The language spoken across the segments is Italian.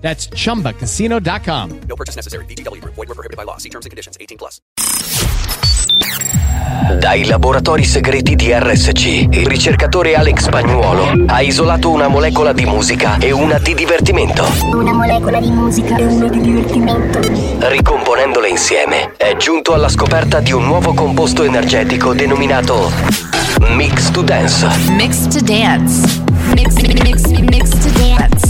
That's chumbacasino.com. No purchase necessary. VGW Group. Void were prohibited by law. See terms and conditions. 18 plus. Dai laboratori segreti di RSC, il ricercatore Alex Spagnuolo ha isolato una molecola di musica e una di divertimento. Una molecola di musica e una di divertimento. Ricomponendole insieme, è giunto alla scoperta di un nuovo composto energetico denominato Mix to Dance. Mix to dance. Mix, mix, mix to dance.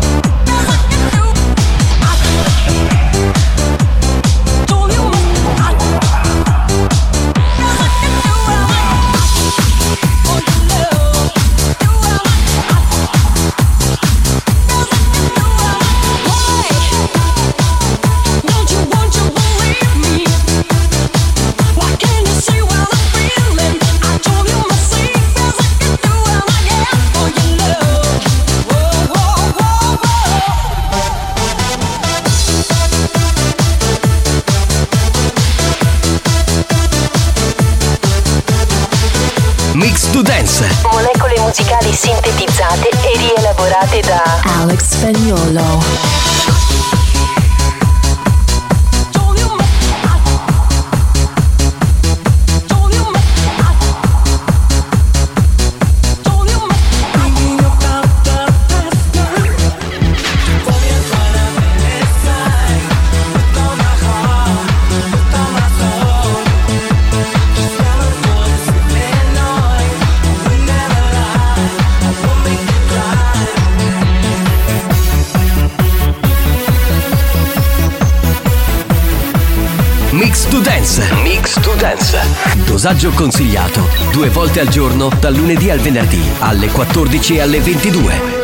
Dosaggio consigliato due volte al giorno dal lunedì al venerdì alle 14 e alle 22.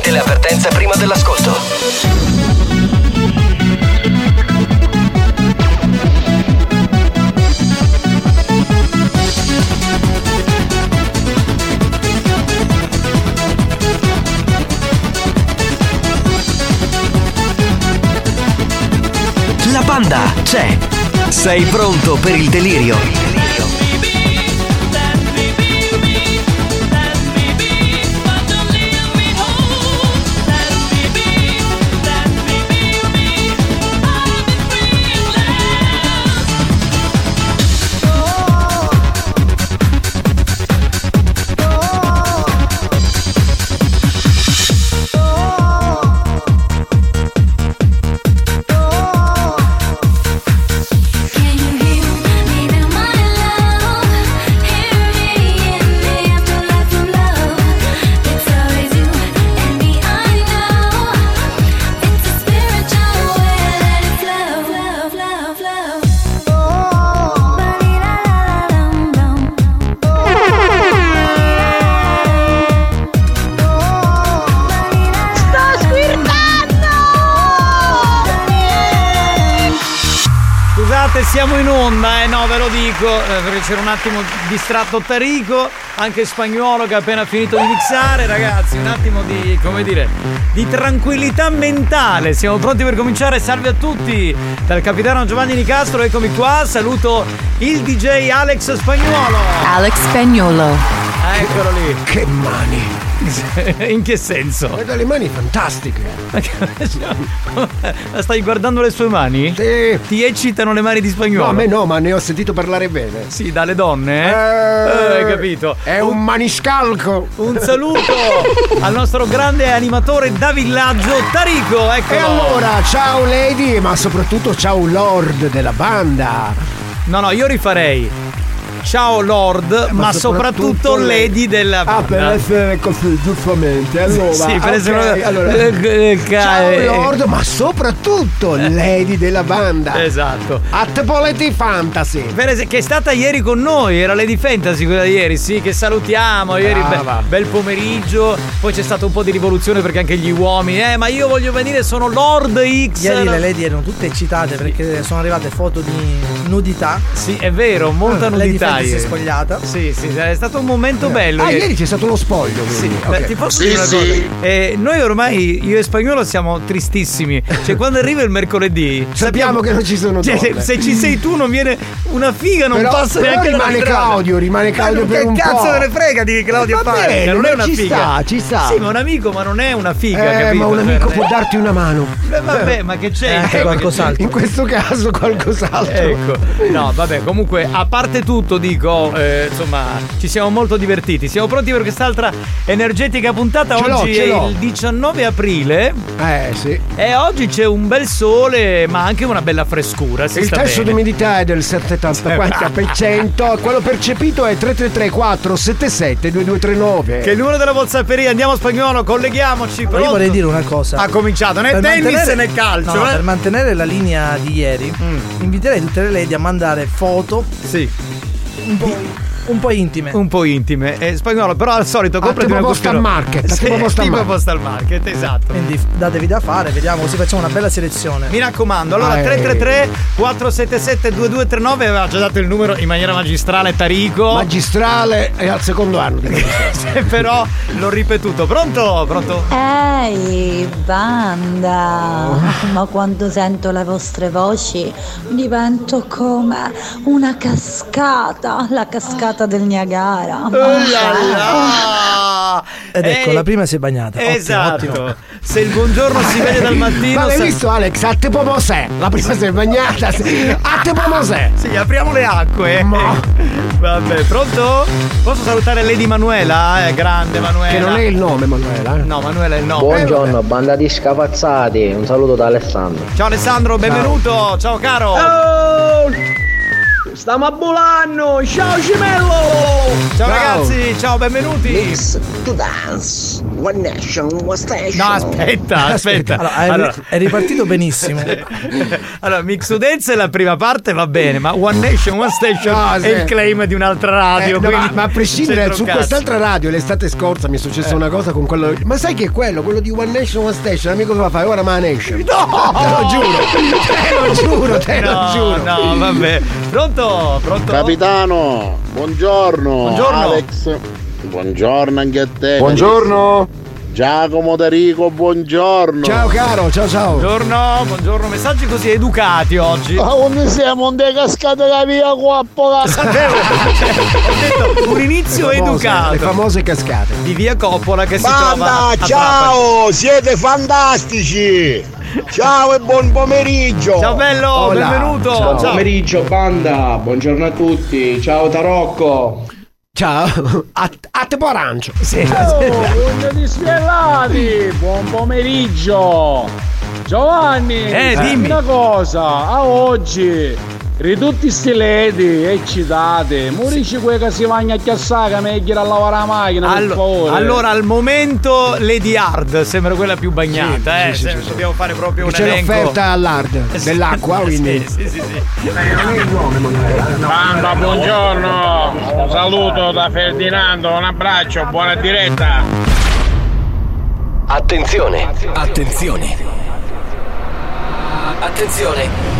Leggere attentamente le avvertenze prima dell'ascolto. La banda c'è. Sei pronto per il delirio? Dico, eh, perché c'era un attimo distratto Tarico, anche spagnolo che ha appena finito di mixare, ragazzi, un attimo di, come dire, di tranquillità mentale. Siamo pronti per cominciare, salve a tutti, dal capitano Giovanni Nicastro, eccomi qua, saluto il DJ Alex Spagnuolo. Alex Spagnolo. Eccolo lì. Che mani! In che senso? Vedo le mani fantastiche. Stai guardando le sue mani? Sì. Ti eccitano le mani di spagnolo? No, a me no, ma ne ho sentito parlare bene. Sì, dalle donne? Eh? Eh, hai capito. È un maniscalco. Un saluto al nostro grande animatore da villaggio Tarico, eccolo. E allora, ciao Lady, ma soprattutto ciao Lord della banda. No, no, io rifarei. Ciao Lord, ma, soprattutto, Lady della Ah, per banda. essere così, giustamente. Allora, Sì, per ok, essere- allora. Eh, eh, Ciao eh, Lord, ma soprattutto Lady della banda. Esatto. At Polity Fantasy. Es- che è stata ieri con noi, era Lady Fantasy quella di ieri, sì, che salutiamo. Ieri be- Brava. bel pomeriggio, poi c'è stato un po' di rivoluzione perché anche gli uomini, eh, ma io voglio venire, sono Lord X. Ieri le lady erano tutte eccitate perché sono arrivate foto di nudità. Sì, è vero, molta Lady nudità Fantasy ieri. spogliata. Sì, sì, è stato un momento bello. Ah, ieri. c'è stato lo spoglio. Sì, quindi. beh, ok. ti posso dire una cosa? Eh, noi ormai, io e Spagnolo, siamo tristissimi. Cioè, quando arriva il mercoledì, Sappiamo che non ci sono Cioè, se, ci sei tu, non viene una figa, non Però- passa però neanche rimane. Claudio, rimane Ma Claudio non- per che un cazzo po'. me ne frega di Claudio Parker? bene, non è una ci figa. sta, ci sta. Sì, ma un amico, ma non è una figa, Eh, capito? ma un Cioè, amico non è- può darti una mano. Eh, vabbè, ma che c'è? Anche qualcos'altro. In questo caso qualcos'altro. Ecco, no, vabbè, comunque, a parte tutto, dico, eh, insomma, ci siamo molto divertiti. Siamo pronti per quest'altra energetica puntata. Ce oggi è il 19 aprile Eh sì. e oggi c'è un bel sole, ma anche una bella frescura. Si Il sta tasso bene. d'umidità è del 74%, quello percepito è 333 477 2239. Che è il numero della WhatsApperia, andiamo a spagnolo, colleghiamoci. Pronto? io vorrei dire una cosa. Ha cominciato nel Per tennis mantenere- nel calcio, no, eh? Per mantenere la linea di ieri, Mm. inviterei tutte le lady a mandare foto Sì, un po', un po' intime. un po' intime. Eh, spagnolo, però al solito Ah, comprati tipo una postal cuffia- market, Sì, tipo postal tipo market. postal market, esatto. Quindi datevi da fare, vediamo così facciamo una bella selezione. Mi raccomando, allora Ah, eh. 333 477 2239 aveva già dato il numero in maniera magistrale Tarico. Magistrale è al secondo anno di però l'ho ripetuto. Pronto? Pronto? Ehi, banda! Ma quando sento le vostre voci divento come una cascata, la cascata del Niagara. Oh là! Ed ecco, Ehi, la prima si è bagnata. Ottimo, Esatto. ottimo. Se il buongiorno si vede dal mattino. Ma l'hai sa- visto Alex? A te pomosè. La prima si è bagnata. sì. A te pomosè. Sì, apriamo le acque. Ma- Vabbè, pronto? Posso salutare Lady Manuela? Eh, grande Manuela. Che non è il nome, Manuela. eh. No, Manuela è il nome. Buongiorno, banda di scapazzati, un saluto da Alessandro. Ciao Alessandro, benvenuto. Ciao caro. Stiamo a Bulano, ciao Cimello! Ciao ragazzi, ciao, benvenuti. to dance, one nation, one station. No, aspetta, aspetta. Allora, è, Allora, è ripartito benissimo. allora, Mix to Dance la prima parte va bene, ma One Nation, One Station No, è sì. il claim di un'altra radio. Eh, no, ma, ma a prescindere su quest'altra radio l'estate scorsa mi è successa una cosa con quello ma sai che è quello quello di One Nation One Station amico cosa fa ora ma Nation No! te lo giuro te lo giuro te lo No, giuro no, vabbè. Pronto? Pronto? Capitano, buongiorno. Buongiorno. Alex, buongiorno anche a te. buongiorno Giacomo D'Arico, buongiorno. ciao caro ciao ciao Buongiorno, buongiorno, messaggi così educati oggi. Ma come siamo? Non è cascata la via Sapevo, ho detto un inizio le famose, educato le famose cascate di via Coppola che si trova Banda, ciao, siete fantastici. Ciao e buon pomeriggio. Ciao bello, Hola. benvenuto. Ciao. Ciao. pomeriggio, banda, buongiorno a tutti, ciao Tarocco. ciao a, a te arancio Sì, buon sfiellati, buon pomeriggio. Giovanni, Eh, dimmi. una cosa, a oggi ridotti sti ledi eccitate, morici quei che si vanno a chiassare che meglio a lavare la macchina, per Allo- favore. allora al momento Lady Hard sembra quella più bagnata, Sì, eh. sì, sì, dobbiamo fare proprio un c'è elenco. l'offerta all'hard dell'acqua quindi Sì, sì, sì. Banda, buongiorno, un saluto da Ferdinando, un abbraccio, buona diretta. Attenzione! Attenzione! Attenzione!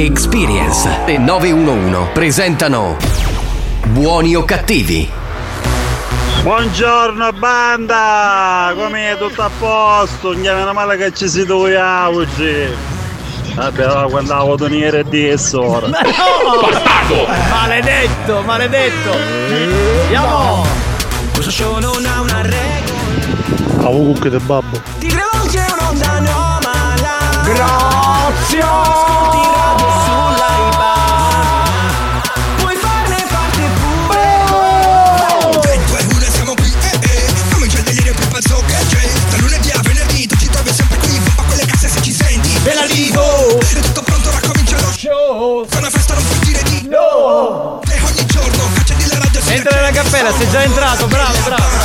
Experience e 911 presentano Buoni o cattivi? Buongiorno banda! Come tutto a posto? Non meno male che ci si doveva oggi. Vabbè, allora, quando la votoniera è di ora. Ma no! Maledetto, maledetto! Andiamo! Questo show non ha una regola. Avevo cucche del babbo. Ti credo c'è un'onda anomala. Grazie! Cappella, sei già entrato, bravo, bravo.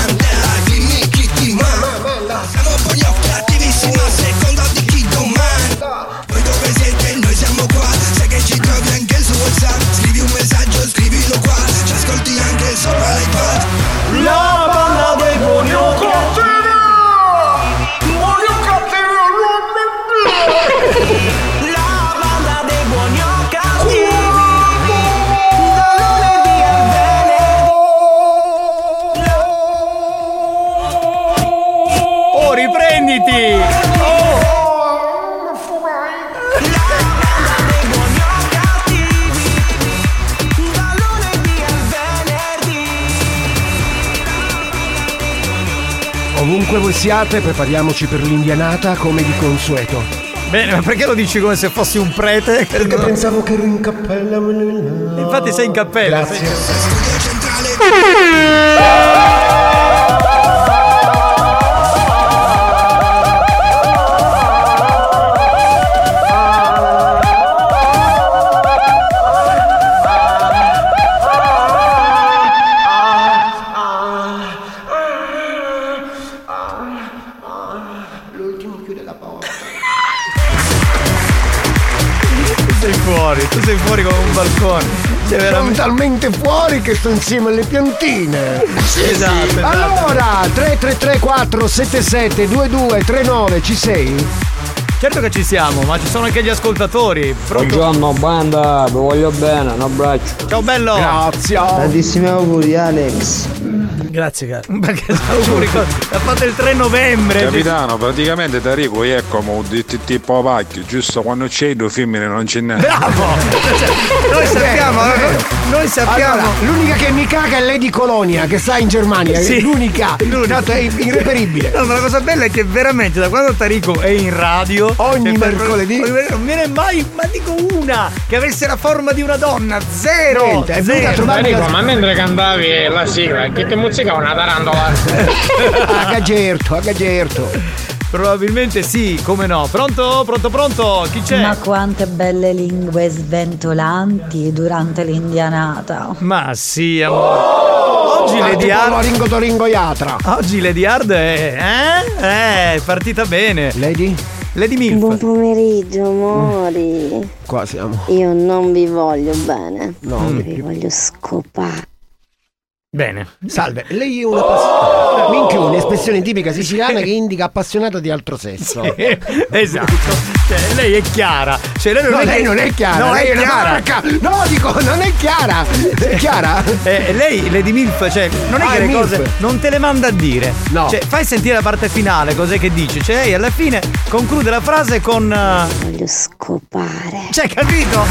Ovunque voi siate, prepariamoci per l'indianata come di consueto. Bene, ma perché lo dici come se fossi un prete? Perché pensavo che ero in cappella. Infatti sei in cappella. Grazie. L'ultimo che sto insieme alle piantine. Esatto, esatto. Allora, 3334 77 2239 ci sei? Certo che ci siamo, ma ci sono anche gli ascoltatori. Pronto? Buongiorno banda, vi voglio bene, un abbraccio. Ciao bello! Grazie. Tantissimi auguri Alex. Grazie, caro. Perché auguri, ha fatto il 3 novembre. Capitano, praticamente Tarico è come un tipo pacchio, giusto quando c'è due femmine non ce n'è. Bravo! Noi sappiamo, noi sappiamo. Allora, l'unica che mi caga è Lady Colonia che sta in Germania. Sì. È l'unica. Tanto è irreperibile. No, ma la cosa bella è che veramente da quando Tarico è in radio Ogni cioè, per- mercoledì. non viene mai, ma dico una che avesse la forma di una donna, zero! Niente, è zero. trovarmi ma mentre cantavi la sigla, chi ti muzzica una tarantola? a Gagerto, a Gagerto. Probabilmente sì, come no. Pronto? Pronto, pronto? Chi c'è? Ma quante belle lingue sventolanti durante l'indianata. Ma sì, amore. Oggi Lady Hard. Toringo Toringo Iatra. Oggi Lady Hard è. Eh? Eh, è partita bene. Lady? Lady Milf. Buon pomeriggio, amori. Qua siamo. Io non vi voglio bene. No, vi voglio scopare. Bene. Salve, lei è una appassionata. Minchia, un'espressione tipica siciliana che indica appassionato di altro sesso. esatto. Cioè, lei è chiara. Cioè, lei non, No, è, lei non è chiara, No, lei è è una chiara. marca. No, dico, non è chiara. È chiara? Eh, lei, Lady Milf, cioè, non è Ah, che è le Milf. cose non te le manda a dire. No. Cioè, fai sentire la parte finale, cos'è che dice. Cioè, lei alla fine conclude la frase con. eh, Voglio scopare. Cioè, capito?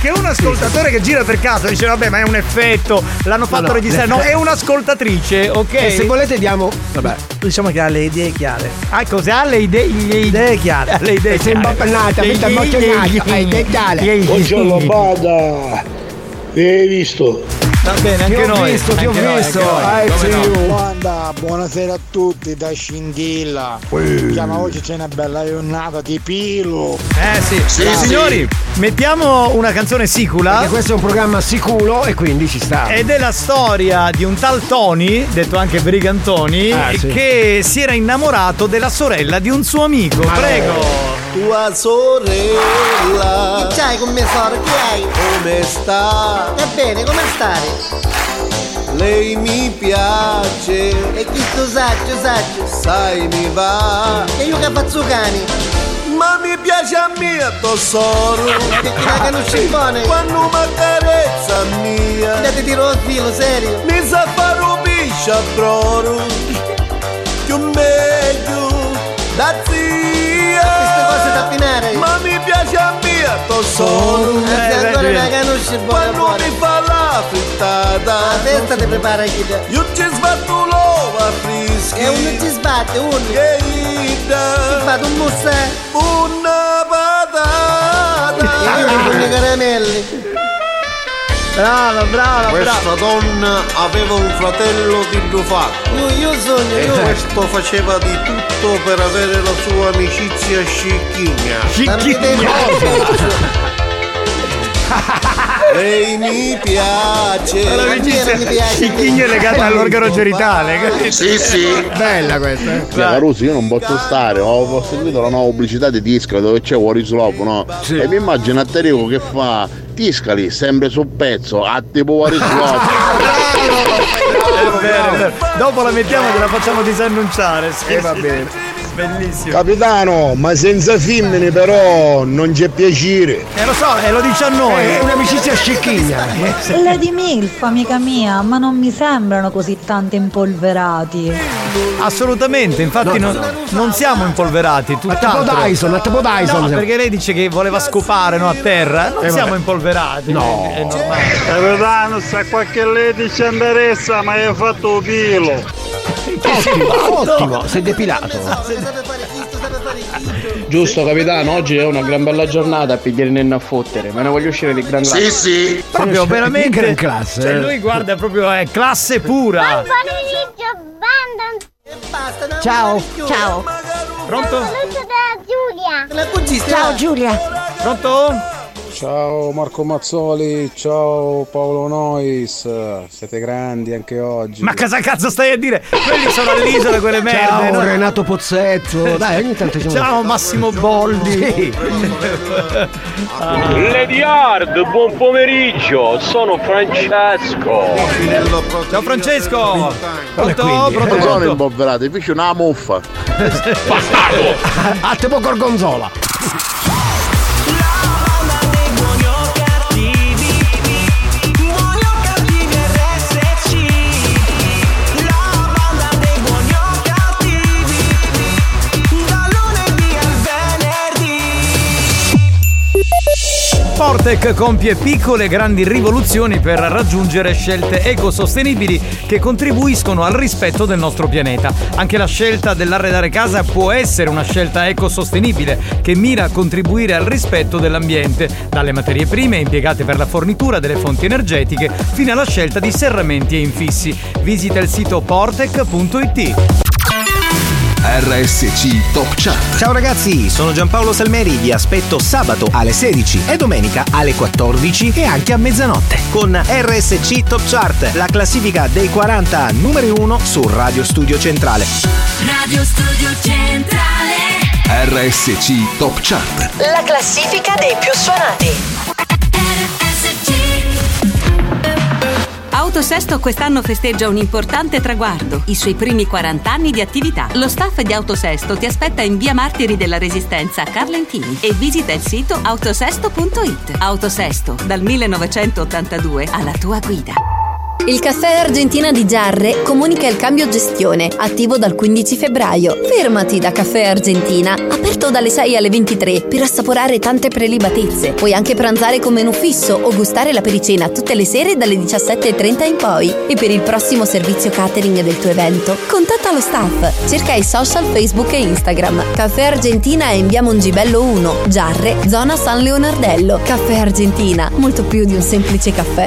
Che un ascoltatore che gira per caso dice, vabbè, ma è un effetto, l'hanno fatto no. registrare. No, è un'ascoltatrice, ok? E se volete diamo. Vabbè. Diciamo che ha le idee chiare. Ah, cosa ha le idee? Le idee chiare. Ha le idee E sei chiare. imbappanata, Le vita idee- emozionata, hai dettale. Buongiorno banda. Mi hai visto? Va bene, Ti anche ho noi. visto, ti ho anche noi, visto. anche noi, I come see no. you. Banda, buonasera a tutti da Scintilla. Ui. Chiama oggi c'è una bella giornata di pilo. Eh sì, Sì, signori, mettiamo una canzone sicula. Perché questo è un programma siculo e quindi ci sta. Ed è la storia di un tal Tony, detto anche Brigantoni, Ah, sì. che si era innamorato della sorella di un suo amico. Prego. Tua sorella Che c'hai con mia sorella? Che hai? come sta? Va bene, come stai? Lei mi piace E chi sto saggio, saggio? Sai mi va E io faccio cani? Ma mi piace a mia tesoro Che ti caga lo scimpone? Quando mi carezza mia ti tiro il filo, serio? Mi sa fare un piscia broro Più meglio da zia Queste cose da finare Ma mi piace a mia una canoscia buona Quando mi fa la frittata. Testa ti prepara chi te Io ci sbatto l'ova frischi E uno ci sbatte, uno. Ti ida fate un mussè Una patata. E io ti con i caramelli Brava, brava, Questa donna aveva un fratello di due fatti. Io, io sogno, e io questo faceva di tutto per avere la sua amicizia scicchigna. Lei mi piace. L'amicizia mi piace. È legata all'organo genitale. Sì, sì. Bella questa. eh. Caruso, io non posso stare, ho, seguito la nuova pubblicità di Tisca dove c'è What is Love, no? E mi immagino a Terico che fa Tiscali sempre sul pezzo, a tipo è vero. Dopo la mettiamo e te la facciamo disannunciare. Sì, Eh, va sì. bene. Bellissimo. Capitano, ma senza femmine però non c'è piacere. Eh lo so, e lo dice a noi. È un'amicizia scicchigna. Lady Milf, amica mia, ma non mi sembrano così tanto impolverati. Assolutamente, infatti non, non siamo impolverati, A tipo tutt'altro. Dyson, a tipo Dyson. No, perché lei dice che voleva scopare no, a terra. Non Eh, siamo impolverati. No. È normale. Capitano, sa qualche lady ci interessa, ma hai fatto un chilo. Ottimo, ottimo, sei depilato. Sape fare chisto, sape fare chisto Giusto capitano, oggi è una gran bella giornata a pigliare nenno a fottere, ma ne voglio uscire di gran classe. sì. Proprio veramente. Gran classe, Cioè, eh. lui guarda proprio è classe pura. E Ciao. Ciao. Pronto? Saluto da Giulia. Ciao Giulia. Pronto? Ciao Marco Mazzoli, ciao Paolo Nois, siete grandi anche oggi. Ma cosa cazzo stai a dire? Quelli sono all'isola quelle merde. Ciao no? Renato Pozzezzo. Dai, ogni tanto ci Ciao Massimo Boldi. Sì. Lady Hard, buon pomeriggio, sono Francesco. Ciao Francesco. Pronto? quindi? Pronto? Non sono impolverati, fece una muffa. A tipo gorgonzola. Fortec compie piccole e grandi rivoluzioni per raggiungere scelte ecosostenibili che contribuiscono al rispetto del nostro pianeta. Anche la scelta dell'arredare casa può essere una scelta ecosostenibile che mira a contribuire al rispetto dell'ambiente, dalle materie prime impiegate per la fornitura delle fonti energetiche fino alla scelta di serramenti e infissi. Visita il sito portec.it. RSC Top Chart. Ciao ragazzi, sono Giampaolo Salmeri, vi aspetto sabato alle 16 e domenica alle 14 e anche a mezzanotte con RSC Top Chart, la classifica dei 40 numeri 1 su Radio Studio Centrale. Radio Studio Centrale. RSC Top Chart. La classifica dei più suonati. Autosesto quest'anno festeggia un importante traguardo, i suoi primi 40 anni di attività. Lo staff di Autosesto ti aspetta in via Martiri della Resistenza a Carlentini e visita il sito autosesto.it. Autosesto, dal 1982 alla tua guida. Il caffè Argentina di Giarre comunica il cambio gestione, attivo dal 15 febbraio. Fermati da Caffè Argentina, aperto dalle 6 alle 23 per assaporare tante prelibatezze. Puoi anche pranzare con menù fisso o gustare la pericena tutte le sere dalle 17.30 in poi. E per il prossimo servizio catering del tuo evento, contatta lo staff. Cerca i social Facebook e Instagram. Caffè Argentina è in via Mongibello 1, Giarre, zona San Leonardello. Caffè Argentina, molto più di un semplice caffè.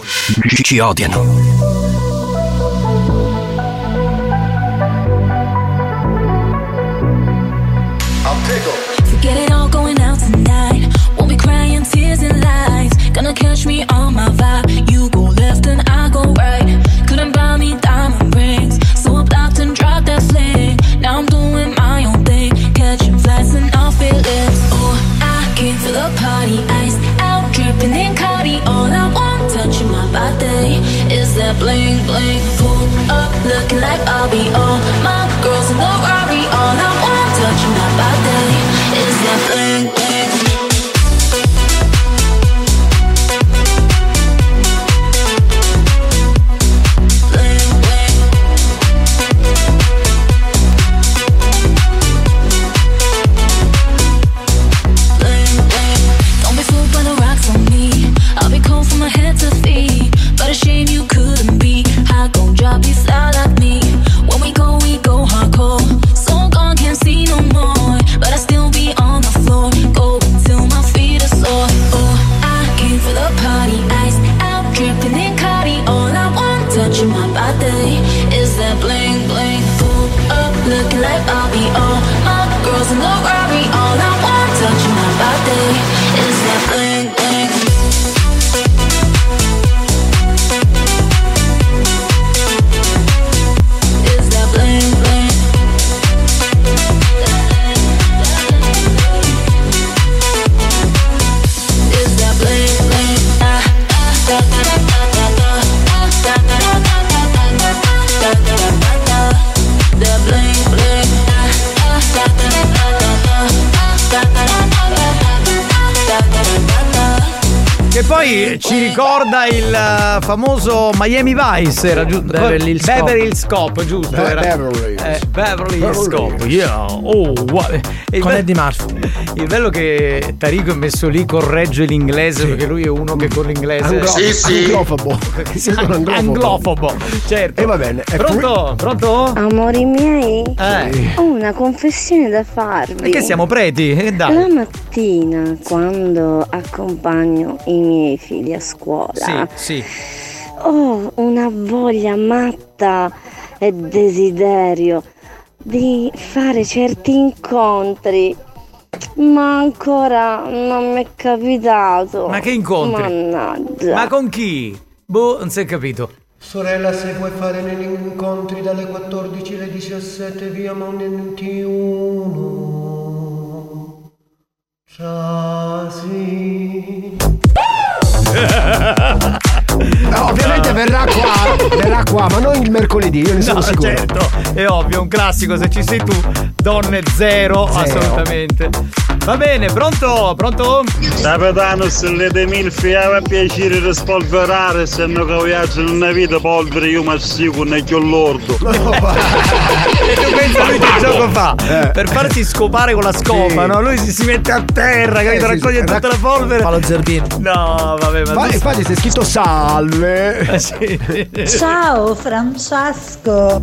你去要电脑 famoso Miami Vice, era giusto? Beverly Hills Cop. Beverly Hills Cop, giusto? Be- era- Beverly Hills. eh, Beverly Hills Beverly Cop, yeah. Oh, wow. Il Con Eddie Murphy. Il bello che Tarico è messo lì, corregge l'inglese, perché lui è uno che con l'inglese. Anglo- Sì, sì. anglofobo. Sì, sono anglofobo. Anglofobo, certo. E va bene. è Pronto? Pronto? Amori miei, Eh. ho una confessione da farvi. Perché siamo preti? Eh, La dai. mattina, quando accompagno i miei figli a scuola, Sì, sì. ho una voglia matta e desiderio di fare certi incontri, ma ancora non mi è capitato. Ma che incontri? Mannaggia. Ma con chi? Boh, non si è capito. Sorella, se vuoi fare negli incontri dalle 14 alle 17 via Monti 1. Ciasi. No, ovviamente verrà qua, verrà qua, ma non il mercoledì, io ne sono No, sicuro. certo, è ovvio, è un classico, se ci sei tu, donne zero, Zero. assolutamente. Va bene, pronto? Pronto? Capitano, se le de milfi aveva piacere di spolverare, se no che viaggio in una vita polvere io mi assicuro ne chiò lordo. E tu pensa lui che gioco fa? Per farsi scopare con la scopa, Sì. no? Lui si, si mette a terra, capito? Eh, sì, Raccoglie sì. tutta la polvere. Fa lo zerbino. No, vabbè, ma infatti c'è scritto salve. Eh, sì. Ciao Francesco.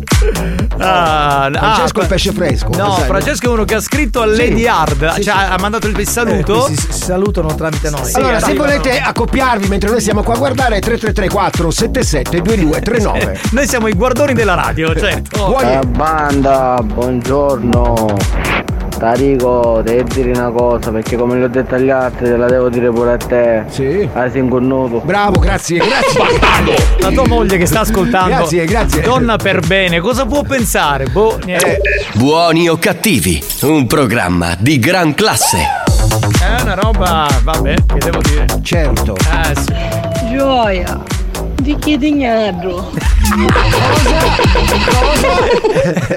Ah, ah, Francesco il pesce fresco. No, sai? Francesco è uno che ha scritto a Lady Hard, Sì, cioè sì. ha mandato il saluto. Eh, si, si salutano tramite noi. Allora, se volete accoppiarvi mentre noi siamo qua a guardare 3334 77 2239. Noi siamo i guardoni della radio, certo. Buoni- Eh, banda, buongiorno. Tarico, devi dire una cosa perché come le ho detto agli altri te la devo dire pure a te. Sì. Hai inconnuto. Bravo, grazie, grazie. La tua moglie che sta ascoltando. Grazie, grazie. Donna per bene, cosa può pensare? Boh, niente. Buoni o cattivi, un programma di gran classe. È una roba, vabbè, che devo dire. Certo. Eh sì. Gioia. Di chi dignedro?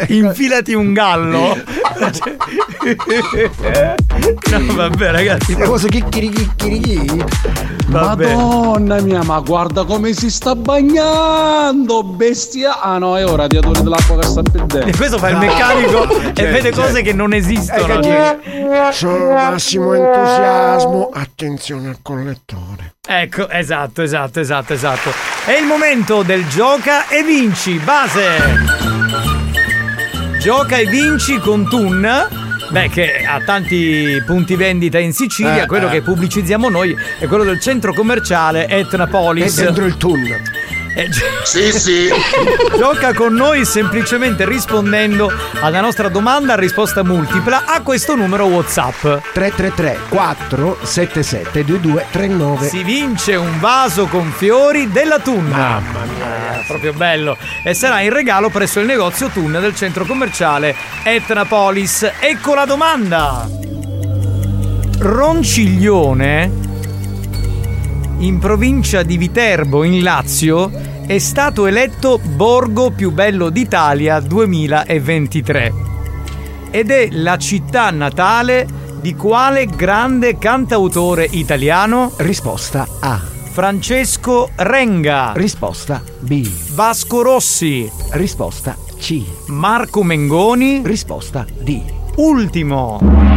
Infilati un gallo. no, vabbè, ragazzi. Le cose chicchirichicchirichi. Vabbè. Madonna mia, ma guarda come si sta bagnando, bestia. Ah no, è ora radiatore dell'acqua che sta per dentro. E questo fa il meccanico e Cioè, vede cioè. cose che non esistono. Sono massimo entusiasmo. Attenzione al collettore. Ecco, esatto, esatto, esatto, esatto. È il momento del gioca e vinci, base. Gioca e vinci con Tun. Beh, che ha tanti punti vendita in Sicilia, Eh, quello eh. che pubblicizziamo noi è quello del centro commerciale Etnapolis. È dentro il Tun. Sì, sì. Gioca con noi semplicemente rispondendo alla nostra domanda a risposta multipla a questo numero WhatsApp. 333 477 2239. Si vince un vaso con fiori della Tun. Mamma mia, proprio bello. E sarà in regalo presso il negozio Tun del centro commerciale Etnapolis. Ecco la domanda. Ronciglione, in provincia di Viterbo, in Lazio, è stato eletto Borgo più bello d'Italia 2023. Ed è la città natale di quale grande cantautore italiano? Risposta A. Francesco Renga. Risposta B. Vasco Rossi. Risposta C. Marco Mengoni. Risposta D. Ultimo.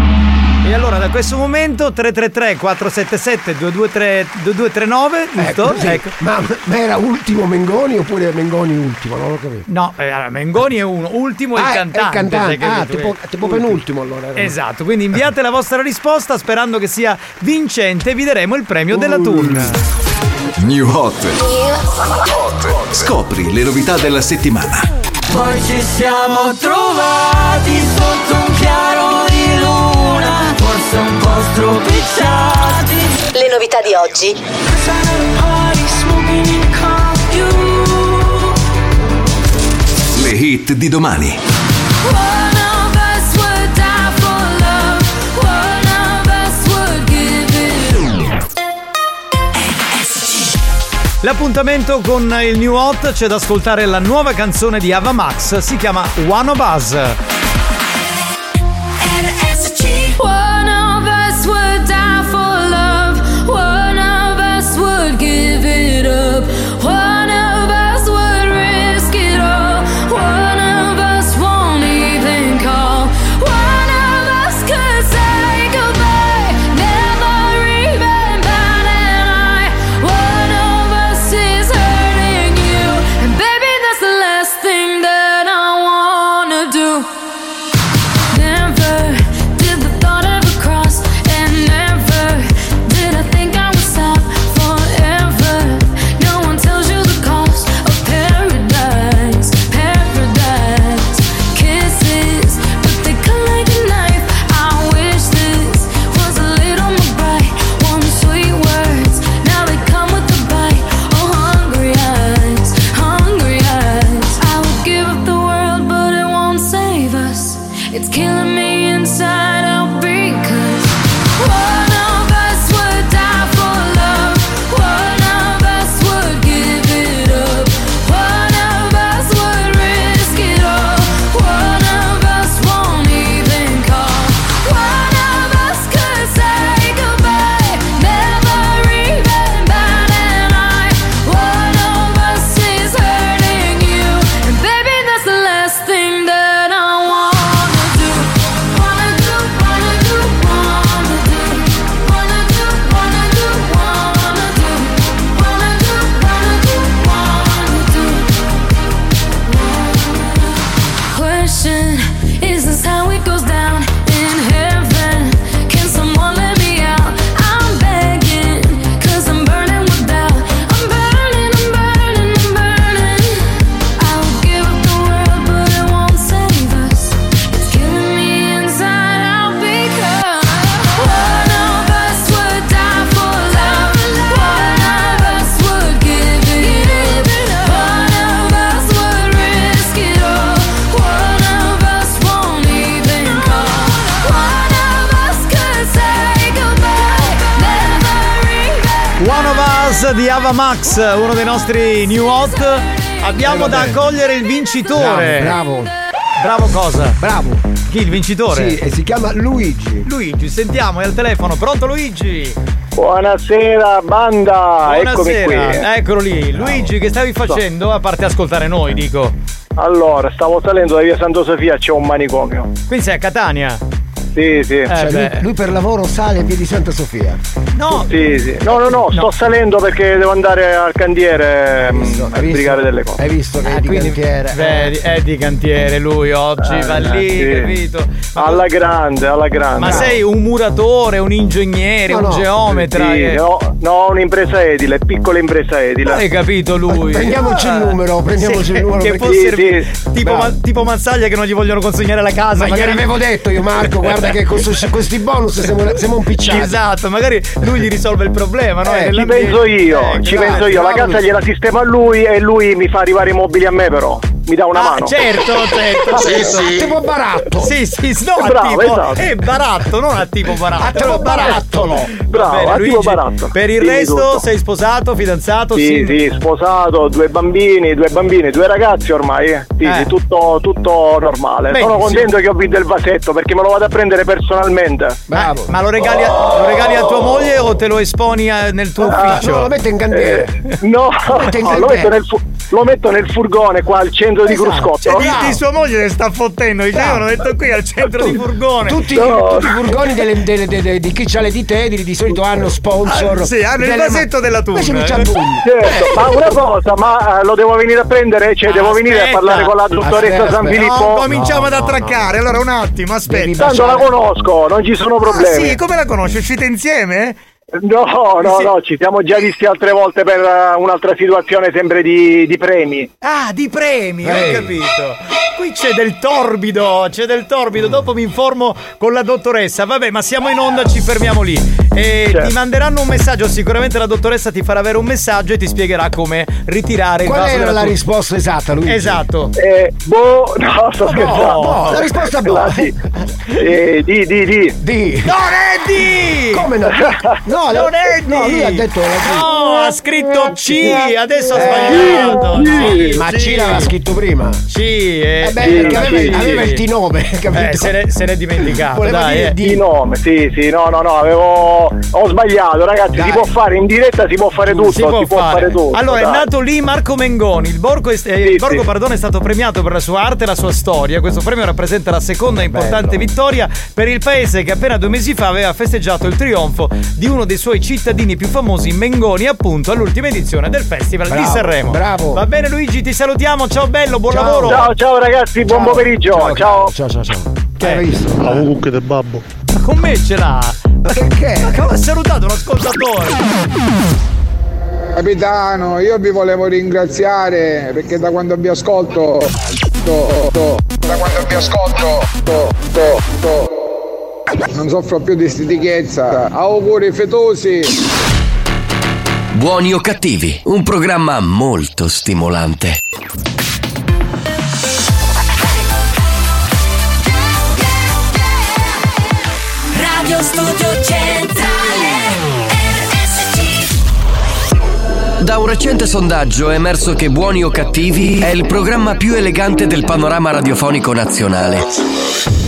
E allora da questo momento 333 477 223 2239, giusto? Ecco, sì. Ecco. Ma, ma era ultimo Mengoni oppure Mengoni ultimo? Non lo capivo. No, eh, allora, Mengoni è uno, ultimo è Ah, il è- è cantante. il cantante. capito? Ah, tipo- tipo Ultimo. penultimo allora, era. Esatto, quindi inviate la vostra risposta sperando che sia vincente e vi daremo il premio della Turn. New Hot. Scopri le novità della settimana. Poi ci siamo trovati sotto un chiaro stropicciati. Le novità di oggi. Le hit di domani. L'appuntamento con il New Hot c'è da ascoltare la nuova canzone di Ava Max, si chiama One of Us. Di Ava Max, uno dei nostri new hot. Abbiamo Eh, da accogliere il vincitore. Bravo, Bravo cosa? Bravo. Chi il vincitore? Sì, e si chiama Luigi. Luigi, sentiamo, è al telefono. Pronto Luigi? Buonasera banda, eccomi qui. Buonasera, eccolo lì. Luigi, che stavi facendo? A parte ascoltare noi, dico. Allora, stavo salendo da via Santo Sofia, c'è un manicomio. Quindi sei a Catania? Sì, sì. Cioè, lui, lui per lavoro sale a via di Santa Sofia. No. Sì, sì. No, no, no, sto salendo perché devo andare al cantiere mm, a sbrigare delle cose. Hai visto che Ah, è di quindi- cantiere? Vedi, è di cantiere lui oggi, va lì, sì. capito? Ma, Alla grande, alla grande. ma sei un muratore, un ingegnere, No, un no. geometra? Sì, che- no, no, un'impresa edile, piccola impresa edile. Hai capito lui? Prendiamoci il numero, prendiamoci Sì, il numero. Che perché- fosse tipo, ma- tipo Mazzaglia che non gli vogliono consegnare la casa. Ma magari gliel'avevo detto io Marco, guarda che con questi bonus siamo, siamo un picciati. Esatto, magari lui gli risolve il problema, no? Eh, ci penso io, Eh, ci grazie, penso io. La casa gliela sistema a lui e lui mi fa arrivare i mobili a me però. Mi dà una Ah, mano. certo, certo, Sì, certo. sì. Tipo baratto. Sì, sì, no, a Bravo, tipo, esatto. è baratto, non a tipo baratto. A tipo barattolo. Bravo, Bene, a tipo Luigi, baratto. Per il Sì, resto tutto. sei sposato, fidanzato? Sì, sì, sposato, due bambini, due bambini, due ragazzi ormai. eh. Sì, Eh. sì, tutto, tutto normale. Benissimo. Sono contento che ho vinto il vasetto perché me lo vado a prendere personalmente. Ma, ma lo, regali a, lo regali a tua moglie o te lo esponi a- nel tuo Ah, ufficio? No, lo mette in cantiere. Eh, no, mette in no, lo, metto nel fu- lo metto nel furgone qua al centro di Esatto. Cruscotto. Cioè, di, di sua moglie ne sta fottendo, dice io l'ho detto qui al centro di furgone. Tutti, No. tutti i furgoni delle- delle- delle- di chi ha le dita edili di solito hanno sponsor. Ah, sì, hanno il vasetto della Thun. Invece non c'ha Thun. Certo, ma una cosa, ma eh, lo devo venire a prendere? Cioè, devo venire a parlare con la dottoressa Aspetta, San. Filippo? No, cominciamo ad attraccare. Allora, un attimo, aspetta. Tanto la conosco, non ci sono Ah, problemi. sì, come la conosci? Uscite insieme? No, no, Sì. no, ci siamo già visti altre volte per eh, un'altra situazione sempre di, di premi. Ah, di premi, ho Ehi. capito. Qui c'è del torbido, c'è del torbido. Dopo mi informo con la dottoressa. Vabbè, ma siamo in onda, ci fermiamo lì. E Certo. ti manderanno un messaggio. Sicuramente la dottoressa ti farà avere un messaggio e ti spiegherà come ritirare il Qual vaso era della la tua- risposta esatta, Luigi? Esatto. Eh, boh, no, sto scherzando. boh, la risposta boh. La di, eh, di, di, di. Di. Non è di! Come no? No, Non è di! No, lui ha detto. No, ha scritto C, adesso ha Eh, sbagliato. sì, ma C l'aveva scritto prima. C, eh, Eh beh, Sì, aveva, sì, aveva sì. il T9, capito? Eh, se n'è, se n'è dimenticato, Voleva dai. dire eh. di- Di nome, sì, sì, no, no, no, avevo. Ho sbagliato, ragazzi. Dai. Si può fare in diretta, si può fare tutto. si può, fare. tutto. allora, è dai. nato lì Marco Mengoni. Il Borgo, è, eh, Sì, il Borgo sì. pardon, è stato premiato per la sua arte e la sua storia. Questo premio rappresenta la seconda importante vittoria per il paese che appena due mesi fa aveva festeggiato il trionfo di uno dei suoi cittadini più famosi, Mengoni, appunto, all'ultima edizione del Festival di Bravo, Sanremo. bravo. Va bene, Luigi, ti salutiamo. Ciao, bello, buon Ciao. lavoro. Ciao, ciao ragazzi, buon Ciao. pomeriggio. Ciao, Ciao. Ciao, ciao, ciao. Che hai visto? La cucca del babbo. Ma con me ce l'ha. Ma perché? Ma come ha salutato un ascoltatore? Capitano, io vi volevo ringraziare perché da quando vi ascolto. to- to- da quando vi ascolto. to- to- to- non soffro più di stitichezza. Auguri fetosi. Buoni o cattivi, un programma molto stimolante. Radio Studio Centrale Da un recente sondaggio è emerso che Buoni o cattivi è il programma più elegante del panorama radiofonico nazionale.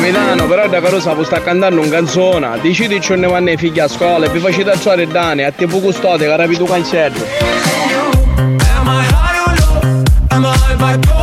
Capitano, però da Carusa può sta cantando un canzone. Decidi ci ne vanno i figli a scuola e vi facete alzare Dani a tipo custode che rapido cancello. Am I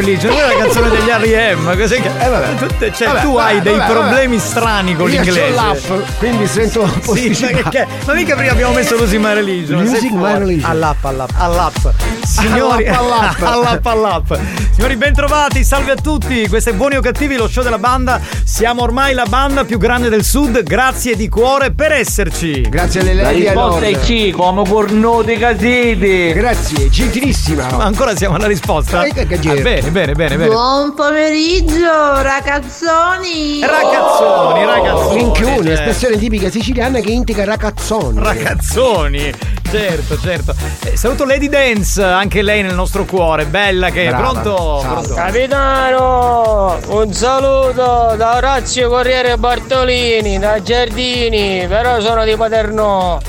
Quella è la canzone degli R.E.M. Cos'è che... Tutte- cioè, Vabbè, tu vabbè, hai dei vabbè, problemi strani con Io l'inglese. l'app, quindi sento Sì, ma, che, che- ma mica prima abbiamo messo Losing My Religion. Sei My. Religion. All'app, all'app. All'app. Signori, All'app, all'app. all'app. Signori, bentrovati, salve a tutti. Questo è Buoni o Cattivi, lo show della banda. Siamo ormai la banda più grande del sud. Grazie di cuore per esserci. Grazie alle La lei a risposta è C, come cornuti casiti. Grazie, gentilissima. Ma ancora siamo alla risposta? Ah, bene, bene, bene, bene. Buon pomeriggio, ragazzoni! Ragazzoni, ragazzoni. Minchione, eh. Espressione tipica siciliana che indica ragazzoni. Ragazzoni, certo, certo. Eh, saluto Lady Dance, anche lei nel nostro cuore. Bella che è. Brava. Pronto? Ciao. Pronto? Capitano, un saluto da Orazio Corriere Bartolini, da Giardini, però sono di Paterno.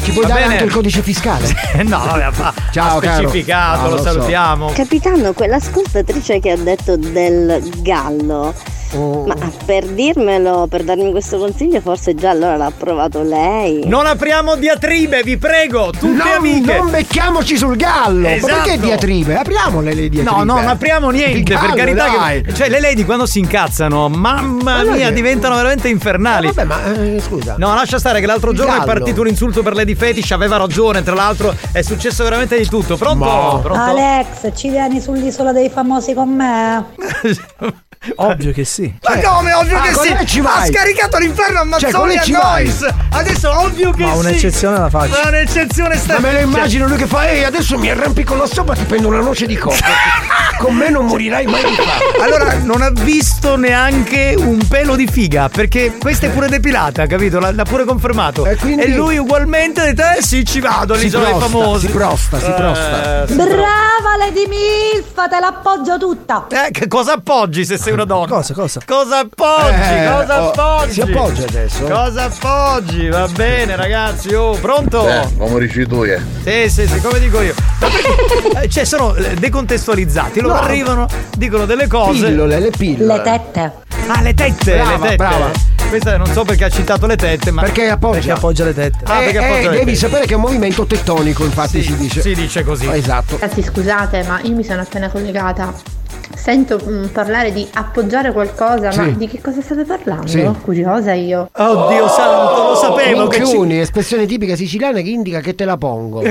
Ci puoi Va dare bene. anche il codice fiscale? Eh, no, vabbè, Ciao, ha caro. specificato, Ah, lo, lo so. salutiamo. Capitano, quell'ascoltatrice che ha detto del gallo. Oh. Ma per dirmelo, per darmi questo consiglio, forse già allora l'ha provato lei. Non apriamo diatribe, vi prego, tutte non, amiche. non becchiamoci sul gallo. Ma Esatto. perché diatribe? Apriamole le diatribe. No, no, non apriamo niente, gallo, per carità. Che, cioè, le lady quando si incazzano, mamma Ma mia, che- diventano veramente infernali. Eh, vabbè, ma eh, scusa. No, lascia stare che l'altro giorno è partito un insulto per Lady Fetish, aveva ragione, tra l'altro è successo veramente di tutto. Pronto? Ma- Pronto? Alex, ci vieni sull'isola dei famosi con me? Ovvio che sì. Ma come? Ovvio Ah, che sì! ci Ha vai. scaricato l'inferno Cioè, Ammazzoni lei a. Noise! Adesso ovvio che Ma sì! un'eccezione la faccio. Ma un'eccezione sta. Ma me lo immagino lui che fa, ehi, adesso mi arrampico la sopra ti prendo una noce di cocco. Con me non morirai mai di fame. Allora, non ha visto neanche un pelo di figa, perché questa è pure depilata, capito? L'ha, l'ha pure confermato. E quindi- E lui ugualmente ha detto, eh sì, ci vado, Si all'isola dei famosi. si prosta, si prosta. Eh, si Brava Lady Milfa, te l'appoggio tutta! Eh, che cosa appoggi se sei una donna? Cosa, cosa? Cosa appoggi? Eh, cosa oh, appoggi? si appoggia adesso? Cosa appoggi? Va bene, ragazzi. Oh, pronto? come dici tu, eh. Sì, sì, sì, come dico io. Ma perché? eh, Cioè, sono eh, decontestualizzati. No. arrivano, dicono delle cose. Pillole, le pillole. Le tette. Ah, le tette, Brava, le tette. brava. Questa non so perché ha citato le tette, ma. Perché appoggia. Perché appoggia le tette. Ah, Eh, perché eh, appoggia le devi tette. sapere che è un movimento tettonico, infatti Sì, si dice. Si dice così. Esatto. Ragazzi, scusate, ma io mi sono appena collegata. Sento mm, parlare di appoggiare qualcosa, ma Sì. di che cosa state parlando? Sì. Curiosa io. Oddio santo, lo sapevo che ci- Minchioni, espressione tipica siciliana che indica che te la pongo.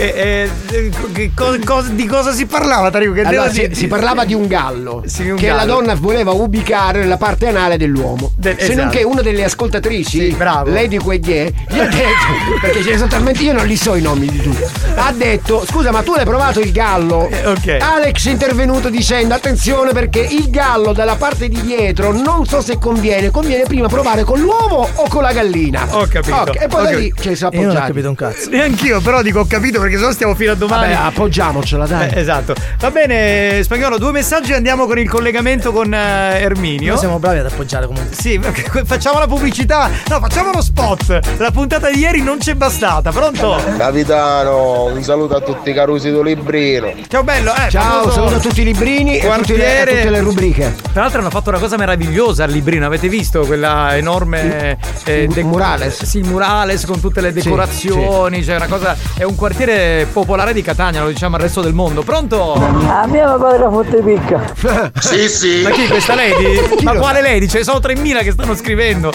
Eh, eh, che co- cos- di cosa si parlava, Tarico? Che Allora, si, si parlava di un gallo Sì, un che gallo. la donna voleva ubicare nella parte anale dell'uomo. De- Se non esatto. che una delle ascoltatrici, Sì, bravo. Lady Queglie, gli ha detto, perché ce ne sono talmente io non li so i nomi di tutti. Ha detto: Scusa, ma tu l'hai provato il gallo? Eh, ok. Alex è intervenuto dicendo: Attenzione, perché il gallo dalla parte di dietro non so se conviene. Conviene prima provare con l'uovo o con la gallina. Ho capito. Ok, e poi Ho da lì ce ne siamo Io non ho capito un cazzo. Neanch'io, però dico ho capito perché sennò stiamo fino a domani. Vabbè, appoggiamocela, dai. Eh, esatto. Va bene, spagnolo, due messaggi e andiamo con il collegamento con eh, Erminio. Noi siamo bravi ad appoggiare comunque. Sì, facciamo la pubblicità. No, facciamo lo spot. La puntata di ieri non c'è bastata. Pronto? Capitano, un saluto a tutti i carusi do librino. Ciao bello, eh. Ciao, famoso saluto a tutti i librini e a tutte le, a quartiere. tutte le rubriche. Tra l'altro hanno fatto una cosa meravigliosa al Librino, avete visto quella enorme eh, Il murales. Sì, il murales con tutte le decorazioni, cioè una cosa è un quartiere popolare di Catania, lo diciamo al resto del mondo. Pronto? A mia padre fotte picca. Sì, sì. Ma chi questa lady? Ma quale lady? Ce ne sono 3000 che stanno scrivendo.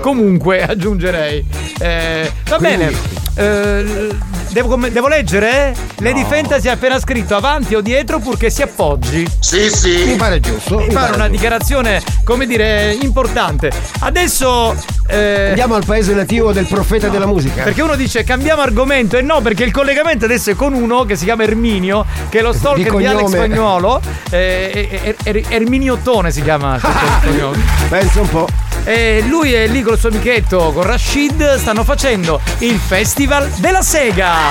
Comunque aggiungerei. Eh, va bene. Eh, Devo, come- devo leggere? Lady Fantasy ha appena scritto avanti o dietro purché si appoggi. Sì, sì. Mi pare giusto. Mi pare pare una dichiarazione, come dire, importante. Adesso. eh, Andiamo al paese nativo del profeta della musica. Perché uno dice cambiamo argomento e no, perché il collegamento adesso è con uno che si chiama Erminio, che è lo stalker Di di, Alex cognome. Spagnuolo. eh, eh, eh, Er- Erminiottone si chiama. cognome. Pensa un po'. E lui e lì con il suo amichetto, con Rashid, stanno facendo il Festival della Sega.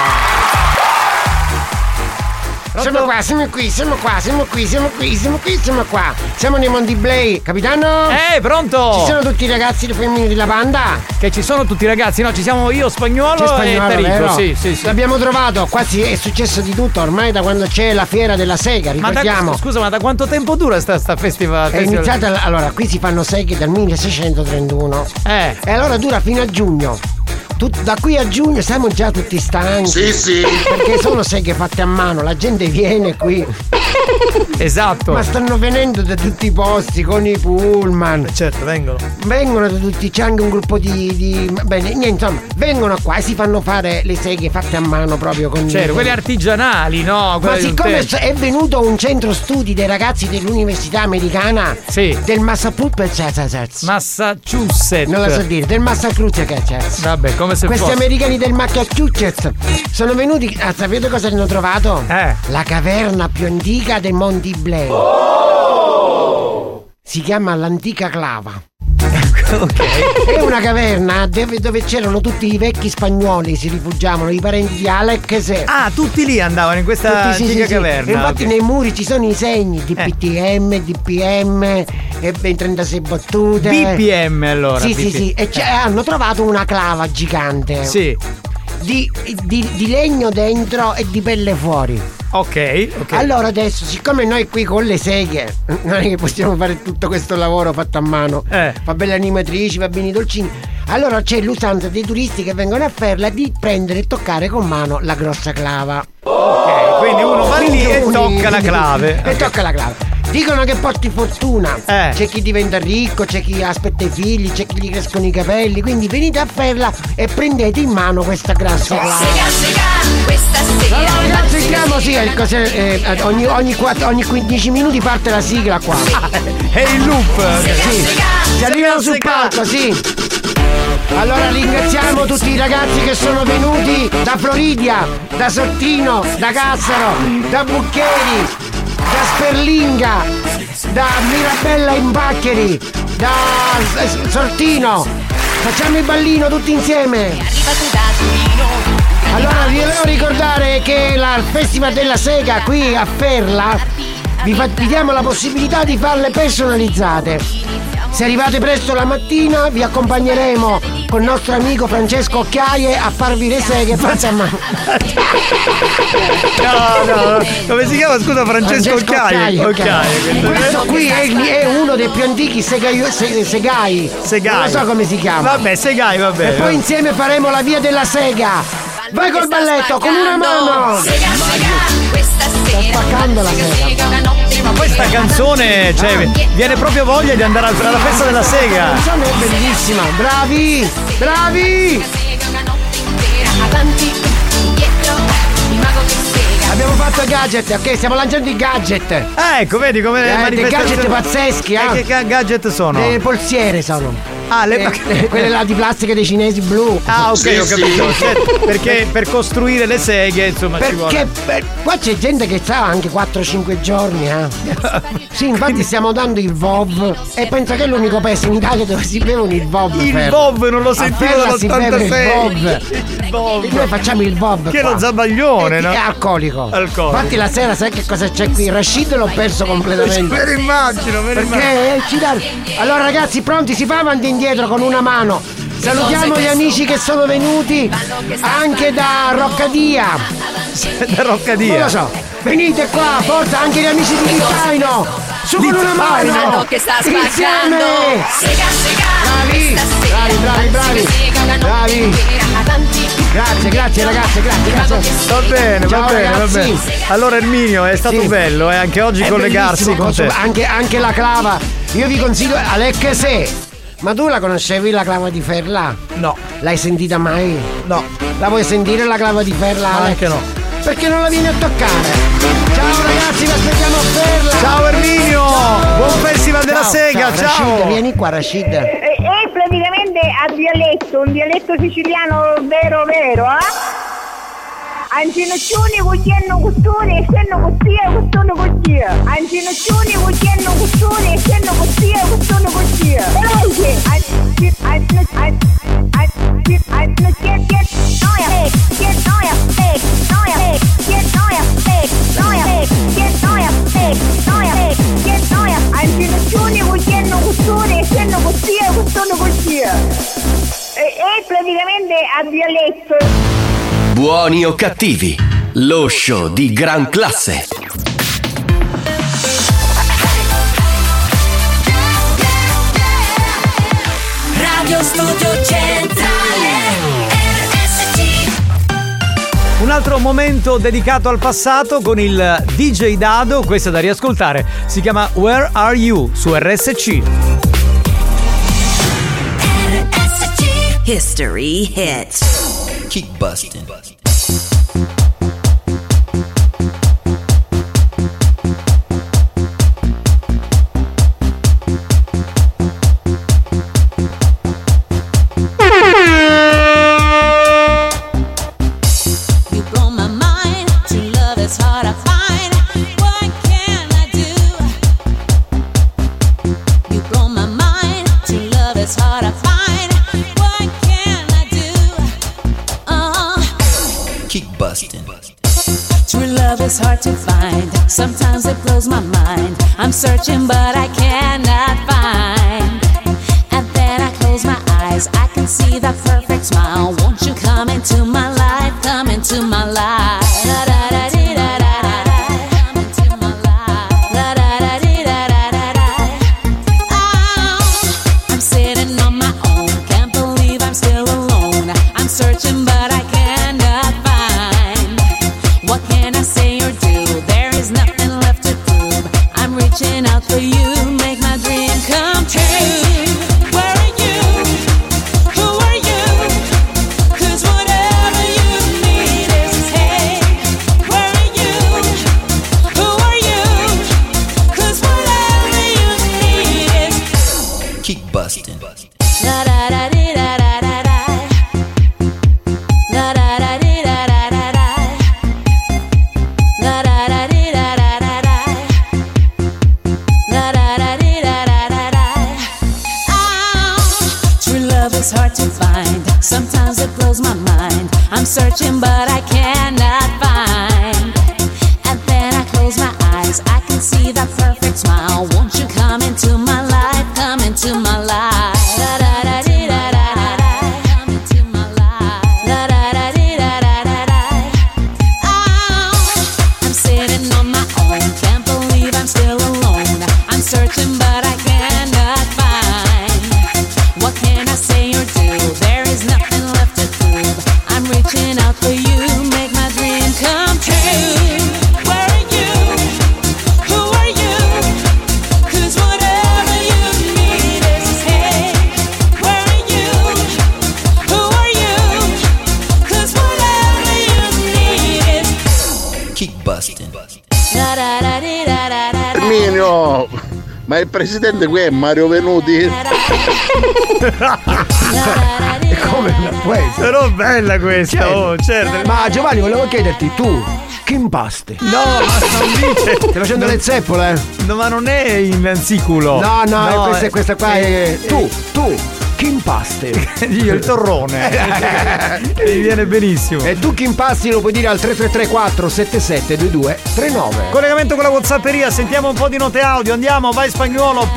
Siamo qua, siamo qui, siamo qua, siamo qui, siamo qui, siamo qui, siamo qua. Siamo nei Mondi Blay, capitano? Eh, pronto? Ci sono tutti i ragazzi le femmine della banda? Che ci sono tutti i ragazzi, no? Ci siamo io, Spagnolo, C'è spagnolo, e Tarico. Sì, sì, sì. L'abbiamo trovato, qua si- è successo di tutto ormai da quando c'è la fiera della sega, Ma da, ricordiamo. scusa, ma da quanto tempo dura sta, sta festival? È iniziata, allora, qui si fanno seghe dal 1631. Eh. E allora dura fino a giugno. Tut- da qui a giugno siamo già tutti stanchi. Sì, sì. Perché sono seghe fatte a mano, la gente viene qui. Esatto. Ma stanno venendo da tutti i posti con i pullman. Certo, vengono. Vengono da tutti, c'è anche un gruppo di. di- bene, niente, insomma, vengono qua e si fanno fare le seghe fatte a mano proprio con. Certo, quelle artigianali, no? Ma Quelle siccome è venuto un centro studi dei ragazzi dell'università americana del Massachusetts Massachusetts non la so dire del Massachusetts Vabbè, come se questi fosse. americani del Massachusetts sono venuti ah, sapete cosa hanno trovato? Eh. la caverna più antica dei Monti Blair si chiama l'antica clava È una caverna dove, dove c'erano tutti i vecchi spagnoli, si rifugiavano, i parenti di Alex. Ah, tutti lì andavano in questa Tutti, sì, sì, sì. caverna. E infatti ok. nei muri ci sono i segni di Eh. PTM, DPM, e ben 36 battute. BPM allora. Sì, sì, BPM. sì. E c'è- hanno trovato una clava gigante. Sì. Di, di- di legno dentro e di pelle fuori. Ok, ok. Allora adesso, siccome noi qui con le seghe non è che possiamo fare tutto questo lavoro fatto a mano, Eh. fa belle animatrici, va bene i dolcini. Allora c'è l'usanza dei turisti che vengono a Ferla di prendere e toccare con mano la grossa clava. Ok, quindi uno va lì e tocca la clave. E tocca la clave. Dicono che porti fortuna. Eh. C'è chi diventa ricco, c'è chi aspetta i figli, c'è chi gli crescono i capelli. Quindi venite a Ferla e prendete in mano questa grassa questa Allora ragazzi, chiamo sì, il cos'è, eh, ogni, ogni, ogni 15 minuti parte la sigla qua. È il loop. Sì. Si arrivano sul palco, sì. Allora ringraziamo tutti i ragazzi che sono venuti da Floridia, da Sottino, da Cassaro, da Buccheri, da Sperlinga, da Mirabella Impaccheri, da S- Sortino. Facciamo il ballino tutti insieme. Allora vi volevo ricordare che il Festival della Sega qui a Ferla vi, fa- vi diamo la possibilità di farle personalizzate. Se arrivate presto la mattina vi accompagneremo con il nostro amico Francesco Occhiaie a farvi le seghe fatte a mano. No, no, no. Come si chiama? Scusa, Francesco Occhiaie. Occhiaie, questo- Questo qui è, è uno dei più antichi segai. se- segai. Segai. Non so come si chiama. Vabbè, Segai, va bene. E poi insieme faremo la via della sega. Vai col balletto, con una mano. Sega, sega, questa sera spaccando la sega. Questa canzone, cioè, viene proprio voglia di andare al- alla festa della sega. La canzone è bellissima. Bravi, bravi. che. Abbiamo fatto i gadget, ok? Stiamo lanciando i gadget. Ah, ecco, vedi come Eh, dei manifestazioni- gadget pazzeschi, eh? E che ga- gadget sono? Le polsiere sono. Ah, le Eh, quelle là di plastica dei cinesi blu. Ah, ok, ho capito. Cioè, perché per costruire le seghe, insomma, ci vuole. Perché per- qua c'è gente che sta anche 4-5 giorni, eh. Sì, infatti stiamo dando il VOV e penso che è l'unico paese in Italia dove si bevono il VOV. Il Ferro. VOV non lo sentivo Ferra si beve dall'86. Il VOV. E Noi facciamo il VOV. Che è qua. lo zabaglione, no? È alcolico. Alcolico. Infatti la sera sai che cosa c'è qui? Rashid l'ho perso completamente. Me lo immagino, me lo immagino. Perché ci dà- Allora ragazzi, pronti? Si fa avanti indietro con una mano. Salutiamo gli amici che sono venuti anche da Roccadia. da Roccadia. Non lo so. Venite qua, forza, anche gli amici di Litaino. Su con una mano. Insieme. Bravi, bravi, bravi, bravi. Bravi. Grazie, grazie ragazzi, grazie, grazie. Va bene, Ciao, va bene, va ragazzi. bene. Allora Erminio, è stato Sì. bello e anche oggi È collegarsi con te. Anche, anche la clava. Io vi consiglio Alex Se. Ma tu la conoscevi la clava di Ferla? No. L'hai sentita mai? No. La vuoi sentire la clava di Ferla? Alex? anche no. Perché non la vieni a toccare? Ciao ragazzi, vi aspettiamo a Ferla! Ciao Erminio! Buon festival della sega, ciao! Rashid, vieni qua Rashid. È è praticamente a dialetto, un dialetto siciliano vero vero, eh? Anjina chuni wujeno gustuni, seno gustia gustuni gustia. Anjina chuni wujeno gustuni, seno gustia gustuni gustia. Eje, anjina anjina anjina get get noya big, get noya big, noya big, get noya big, noya big, get noya no, noya big, get noya. Anjina chuni wujeno gustuni, seno gustia gustuni gustia. È praticamente a dialetto. Buoni o cattivi, lo show di gran classe. Radio Studio Centrale RSC Un altro momento dedicato al passato con il DJ Dado, questo è da riascoltare, si chiama Where Are You su RSC. History hits. Kick busting. You bella questa, Certo. oh, certo. Ma Giovanni, volevo chiederti, tu, che impaste? No, ma non dice. Stai facendo le zeppole? No, ma non è in siculo. No, no, questa, è- questa qua è... Tu, tu, che impaste? Io il torrone. Mi viene benissimo. E tu che impasti lo puoi dire al 3334 7722 39. Collegamento con la Whatsapperia, sentiamo un po' di note audio. Andiamo, vai spagnolo.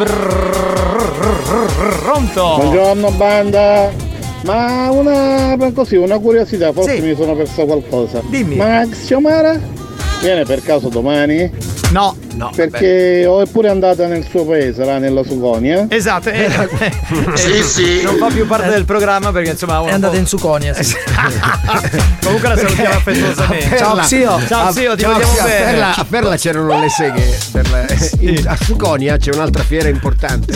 Pronto? Buongiorno banda. Ma una così, una curiosità, forse mi sono perso qualcosa. Dimmi. Ma Xiomara viene per caso domani? No. Perché o è pure andata nel suo paese, là nella Sugonia. Esatto, eh, eh, Sì, eh, sì. Non fa più parte del programma perché insomma È andata in Suconia. Sì. Comunque la salutiamo affettuosamente. Perla- Ciao zio, ti ciao, vogliamo zio, a bene. Perla, a Perla c'erano le seghe. per la- in- a Suconia c'è un'altra fiera importante.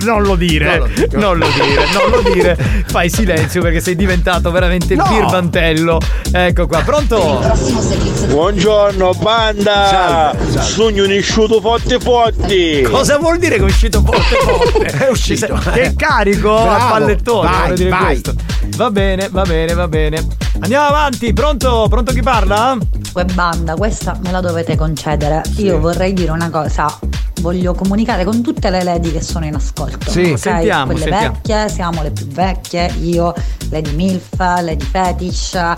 non lo dire, No, lo- non lo dire, non lo dire. Fai silenzio perché sei diventato veramente No. birbantello. Ecco qua, pronto? Buongiorno banda! Sogno un isciuto forte forte! Cosa vuol dire che è uscito forte forte? È uscito. Che è carico a Bravo. pallettone, Vai, dire vai. questo. Va bene, va bene, va bene. Andiamo avanti, pronto? Pronto chi parla? Web banda, questa me la dovete concedere. Io vorrei dire una cosa. Voglio comunicare con tutte le lady che sono in ascolto. Sì, ok? sentiamo, Quelle sentiamo. vecchie, siamo le più vecchie. Io, Lady Milf, Lady Fetish, eh,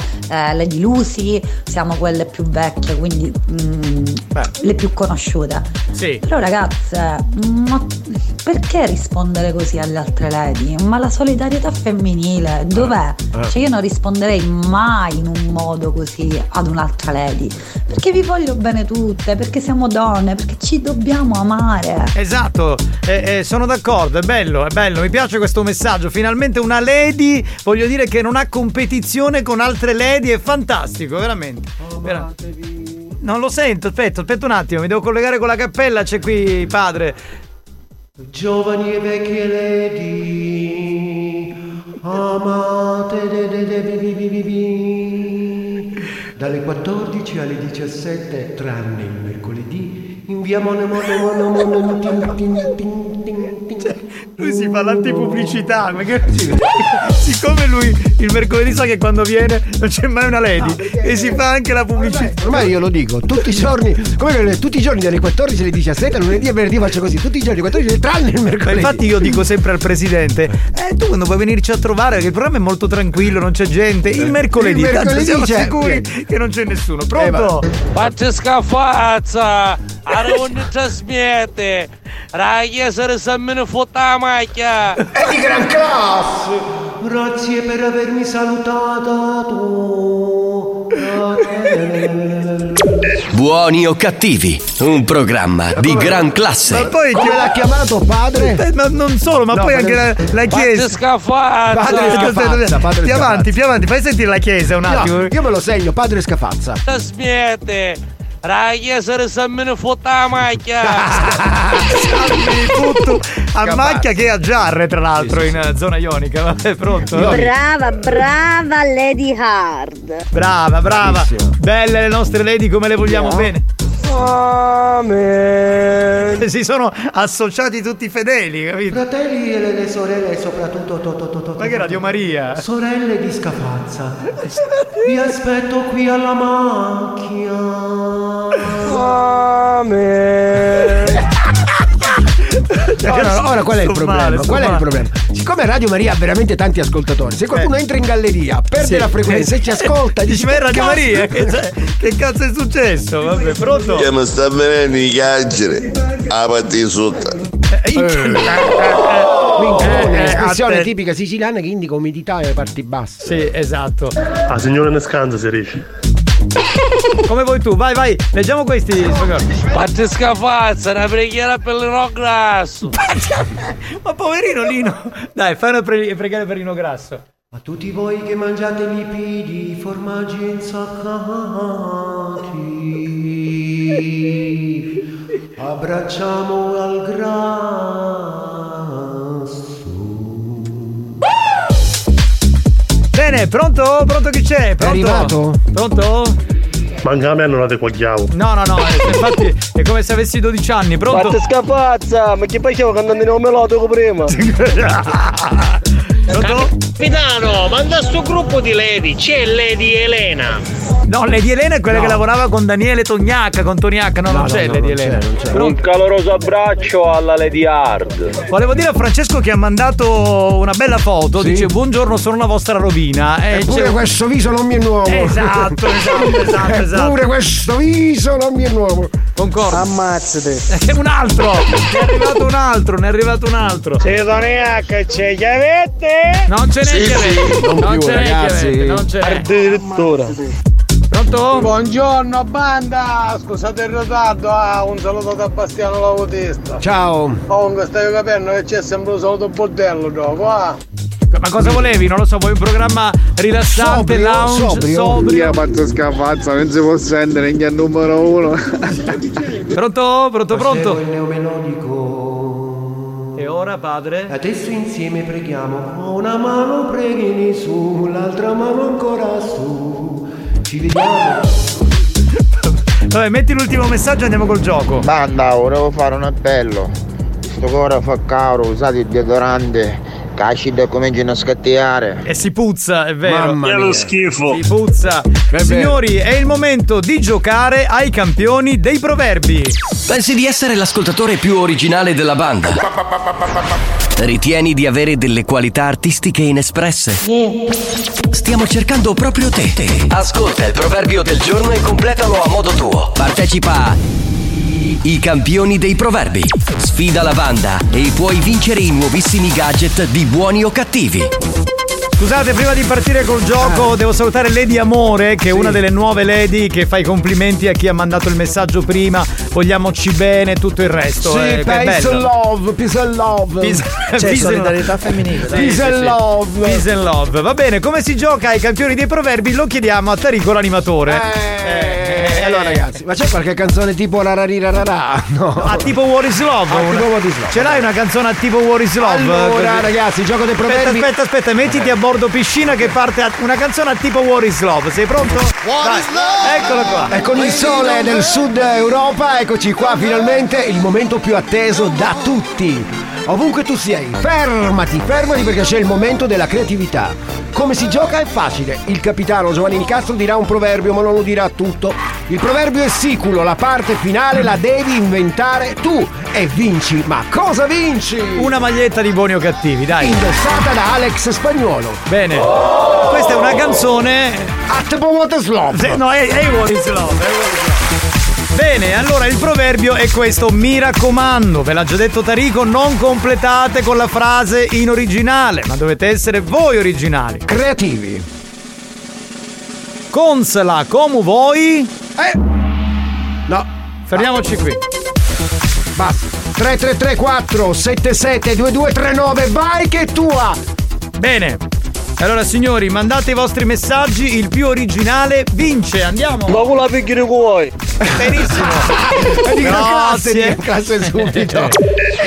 Lady Lucy, siamo quelle più vecchie, quindi mm, le più conosciute. Sì. Però ragazze, ma perché rispondere così alle altre lady? Ma la solidarietà femminile dov'è? Eh. Cioè io non risponderei mai in un modo così ad un'altra lady. Perché vi voglio bene tutte, perché siamo donne, perché ci dobbiamo amare. Esatto, eh, eh, sono d'accordo, è bello, è bello, mi piace questo messaggio. Finalmente una lady, voglio dire che non ha competizione con altre lady, è fantastico, veramente. Vera- Non lo sento, aspetta, aspetta un attimo, mi devo collegare con la cappella, c'è qui padre. Giovani e vecchie lady, amate de de de vi vi vi vi. Dalle 14 alle 17, tranne il mercoledì, Inviamo, nemo, nemo, nemo, nemo, ting, ting, ting, ting. Lui si fa l'antipubblicità, perché siccome lui il mercoledì sa che quando viene non c'è mai una lady e si fa anche la pubblicità. Ormai io lo dico, tutti i giorni, come che tutti i giorni dalle 14 alle 17, lunedì e venerdì faccio così, tutti i giorni 14 tranne il Ma mercoledì. infatti io dico sempre al presidente, eh tu quando vuoi venirci a trovare, perché il programma è molto tranquillo, non c'è gente, il mercoledì, Il tanto mercoledì siamo c'è- sicuri che non c'è nessuno. Pronto? Fatti scafazza! Ora non trasmette! La chiesa risammene fotta la macchia! È di gran classe! Grazie per avermi salutata tu. Buoni o cattivi, un programma di gran classe. Ma poi Come l'ha chiamato padre? Eh, ma non solo, ma No, poi anche la, padre- la chiesa. Scafazza! Padre scafazza, padre più avanti, scafazza. più avanti, fai sentire la chiesa un attimo. No, io me lo segno, padre scafazza. Trasmette! La chiesa risammene fotta la macchia! A macchia che a Giarre, tra l'altro, in eh, zona ionica. Vabbè, pronto? Brava, brava Lady Hard. Brava, brava. Belle le nostre lady, come le vogliamo bene. Si sono associati tutti fedeli, capito? Fratelli e le, le sorelle, soprattutto to, to, to, to, Ma che Radio Maria? Sorelle di scafazza. Vi aspetto qui alla macchia. Ora, ora qual è il problema? qual è il problema? Siccome Radio Maria ha veramente tanti ascoltatori, se qualcuno entra in galleria, perde Sì. la frequenza e ci ascolta, Dici, ma è Radio "Cazzo!" Maria? Che, che cazzo è successo? Vabbè, pronto? Che mi sta venendo i chiacchiere a partire sotto. Minchione, Eh, eh, espressione a te. tipica siciliana che indica umidità e parti basse. Sì, esatto. La signora ne scansa si dice. Come vuoi tu? Vai, vai, leggiamo questi. Fatti scafazza! Una preghiera per il grasso! Ma poverino Lino. Dai, fai una pre- preghiera per Lino Grasso. A tutti voi che mangiate lipidi, formaggi insaccati, abbracciamo al grasso. Bene, pronto? Pronto chi c'è? Pronto? arrivato? Pronto? Manca a me non la te quagliavo. No, no, no, eh, infatti è come se avessi 12 anni, pronto? Fatti scafazza! Ma che facevo cantando in un melodico prima? Capitano, manda sto gruppo di Lady, c'è Lady Elena. No, Lady Elena è quella che lavorava con Daniele Tognacca, con Toniacca, no, non no, c'è no, Lady non c'è, Elena. non c'è. Pronto? caloroso abbraccio alla Lady Hard! Volevo dire a Francesco che ha mandato una bella foto, Sì. dice buongiorno sono la vostra rovina. E Eppure c'è- questo viso non mi è nuovo. Esatto, esatto, esatto, esatto. Eppure questo viso non mi è nuovo. Concordo. Ammazzate. È un altro! Ne è arrivato un altro, ne è arrivato un altro. Se Toniacca c'è chiavette! Non ce n'è Sì, sì. Non, Non più, ce n'è ragazzi. chiavette, non ce n'è. Addirittura! Pronto Pronto? Buongiorno banda, scusate il ritardo, ah, un saluto da Bastiano Lautista. Ciao. Comunque stai capendo che c'è sempre un saluto bordello dopo, ah. Ma cosa volevi? Non lo so, vuoi un programma rilassante, lounge, sobrio? Io faccio scafazza, non si può sentire che è il numero uno. Pronto? Pronto, pronto? Neomelodico. E ora, padre? Adesso insieme preghiamo. Con una mano preghini su, l'altra mano ancora su. Ci vediamo. Vabbè, metti l'ultimo messaggio e andiamo col gioco. Banda, volevo fare un appello. Sto ora fa caro, usate il deodorante. Cascida cominciano a scattiare. E si puzza, è vero. Mamma Che lo mia. schifo. Si puzza. Signori, è il momento di giocare ai campioni dei proverbi. Pensi di essere l'ascoltatore più originale della banda? Ritieni di avere delle qualità artistiche inespresse? Stiamo cercando proprio te. Ascolta il proverbio del giorno e completalo a modo tuo. Partecipa a I campioni dei proverbi. Sfida la banda e puoi vincere i nuovissimi gadget di buoni o cattivi. Scusate, prima di partire col gioco, devo salutare Lady Amore, che è una delle nuove lady che fa i complimenti a chi ha mandato il messaggio prima. Vogliamoci bene, tutto il resto. Sì, eh, peace and love, peace and love. Peace- C'è peace and- solidarietà femminile. dai. Peace and love. Peace and love. Va bene, come si gioca ai campioni dei proverbi? Lo chiediamo a Tarico l'animatore. Eh, allora ragazzi, ma c'è qualche canzone tipo rararirarara? No. Ah, tipo War is Love. Ah, una- tipo What is Love. Ce l'hai una canzone a tipo War is Love? Allora Così. ragazzi, gioco dei Aspetta, proverbi. aspetta, aspetta, mettiti a bordo piscina che parte a- una canzone a tipo War is Love. Sei pronto? Vai. Eccolo qua. E con il sole del sud Europa, eccoci qua finalmente, il momento più atteso da tutti. Ovunque tu sei, fermati, fermati perché c'è il momento della creatività. Come si gioca è facile. Il capitano Giovanni Nicastro dirà un proverbio, ma non lo dirà tutto. Il proverbio è siculo, la parte finale la devi inventare tu e vinci. Ma cosa vinci? Una maglietta di buoni o cattivi, dai. Indossata da Alex Spagnuolo. Bene. Questa è una canzone. At Bomoteslov. Se- No, è, è Love. è War is Love. Bene, allora il proverbio è questo, mi raccomando, ve l'ha già detto Tarico, non completate con la frase in originale, ma dovete essere voi originali. Creativi. Consala come vuoi. Eh. No. Fermiamoci qui. Basta. 3334 772239 vai che è tua! Bene. Allora signori, mandate i vostri messaggi, il più originale vince, andiamo! Dopo la picchi di vuoi. Benissimo! Di di Grazie! classe subito.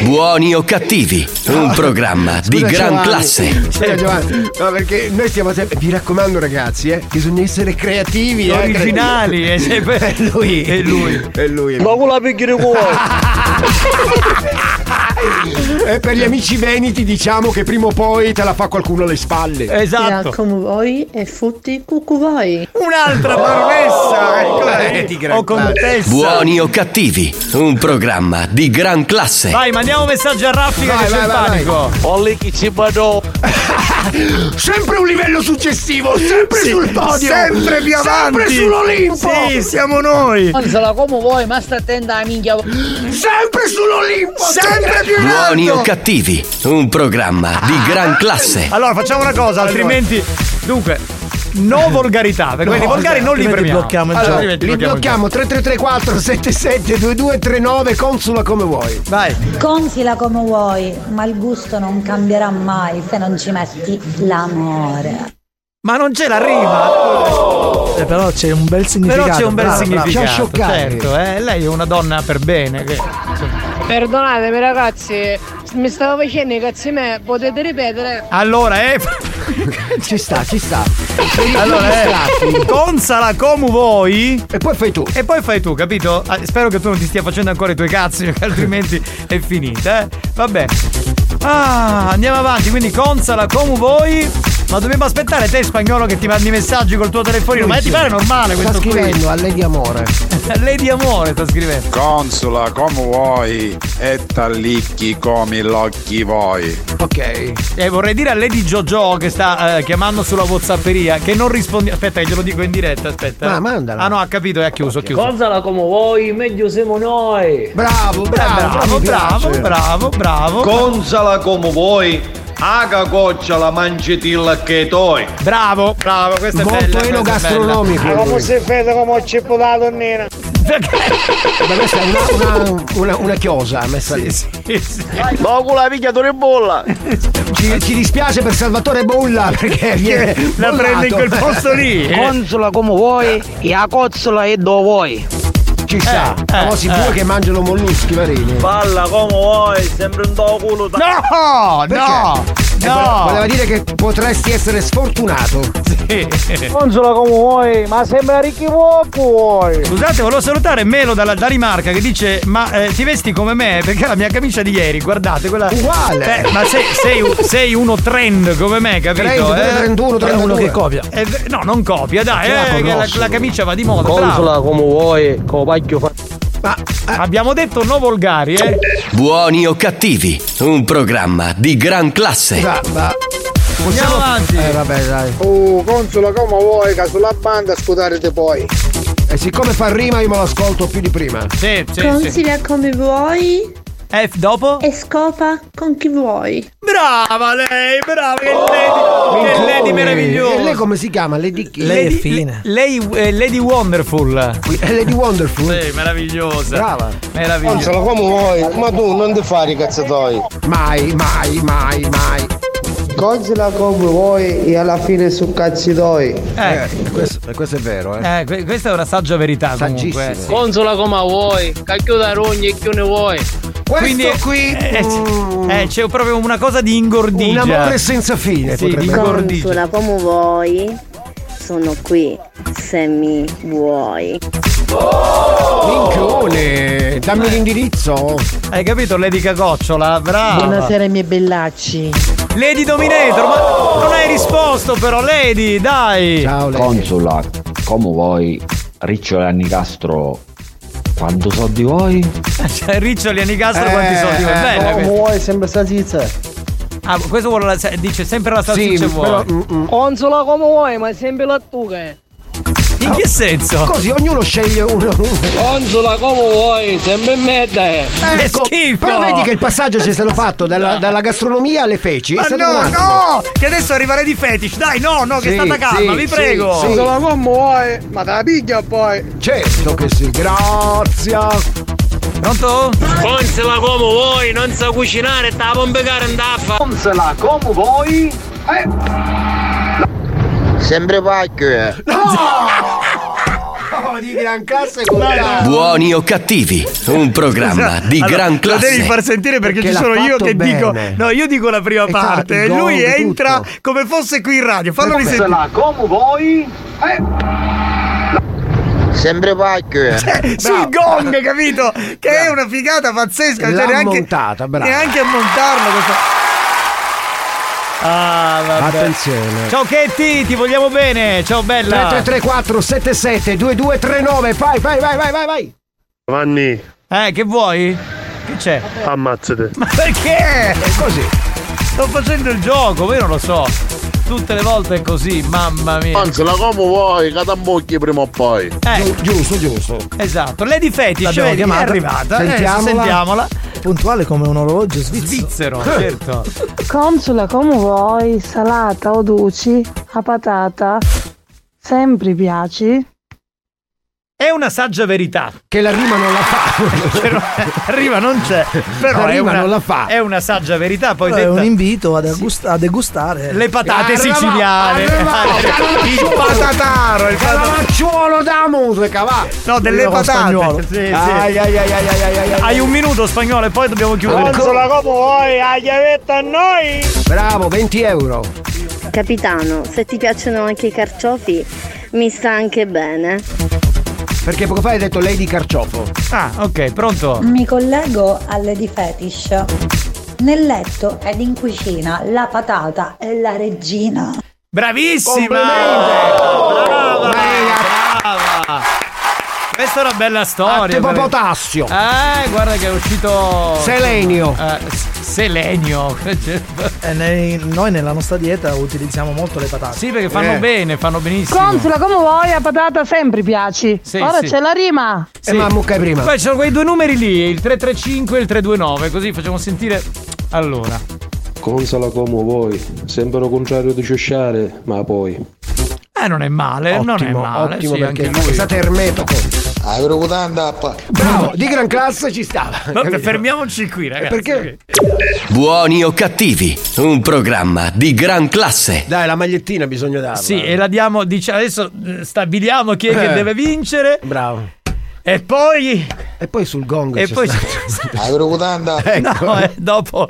Buoni o cattivi, un programma di Scusa, gran Giovanni. classe. Scusa Giovanni, no, perché noi stiamo sempre. Vi raccomando, ragazzi, eh, bisogna essere creativi, eh, Originali, eh, sempre- È lui. È lui. È lui. Dopo la picchi di vuoi. E per gli amici veneti diciamo che prima o poi te la fa qualcuno alle spalle. Esatto. come vuoi e futti cucù voi. Un'altra promessa! eccola Eh, O contessa! Buoni o cattivi, un programma di gran classe. Vai, mandiamo messaggi a raffica Vai, che c'è vai, il vai, panico! Olli chi ci vado. Sempre un livello successivo, sempre Sì, sul podio. Sempre più avanti! Sempre sull'Olimpo. Sì, siamo noi! Alzala come vuoi, ma sta attenta alla minchia. Sempre sull'Olimpo. Sempre Buoni o cattivi, un programma di gran classe. Allora, facciamo una cosa, altrimenti... Dunque, no volgarità, perché quelli volgari non li premiamo. blocchiamo Allora, li blocchiamo il blocchiamo 3334 772239 consula come vuoi. Vai! Consila come vuoi, ma il gusto non cambierà mai se non ci metti l'amore. Ma non c'è la rima! Eh, però c'è un bel significato. Però c'è un bel bravo, bravo. significato, Già scioccare. certo, eh? Lei è una donna per bene. Che... Perdonatemi ragazzi, mi stavo facendo i cazzi me, potete ripetere? Allora, eh... Ci sta, ci sta. Allora, eh, consala come vuoi E poi fai tu. e poi fai tu, capito? Ah, spero che tu non ti stia facendo ancora i tuoi cazzi, perché altrimenti è finita, eh? Vabbè. Ah, andiamo avanti, quindi consala come vuoi. Ma dobbiamo aspettare te spagnolo che ti mandi i messaggi col tuo telefonino. Ma ti pare normale Sta questo qui? scrivendo a lei di amore. Lei di amore sta scrivendo. Consula come vuoi e tallicchi come l'occhi vuoi. Ok. E vorrei dire a Lady Jojo che sta eh, chiamando sulla Whatsapperia che non rispondi. Aspetta, che glielo dico in diretta, aspetta. Ma mandala. Ah no, ha capito, è ha chiuso, ha chiuso. Consala come vuoi, meglio siamo noi. Bravo, bravo, bravo, bravo, bravo, bravo. Consala come vuoi Aga goccia la mangetilla che toi. Bravo, bravo, questo è Molto bello. bello. gastronomico. Ma come si vede come ho cipolla la donnina? Ma questa è una, una, una, una chiosa messa lì. No, con la tu bolla. Ci, ci dispiace per Salvatore Bolla perché viene la prende in quel posto lì. Consola come vuoi e la cozzola è dove vuoi. Ci sta, Eh, famosi eh, due eh. che mangiano molluschi marini. Balla come vuoi, sempre un do culo. No, Perché? no, no. vole- Voleva dire che potresti essere sfortunato. Consola come vuoi, ma sembra ricchi vuoi. Scusate, volevo salutare Melo dalla Danimarca che dice: Ma eh, ti vesti come me? Perché la mia camicia di ieri, guardate, quella. Uguale. Eh, ma sei, sei, sei uno trend come me, capito? 32, eh? 31, È 32. uno che copia. Eh, no, non copia, dai, la eh, la, camicia va di moda. bravo. Consola come vuoi, con pacchio Ma Abbiamo detto no volgari, eh? Buoni o cattivi, un programma di gran classe. va, va. Andiamo avanti. Eh vabbè dai. Oh, consola come vuoi, che sulla banda scudarete poi. E siccome fa rima io me lo ascolto più di prima. Sì, sì, sì. Consiglia come vuoi F dopo? e scopa con chi vuoi. Brava lei, brava, che lady, che lady E lei meravigliosa. come si chiama? Lady chi? Lei è Lady- fine. Lei è Lady Wonderful. È Lady Wonderful. Sì, meravigliosa. Brava. Meravigliosa. come vuoi, ma tu non ti fai i cazzatoi. Mai, mai, mai, mai. Consola come vuoi e alla fine su cazzi toi. Eh, questo, questo è vero, eh. eh, que- questa è una saggia verità comunque. Sì. Consola come vuoi, cacchio da rogni e chi ne vuoi. Questo Quindi qui eh, mm, eh, c'è proprio una cosa di ingordigia. un amore senza fine Sì, potrebbe di ingordigia. Consola come vuoi, sono qui se mi vuoi. Minchione, dammi l'indirizzo. Hai capito Lady Cacocciola? Brava. Buonasera miei bellacci. Lady Dominator, ma non hai risposto però Lady, dai. Ciao Lady. Consula, come vuoi, Ricciolo e Nicastro, quanto soldi vuoi? Cioè, Riccioli e Nicastro Eh, quanti soldi vuoi? eh, Bella Come vuoi, sempre salsiccia. Ah, questo vuole la- dice sempre la Sì, salsiccia vuoi. però mm, mm. Consola come vuoi, ma sempre lattuga. eh. In che senso? così ognuno sceglie uno. Consola come vuoi, sempre in merda. eh. Che Ecco, schifo! Però vedi che il passaggio c'è stato fatto dalla, dalla gastronomia alle feci. Ma è no, no! Che adesso arriva Lady Fetish, dai, no, no, che è stata calma, sì, vi prego. sì. Consola come vuoi, ma te la piglia poi. Certo che sì, grazie. Pronto? Consola come vuoi, non sa cucinare, te la pompe carandaffa. Consela come vuoi. Sempre pacchio, eh. Oh, di gran classe con Buoni o cattivi, un programma di Allora, gran Lo classe. devi far sentire perché, Perché ci sono io che bene. dico. No, io dico la prima E fa parte il e lui gong, entra tutto. come fosse qui in radio. Fallo risentire. Come vuoi. Sempre pacchio, eh. Sul gong, capito? Che è una figata pazzesca. Cioè neanche, montata, bravo. neanche a montarlo. Questa... Ah, vabbè. Attenzione. Ciao Ketty, ti vogliamo bene. Ciao bella. 3334 77 2239 vai vai vai vai vai vai Vanni, Eh, che vuoi? Che c'è? ammazzate. Ma perché? È così. Sto facendo il gioco, io non lo so. Tutte le volte è così, mamma mia. Consela come vuoi, catambocchi prima o poi. Eh, Giusto, giusto. esatto. Lady Fetish, vedi, è arrivata. Sentiamola. Eh, sentiamola. Puntuale come un orologio svizzero. Svizzero, certo. Consola come vuoi, salata o dolci, a patata, sempre piaci. È una saggia verità. Che la rima non la fa. Però, rima non c'è. Però La è rima una, non la fa. È una saggia verità. Poi È un detta- invito a, degust- a degustare. le patate Arriva- siciliane. arriva- il patataro. Il patataro. Cavalacciuolo da musica, va. No, delle con patate. Sì, sì. Ai, ai, ai, ai, ai, ai, ai. Hai un minuto spagnolo e poi dobbiamo chiudere. Consola come vuoi, la chiavetta a noi. Bravo, 20 euro. Capitano, se ti piacciono anche i carciofi, mi sta anche bene. Perché poco fa hai detto Lady Carciofo. Ah, ok, pronto. Mi collego alle di fetish. Nel letto ed in cucina la patata è la regina. Bravissima! Brava! Brava! Questa è una bella storia. tipo perché- potassio. Eh, guarda che è uscito. Selenio. Eh, selenio. E nei- noi nella nostra dieta utilizziamo molto le patate. sì, perché fanno Eh. bene, fanno benissimo. Consola come vuoi, a patata sempre piaci. Sì, Ora sì. c'è la rima. Sì. E ma mucca prima. Poi ci sono quei due numeri lì, il 335 e il 329, così facciamo sentire. Allora. Consala come vuoi, sembra contrario di ciosciare, ma poi. Eh, non è male, non è Ottimo, male. ottimo sì, perché anche lui. Scusate Ermetoco. Avevo tanta Bravo, di gran classe ci stava. Vabbè, fermiamoci qui, ragazzi. Perché? Buoni o cattivi, un programma di gran classe. Dai, la magliettina bisogna darla. Sì, e la diamo, dice, adesso eh, stabiliamo chi è che Eh. deve vincere. Bravo. E poi. E poi sul gong. E poi. Avevo tanta No, eh, dopo.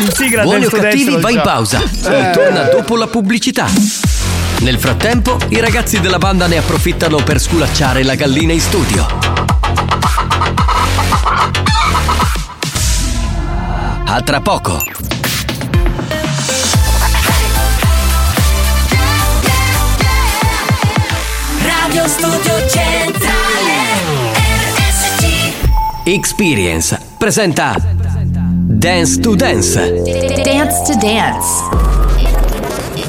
Il sigla Buoni o cattivi lo va in sa. pausa e Eh. torna dopo la pubblicità. Nel frattempo, i ragazzi della banda ne approfittano per sculacciare la gallina in studio. A tra poco. Radio Studio Centrale RSC Experience presenta Dance to Dance. Dance to Dance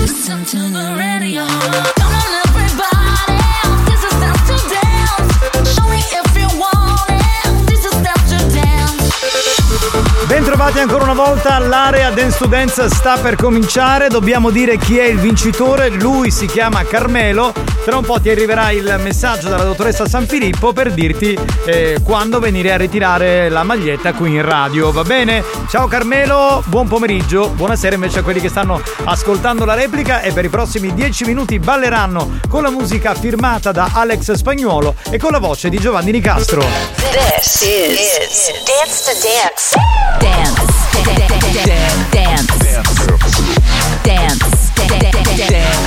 Listen to the radio Bentrovati ancora una volta, l'area Dance Dance sta per cominciare, dobbiamo dire chi è il vincitore, lui si chiama Carmelo, tra un po' ti arriverà il messaggio dalla dottoressa San Filippo per dirti eh, quando venire a ritirare la maglietta qui in radio, va bene? Ciao Carmelo, buon pomeriggio, buonasera invece a quelli che stanno ascoltando la replica e per i prossimi 10 minuti balleranno con la musica firmata da Alex Spagnuolo e con la voce di Giovanni Nicastro. This is, Dance to Dance. Dance. Dance. Dance.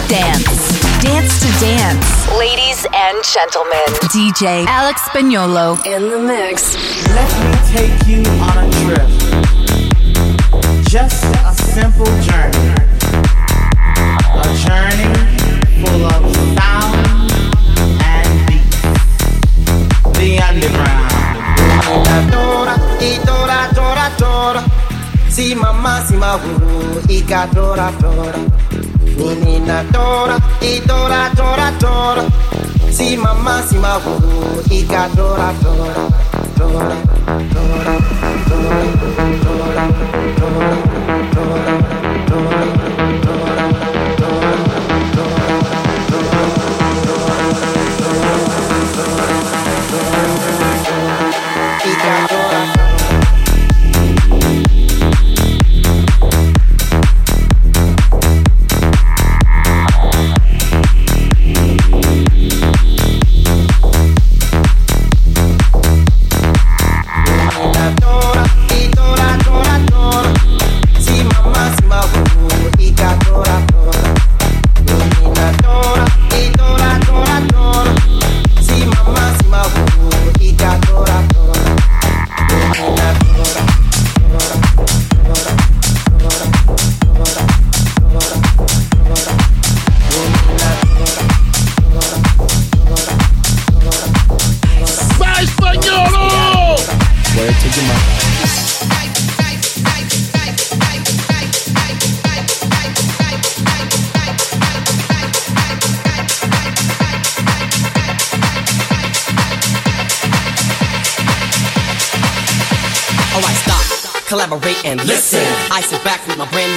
Dance. Dance to Dance. Ladies and gentlemen, DJ Alex Spagnolo in the mix. Let me take you on a trip. Just a simple journey. A journey full of sound and beat. The underground. Si mamma si ma wu Ika dora dora Ninina dora I dora dora dora Si mamma si ma i Ika dora dora dora dora dora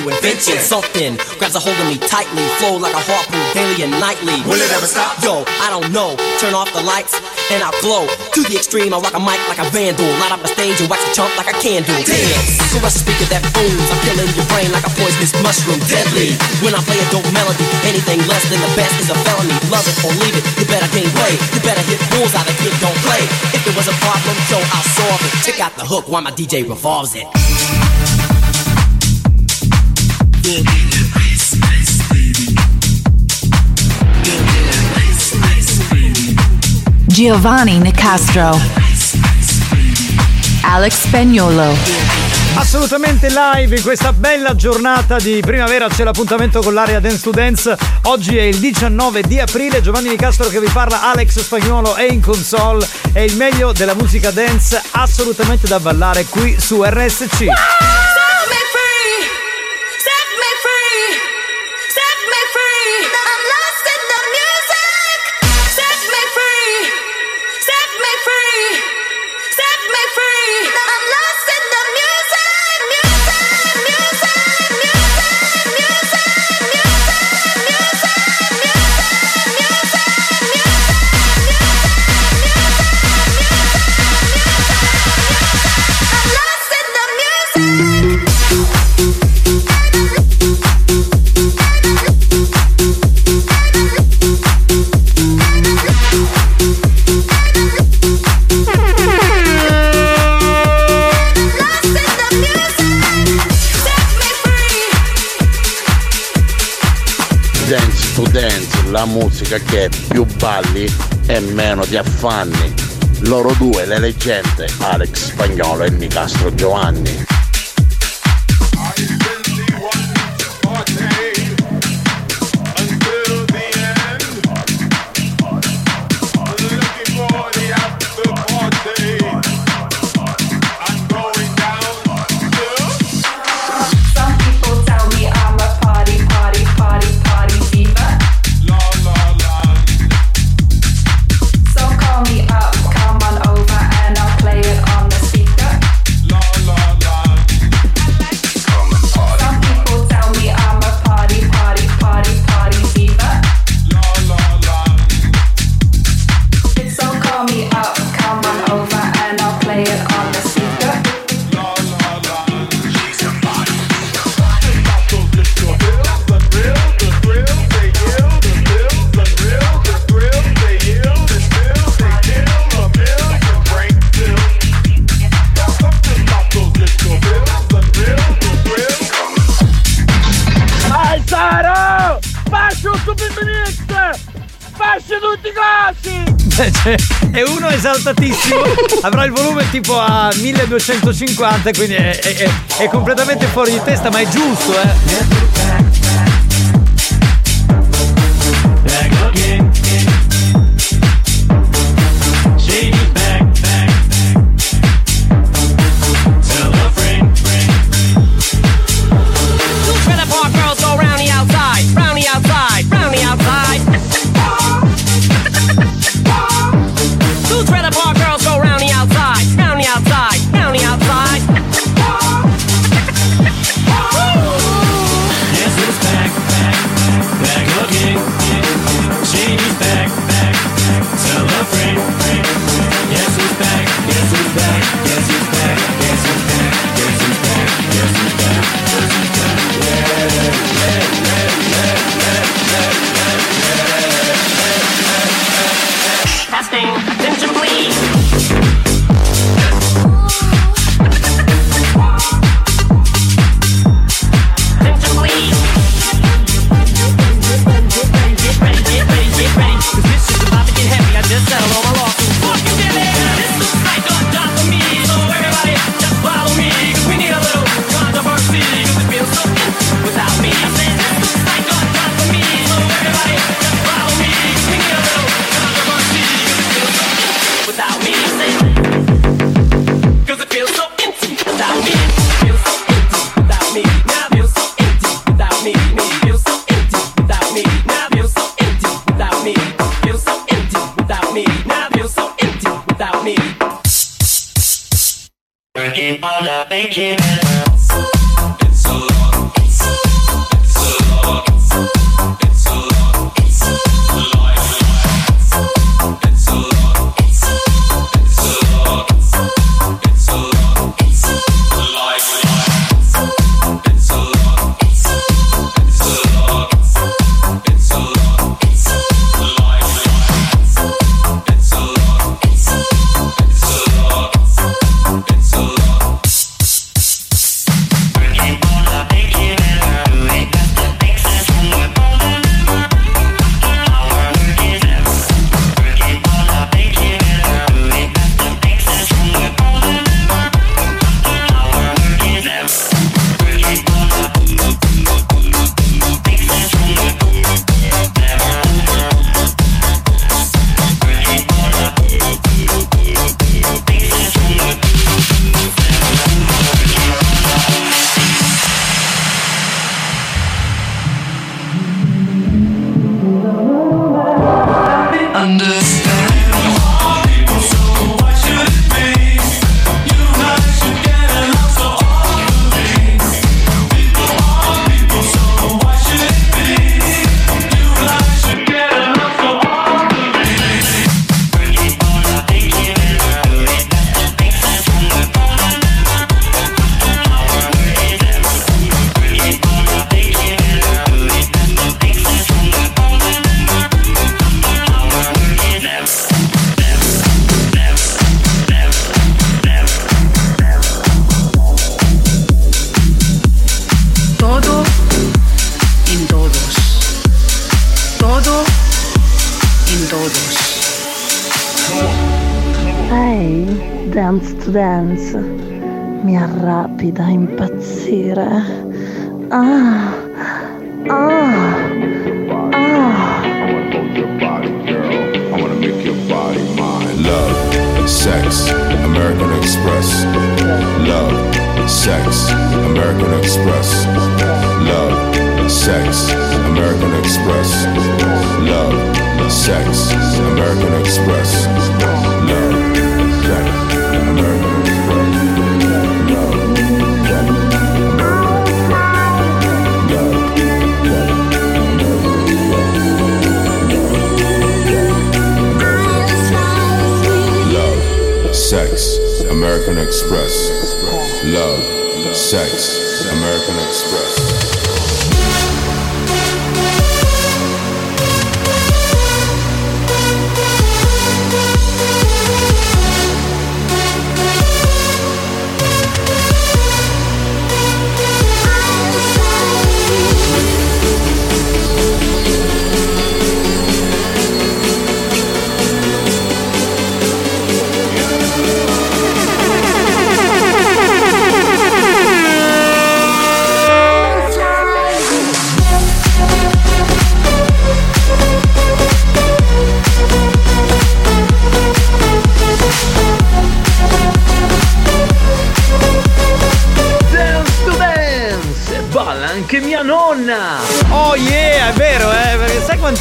invention. Something grabs a hold of me tightly, flow like a harpoon daily and nightly. Will it ever stop? Yo, I don't know. Turn off the lights and I'll glow. To the extreme, I rock a mic like a vandal. Light up the stage and wax a chump like a candle. Dance. Caress a speaker that booms. I'm killing your brain like a poisonous mushroom. Deadly. When I play a dope melody, anything less than the best is a felony. Love it or leave it. You better gain weight. You better hit bulls out of kid don't play. If there was a problem, yo, I'll solve it. Check out the hook while my DJ revolves it. Giovanni Nicastro. Alex Spagnolo. Assolutamente live in questa bella giornata di primavera c'è l'appuntamento con l'area Dance to Dance. Oggi è il 19 di aprile, Giovanni Di Castro che vi parla, Alex Spagnolo è in console, è il meglio della musica dance assolutamente da ballare qui su RSC. significa che più balli e meno ti affanni. Loro due, le leggende, Alex Spagnolo e Nicastro Giovanni. adattatissimo. Avrà il volume tipo a 1250, quindi è, è, è, è completamente fuori di testa, ma è giusto, eh.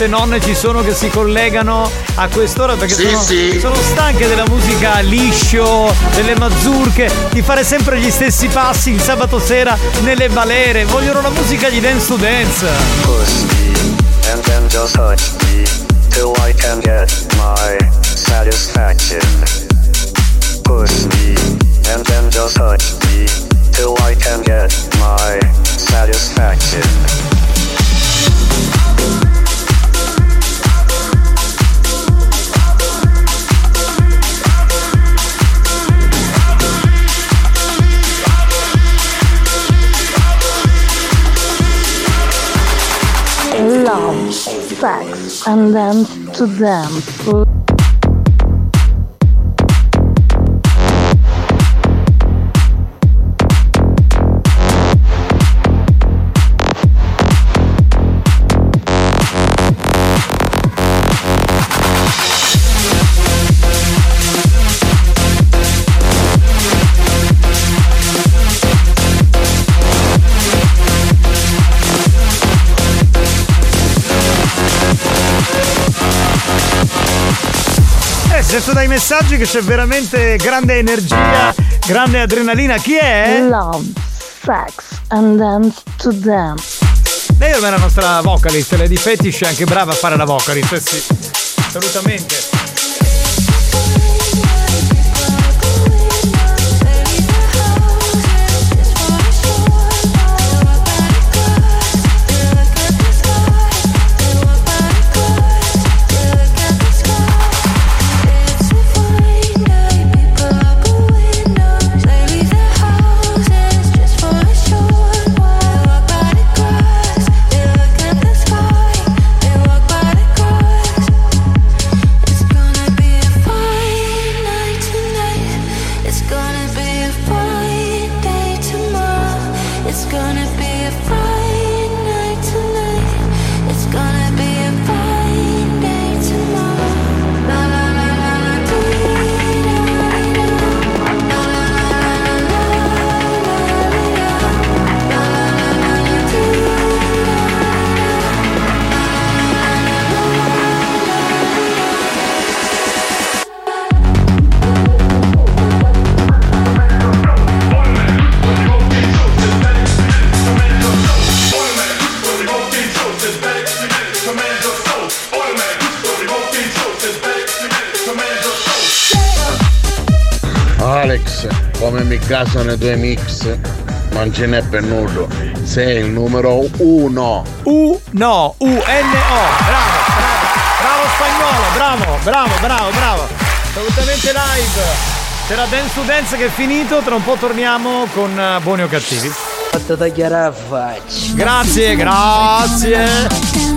Quante nonne ci sono che si collegano a quest'ora? Perché Sì, sono, sì. sono stanche della musica liscio, delle mazurche, di fare sempre gli stessi passi il sabato sera nelle balere. Vogliono la musica di dance to dance. and then just touch me till I can get my satisfaction. Push me and then just touch me till I can get my satisfaction. Love, sex, and dance to dance. Dai messaggi che c'è veramente grande energia, grande adrenalina. Chi è? Love, sex, and dance to dance. Lei è la nostra vocalist, Lady Fetish è anche brava a fare la vocalist, eh sì. Assolutamente. Come mi casano i tuoi mix, non ce n'è per nudo. Sei il numero uno. U no, U N O. Bravo, bravo. Bravo spagnolo, bravo, bravo, bravo, bravo. Assolutamente live. C'era Dance to Dance che è finito, tra un po' torniamo con eh, Buoni o Cattivi. Fatto tagliare la faccia. Grazie, grazie.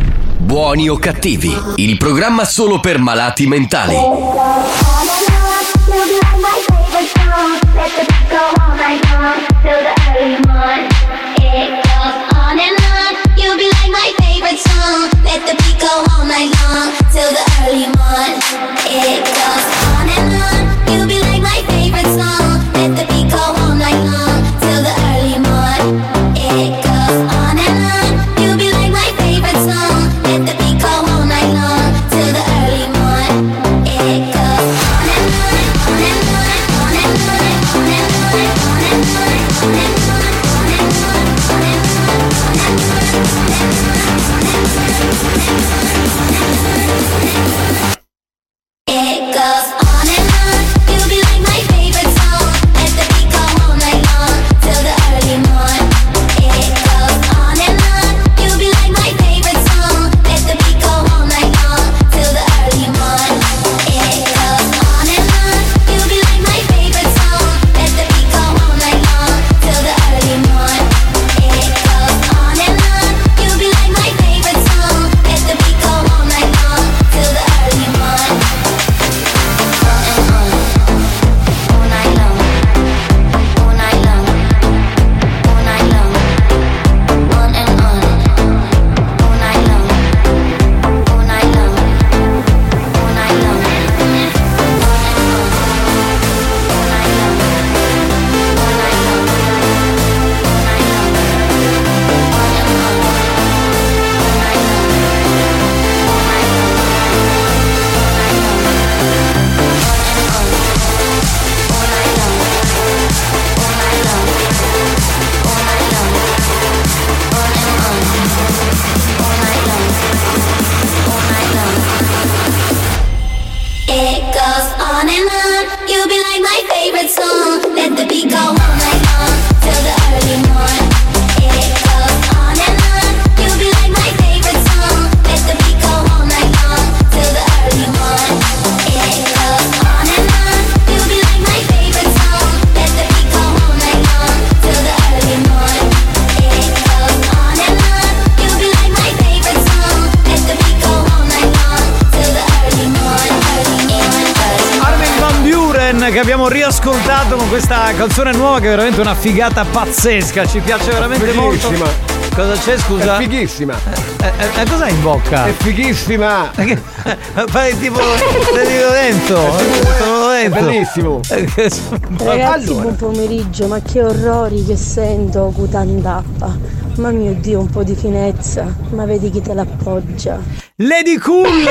Buoni o cattivi, il programma solo per malati mentali. Let the beat go all night long till the early morn. It goes veramente una figata pazzesca, ci piace veramente molto. Fighissima. Cosa c'è scusa? È fighissima. Eh, eh, eh, cos'hai in bocca? È fighissima. Fai tipo. Dico dentro. Sono dentro. È bellissimo. Ragazzi, buon pomeriggio, ma che orrori che sento Cutandappa. Ma mio Dio, un po' di finezza, ma vedi chi te l'appoggia. Lady Cool!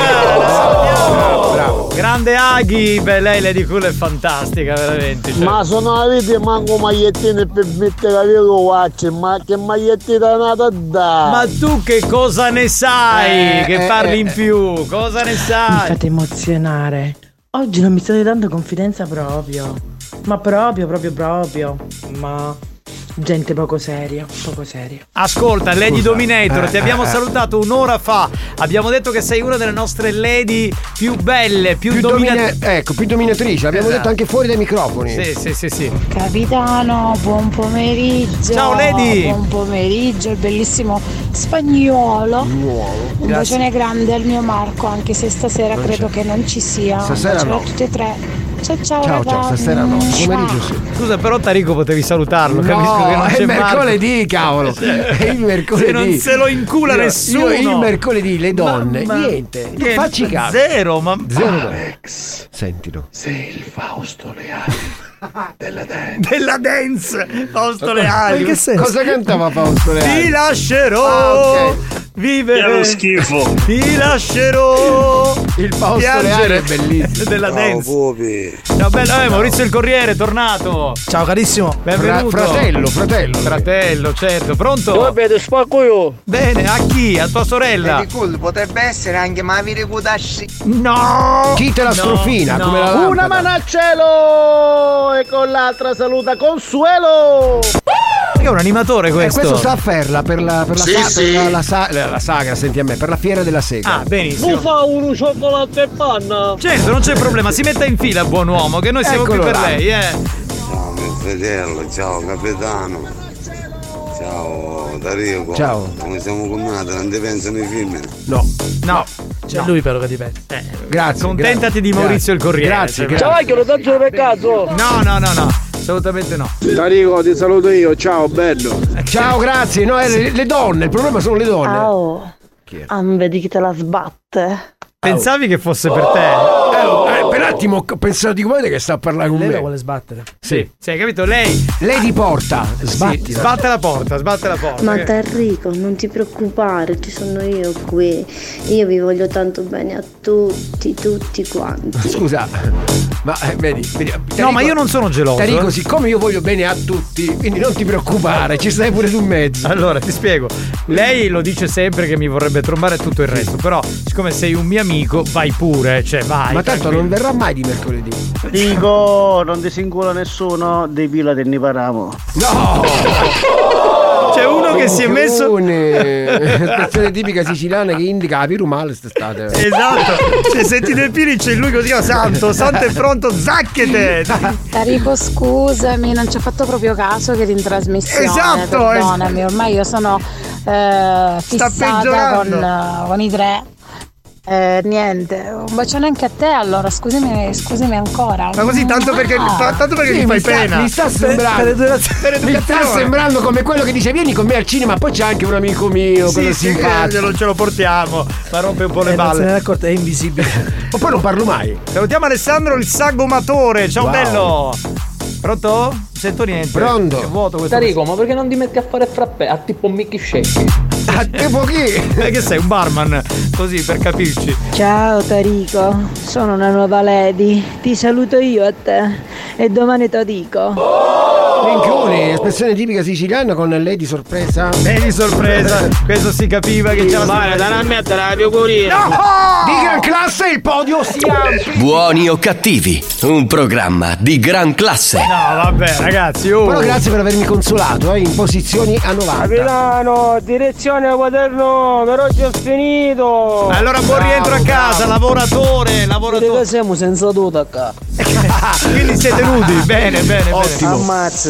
Bravo, Grande Aghi, beh lei Lady Cool è fantastica, veramente. cioè. Ma sono avete manco magliettine per mettere la vero watch, ma che magliettina è nata da? Ma tu che cosa ne sai? Eh, che eh, parli eh, in più? Cosa ne Mi sai? fate emozionare. Oggi non mi state dando confidenza proprio. Ma proprio, proprio, proprio. Ma gente poco seria, poco seria. Ascolta, Lady Scusa. Dominator, Eh, ti abbiamo eh, salutato un'ora fa. Abbiamo detto che sei una delle nostre lady più belle, più, Più dominatrici. domina- ecco, più dominatrice, l'abbiamo Esatto. detto anche fuori dai microfoni. Sì, sì, sì, sì. Capitano, buon pomeriggio. Ciao, Lady. Buon pomeriggio, il bellissimo spagnolo. Un Grazie. bacione grande al mio Marco, anche se stasera Non credo c'è. che non ci sia. Stasera Un bacione no. a tutti e tre. Ciao ciao, Ciao, ciao, stasera no, pomeriggio sì. Scusa, però Tarico potevi salutarlo. Capisco che non No, c'è è mercoledì, cavolo. È il mercoledì. Se non se lo incula Io- nessuno. Io il mercoledì, le donne, Ma- ma- niente. Niente, facci caso. Zero, ma. Zero Alex. Sentilo. Sei il Fausto Leali della dance. Della dance, Fausto Leali. In che senso? Cosa cantava Fausto Leali? Ti lascerò Ah, ok. vivere. Che schifo. Ti lascerò Il Fausto piangere Leali è bellissimo. della Ciao, dance. Ciao bello, eh, Maurizio il Corriere, è tornato. Ciao carissimo. Benvenuto. Fra- fratello, fratello. Fratello, certo. Pronto? Dove vedo spacco io? Bene, a chi? A tua sorella? Cool, potrebbe essere anche Mavire Kudashi. No! Chi te la No, strofina? no. Come la Una mano al cielo e con l'altra saluta Consuelo. Che è un animatore Eh, questo? questo sta a Ferla per la, per la, Sì, sa- sì. per la, la sa- la- la sagra, senti a me, per la fiera della sega. Ah, benissimo. Non fa uno cioccolato e panna. Certo, non c'è problema, si metta in fila, buon uomo, che noi siamo Eccolo qui per là. lei, eh. Ciao mio fratello, ciao capitano. Ciao Dario. Ciao. Come siamo combinati, non ti pensano i femmine. No. No. C'è No. lui però che dipende. Grazie. Contentati di grazie. Maurizio il Corriere. Grazie, cioè, grazie. Ciao, lo taccio per caso. No, no, no, no, assolutamente no. Tarico, ti saluto io, ciao, bello. Ciao, grazie. No, eh, le, le donne, il problema sono le donne. Oh. Ah, vedi chi te la sbatte. Pensavi che fosse per te? Attimo ho pensato di guarda che sta a parlare con Lei me. la vuole sbattere. Sì, sì, hai capito? Lei. Lei di porta. Sbatti. Sì, sbatte la porta, sbatte la porta. Ma che- Enrico, non ti preoccupare, ci sono io qui. Io vi voglio tanto bene a tutti, tutti quanti. Scusa, ma eh, vedi, vedi, No, ma io non sono geloso. Tarico, eh. siccome io voglio bene a tutti, quindi non ti preoccupare, ci stai pure tu in mezzo. Allora, ti spiego. Lei lo dice sempre che mi vorrebbe trombare e tutto il resto. Però, siccome sei un mio amico, vai pure, cioè vai. ma tanto tranquillo. non verrà mai di mercoledì. Dico, non ti singula nessuno, dei pila te ne paramo. No! C'è uno che si è messo. Espressione tipica siciliana che indica la piru male quest'estate. Esatto, se sentite il Piri c'è lui così, oh santo, santo è pronto, zacchete! Tarico scusami, non ci ho fatto proprio caso che eri in trasmissione. Esatto, Perdonami, ormai io sono eh, fissata con, con i tre. Eh, niente, un bacione anche a te allora, scusami, scusami ancora. Ma così tanto perché, Ah. tanto perché Sì, gli fai mi sta- pena. mi sta sembrando. Per, Mi sta sembrando come quello che dice vieni con me al cinema, poi c'è anche un amico mio, Sì, quello sì, che simpatico. non ce lo portiamo, ma rompe un po' le Eh, non se ne balle. è accorto, è invisibile. Ma poi non parlo mai. Salutiamo Alessandro il sagomatore, ciao Wow. bello! Pronto? Non Sento niente. Pronto? Che vuoto questo. Tarico, ma perché non ti metti a fare frappè? A tipo Mickey Shake. A tipo chi? Eh, che sei un barman? Così per capirci. Ciao Tarico, sono una nuova lady. Ti saluto io a te e domani te lo dico. Minchioni, espressione tipica siciliana con lei di sorpresa. E di sorpresa, questo si capiva che c'era Vai, dai a mettere la pecorina. Di gran classe il podio si amplia. Buoni o cattivi, un programma di gran classe. No, vabbè, ragazzi, oh. Però grazie per avermi consolato, eh, in posizioni a 90. Capitano, direzione al quaderno, per oggi ho finito. Allora buon rientro a casa, lavoratore, lavoratore. siamo senza tuta qua. Quindi siete nudi, bene, bene, Ottimo. Ammazzate.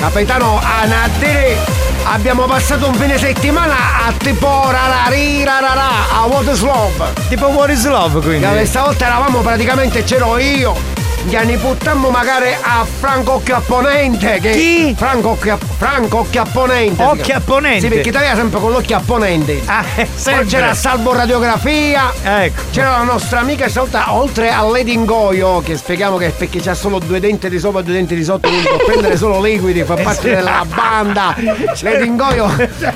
Capitano Anadere, abbiamo passato un fine settimana a tipo rarari rarara a What is Love. Tipo What is Love quindi. Questa volta eravamo praticamente c'ero io. Gli aniputtammo magari a Franco Occhiapponente. Che Chi? Franco, Occhia, Franco Occhiapponente. Occhiapponente? Sì, perché Italia sempre con l'occhio apponente. Ah, eh, Poi sempre. c'era Salvo Radiografia. Ecco. C'era la nostra amica stavolta oltre a Lady Ingoio, che spieghiamo che è perché c'ha solo due denti di sopra e due denti di sotto, quindi può prendere solo liquidi, fa parte della banda. Lady Ingoio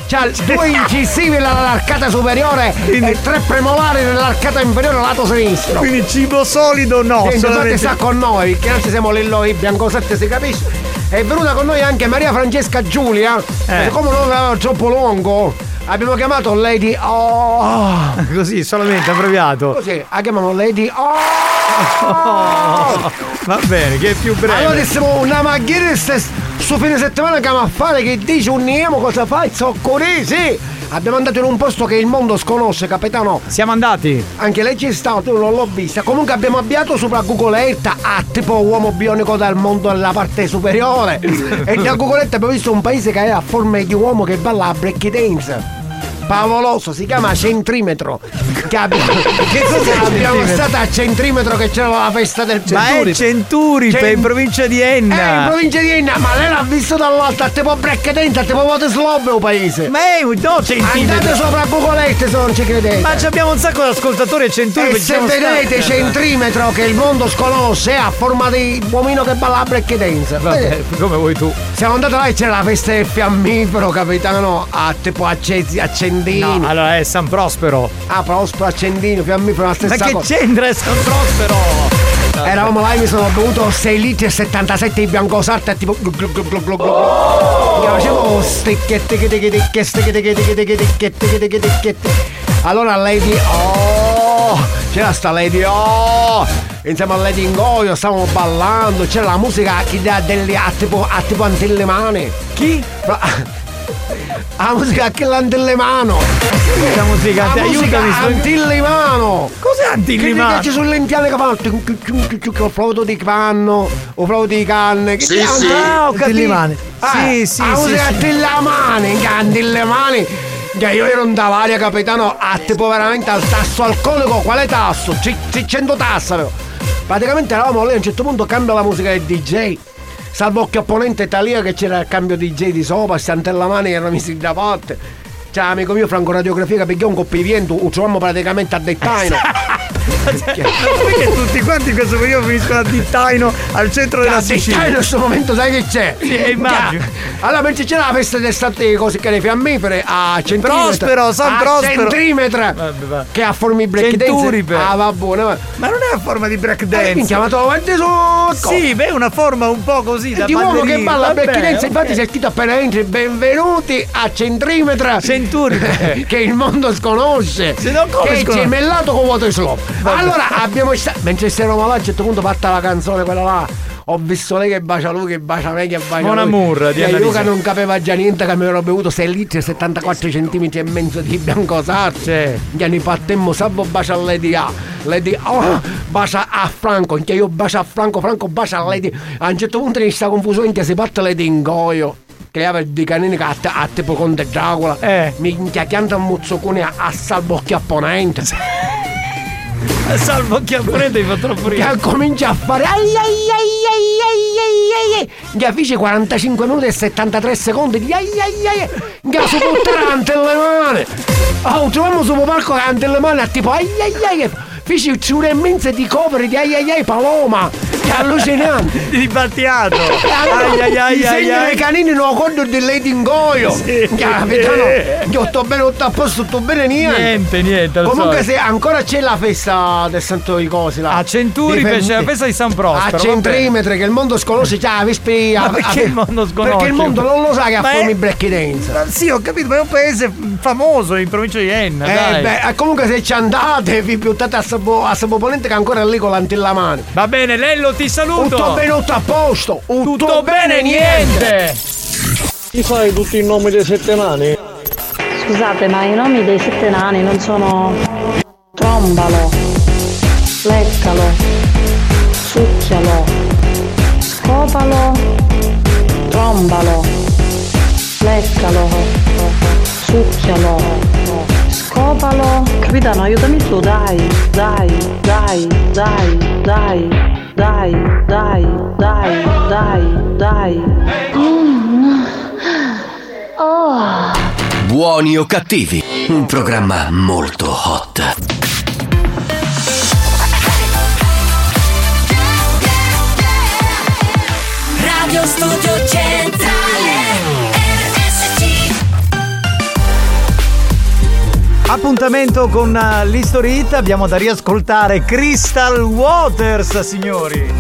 c'ha due incisivi nell'arcata superiore e tre premolari nell'arcata inferiore lato sinistro. Quindi cibo solido no, infatti solamente. sta con noi, perché noi ci siamo Lillo e Biancosette, si capisce. È venuta con noi anche Maria Francesca Giulia. Eh. E come non era troppo lungo, abbiamo chiamato Lady Oh. Così, solamente abbreviato. Così, la chiamano Lady Oh. Va bene, che è più breve. Allora dissimo una macchina su fine settimana che a fare che dice uniamo cosa fai? Soccorri, sì! Abbiamo andato in un posto che il mondo sconosce, capitano. Siamo andati. Anche lei ci è stato, io non l'ho vista. Comunque abbiamo avviato sopra Google Earth a tipo uomo bionico dal mondo alla parte superiore. e da Google Earth abbiamo visto un paese che aveva forme di uomo che balla a break dance. Favoloso, si chiama centimetro. Che abbiamo, Che cos'è abbiamo centimetro? stato a centimetro che c'era la festa del Ma è Centuripe. Cent- in provincia di Eh, in Enna. provincia di Enna, ma lei l'ha visto dall'alto, a tipo break dentro, a tipo voto slob o paese. Ma è un no centimetro. Andate sopra a Bucolette se non ci credete. Ma abbiamo un sacco di ascoltatori a Centuripe. E se siamo vedete stati. centimetro che il mondo sconosce è a forma di uomino che balla a break dance. Vabbè, come vuoi tu. Siamo andati là e c'era la festa del fiammifero, capitano, a tipo accesi, Accendino. No, allora è San Prospero. Ah, Prospero, Accendino, fiammifero, la stessa Ma che cosa. c'entra San Prospero? Eravamo là e mi sono bevuto 6 litri e 77 di biancosarte tipo Che facevo Allora Lady Oh C'era sta Lady Oh Insieme a Lady Ingoio stavamo ballando C'era la musica che dà delle a tipo, a tipo antille mani Chi? La musica che l'antille mano La musica, ti aiutami. sto- antille mano Cos'è antille Che mano? ci sono le indiane che fanno o flauto di panno o flauto di canne che Sì, che- sì. ah, ho capito. Sì, Eh, sì, la musica sì. antillamani che antillamani che io ero un davaria capitano a tipo veramente al tasso alcolico quale tasso? C- 100 tassa avevo. praticamente eravamo lì a un certo punto cambia la musica del DJ salvo che opponente Talia che c'era il cambio di J di sopra, Santellamani che erano messi da parte. Cioè, amico mio, franco radiografia che perché un coppiviento, uccidiamo praticamente a dettaglio. dettaino Perché tutti quanti in questo periodo finiscono a Dittaino al centro della a Sicilia? Dettaino in questo momento sai che c'è? Sì, eh, immagino. Allora mentre c'era la festa d'estate così che le fiammifere a centimetro Prospero, San a Prospero. centimetro Vabbè, va. che a forma di break dance Centuripe. ah va buono. Ma non è a forma di break Eh, dance. minchia, ma metti su Sì, beh, è una forma un po' così da di uomo che balla Vabbè, break dance ok. infatti c'è scritto appena entri benvenuti a centimetro Centuripe. che il mondo sconosce Se no come che è gemellato con vuoto slow allora abbiamo sta- mentre stavamo là a un certo punto fatta la canzone quella là ho visto lei che bacia lui, che bacia me, che bacia lui. amour di E io che non capiva già niente, che mi ero bevuto 6 litri e 74 centimetri e mezzo di biancosarte. Che ne fattemmo salvo bacia a Lady A. Lady A oh, bacia a Franco, che io bacia a Franco, Franco bacia a Lady A un certo punto in questa confusione che si parte Lady Ingoio. Che aveva dei canini che a, a tipo Conte Dracula. Eh. Minchia, chianta un muzzocone a, a salvo occhio apponente. Salvo che apponente mi fa troppo Che ridere. comincia a fare ai ai ai ai ai ai ai Che fece 45 minuti e 73 secondi di ai ai ai Che su buttare ante le mani Oh, troviamo su un palco ante le mani a tipo ai ai ai Fece una immensa di cover di ai ai ai Paloma Che allucinante Di Battiato. E allora, Ai ai ai ai ai. canini non conto di Lady Ingoio Sì. Capitano Che sto bene tutto a posto tutto bene niente Niente, niente. Comunque solito. se ancora c'è la festa del santo di cosi là. A Centuripe c'è la festa di San Prospero. A centimetri che il mondo sconosce già la Vespi Ma perché il mondo sconosce? Perché il mondo non lo sa che ha forma i break dance. Sì, ho capito, ma è un paese famoso in provincia di Enna. Eh, dai. beh, eh, comunque se ci andate vi buttate a Sabo, a Sabo Ponente che è ancora lì con l'antillamani. Va bene, Lello, ti saluto. Tutto bene, tutto a posto. Tutto, Tutto bene, niente. Ti fai tutti i nomi dei sette nani? Scusate, ma i nomi dei sette nani non sono trombalo, leccalo, succhialo, scopalo, trombalo, leccalo, succhialo, scopalo. Capitano, aiutami tu, dai, dai, dai, dai, dai, dai, dai, dai, dai, dai. Mm. Oh. Buoni o cattivi, un programma molto hot. Radio Studio Centrale Appuntamento con uh, l'History Hit, abbiamo da riascoltare Crystal Waters, signori.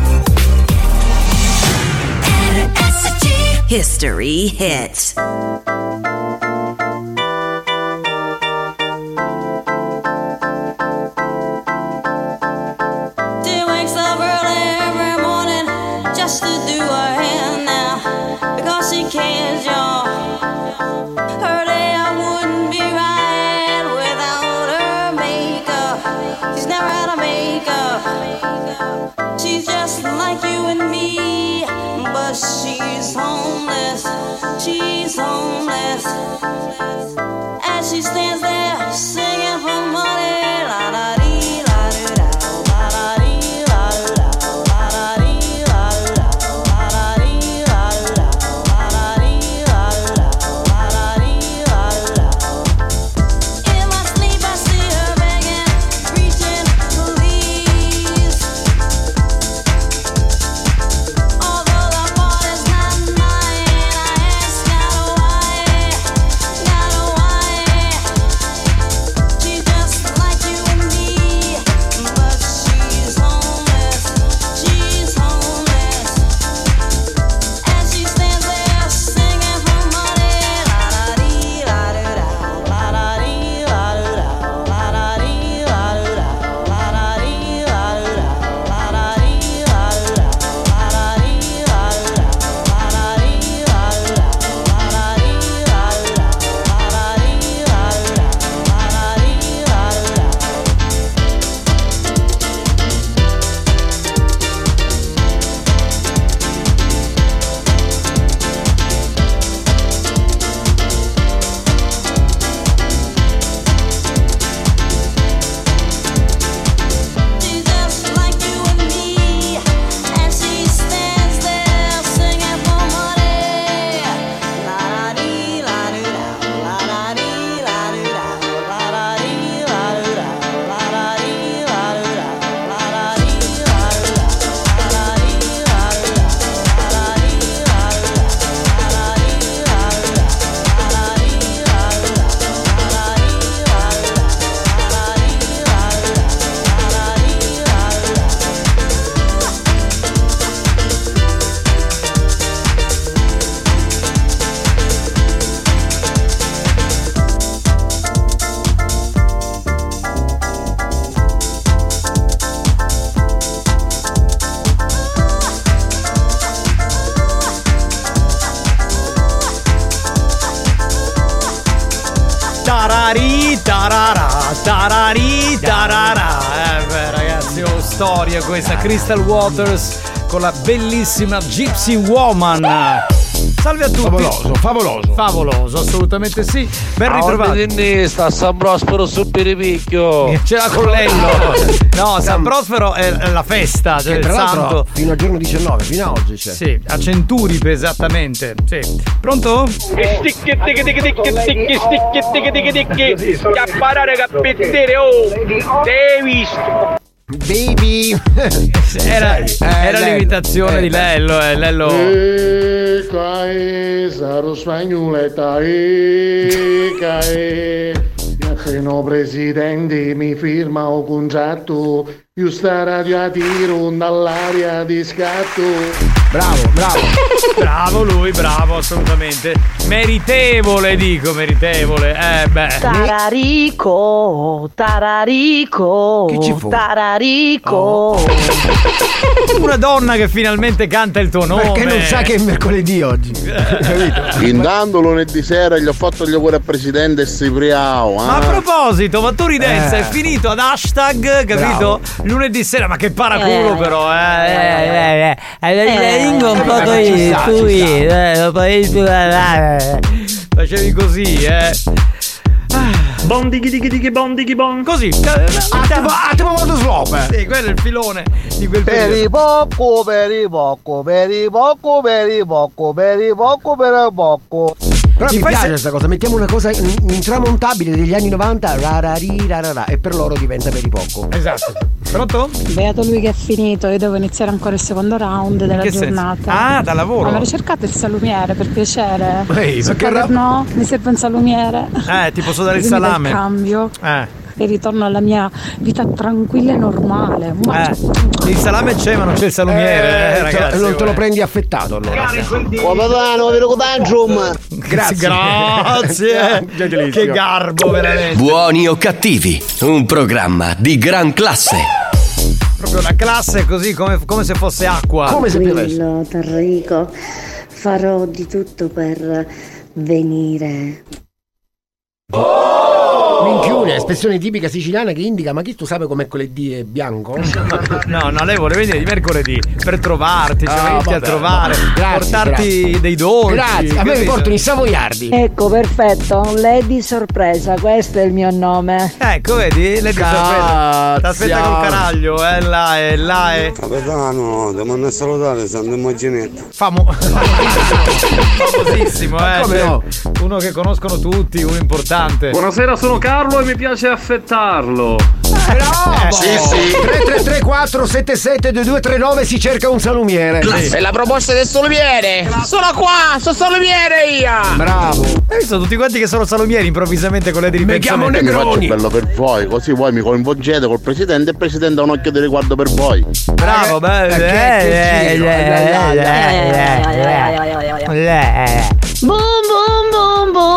History hit. She's homeless. As she stands there Crystal Waters con la bellissima Gypsy Woman. Salve a tutti. Favoloso, favoloso. Favoloso, assolutamente sì. Ben ritrovato. Ah, sta San Prospero su Piripicchio. Ce l'ha con coltello. No, San Prospero è la festa, cioè santo. Fino al giorno 19, fino a oggi c'è. Sì, a Centuripe esattamente. Sì. Pronto? Sticchi, sticchi, sticchi, sticchi, sticchi, sticchi, sticchi, sticchi. Capparare cappettere, oh. Devi. Baby. Era, Eh, era Lello. l'imitazione Eh, di Lello, eh, Lello. E cae, sarò spagnoletta. Appena presidente mi firma un contratto, io sta radio a tiro dall'aria di scatto. Bravo, bravo. Bravo lui, bravo, assolutamente. Meritevole, dico, meritevole. Eh beh. Tararico, tararico, Chi ci fu? tararico. Una donna che finalmente canta il tuo nome. Perché non sa che è mercoledì oggi. Capito? Intanto lunedì sera gli ho fatto gli auguri al presidente Cipriano. Ma a eh. proposito, ma tu ridenza Eh. è finito ad hashtag, capito? Lunedì sera, ma che paraculo Eh. però, eh. eh, eh, eh, eh, Eh, Ringo un po' eh, così, tu, sta. eh, più- eh, Facevi così, eh. Bon dighi dighi dighi bon dighi bon. Così. Attimo, attimo modo slope. Sì, quello è il filone di quel Per periodo. i bocco, per i bocco, per i bocco, per i bocco, per i bocco, per i bocco. Però mi piace questa cosa, mettiamo una cosa in- intramontabile degli anni 90, rarari, rarara, e per loro diventa per i poco. Esatto. Pronto? Beato lui che è finito, io devo iniziare ancora il secondo round della che senso? giornata. Ah, da lavoro? Ma ricercate il salumiere per piacere? Ehi, Sul perché ra- no, mi serve un salumiere. Eh, ti posso dare il salame. cambio Eh. e ritorno alla mia vita tranquilla e normale. Eh, il salame c'è, ma non c'è il salumiere, eh, Eh, ragazzi. non te lo prendi affettato allora. Grazie. Grazie. Gentilissimo. che garbo, veramente. Buoni o cattivi, un programma di gran classe. Proprio la classe così come, come se fosse acqua. Tranquillo, Tarrico, farò di tutto per venire. Minchione. Marrone è espressione tipica siciliana che indica ma chi tu com'è quelle D è bianco? No, no, lei vuole venire di mercoledì per trovarti, cioè Ah, venirti a vabbè, trovare, vabbè. Grazie, portarti grazie. dei dolci. Grazie, a me mi portano i savoiardi. Ecco, perfetto, Lady Sorpresa, questo è il mio nome. Ecco, vedi? Lei ti sorprende. T'aspetta col caraglio, eh, là e là e. Capitano, devo andare a salutare Sandro Immaginetto. Famo... Famosissimo, eh. come cioè, no? Uno che conoscono tutti, uno importante. Buonasera, sono Carlo e mi piace affettarlo. Bravo! Sì, sì. 333 477 2239 si cerca un salumiere. È la proposta del salumiere! Sono qua, sono salumiere io! Bravo! Hai visto tutti quanti che sono salumieri improvvisamente con le di ripensamento? Mi faccio bello per voi, così voi mi coinvolgete col presidente e il presidente ha un occhio di riguardo per voi. Bravo, bello. eh, boom,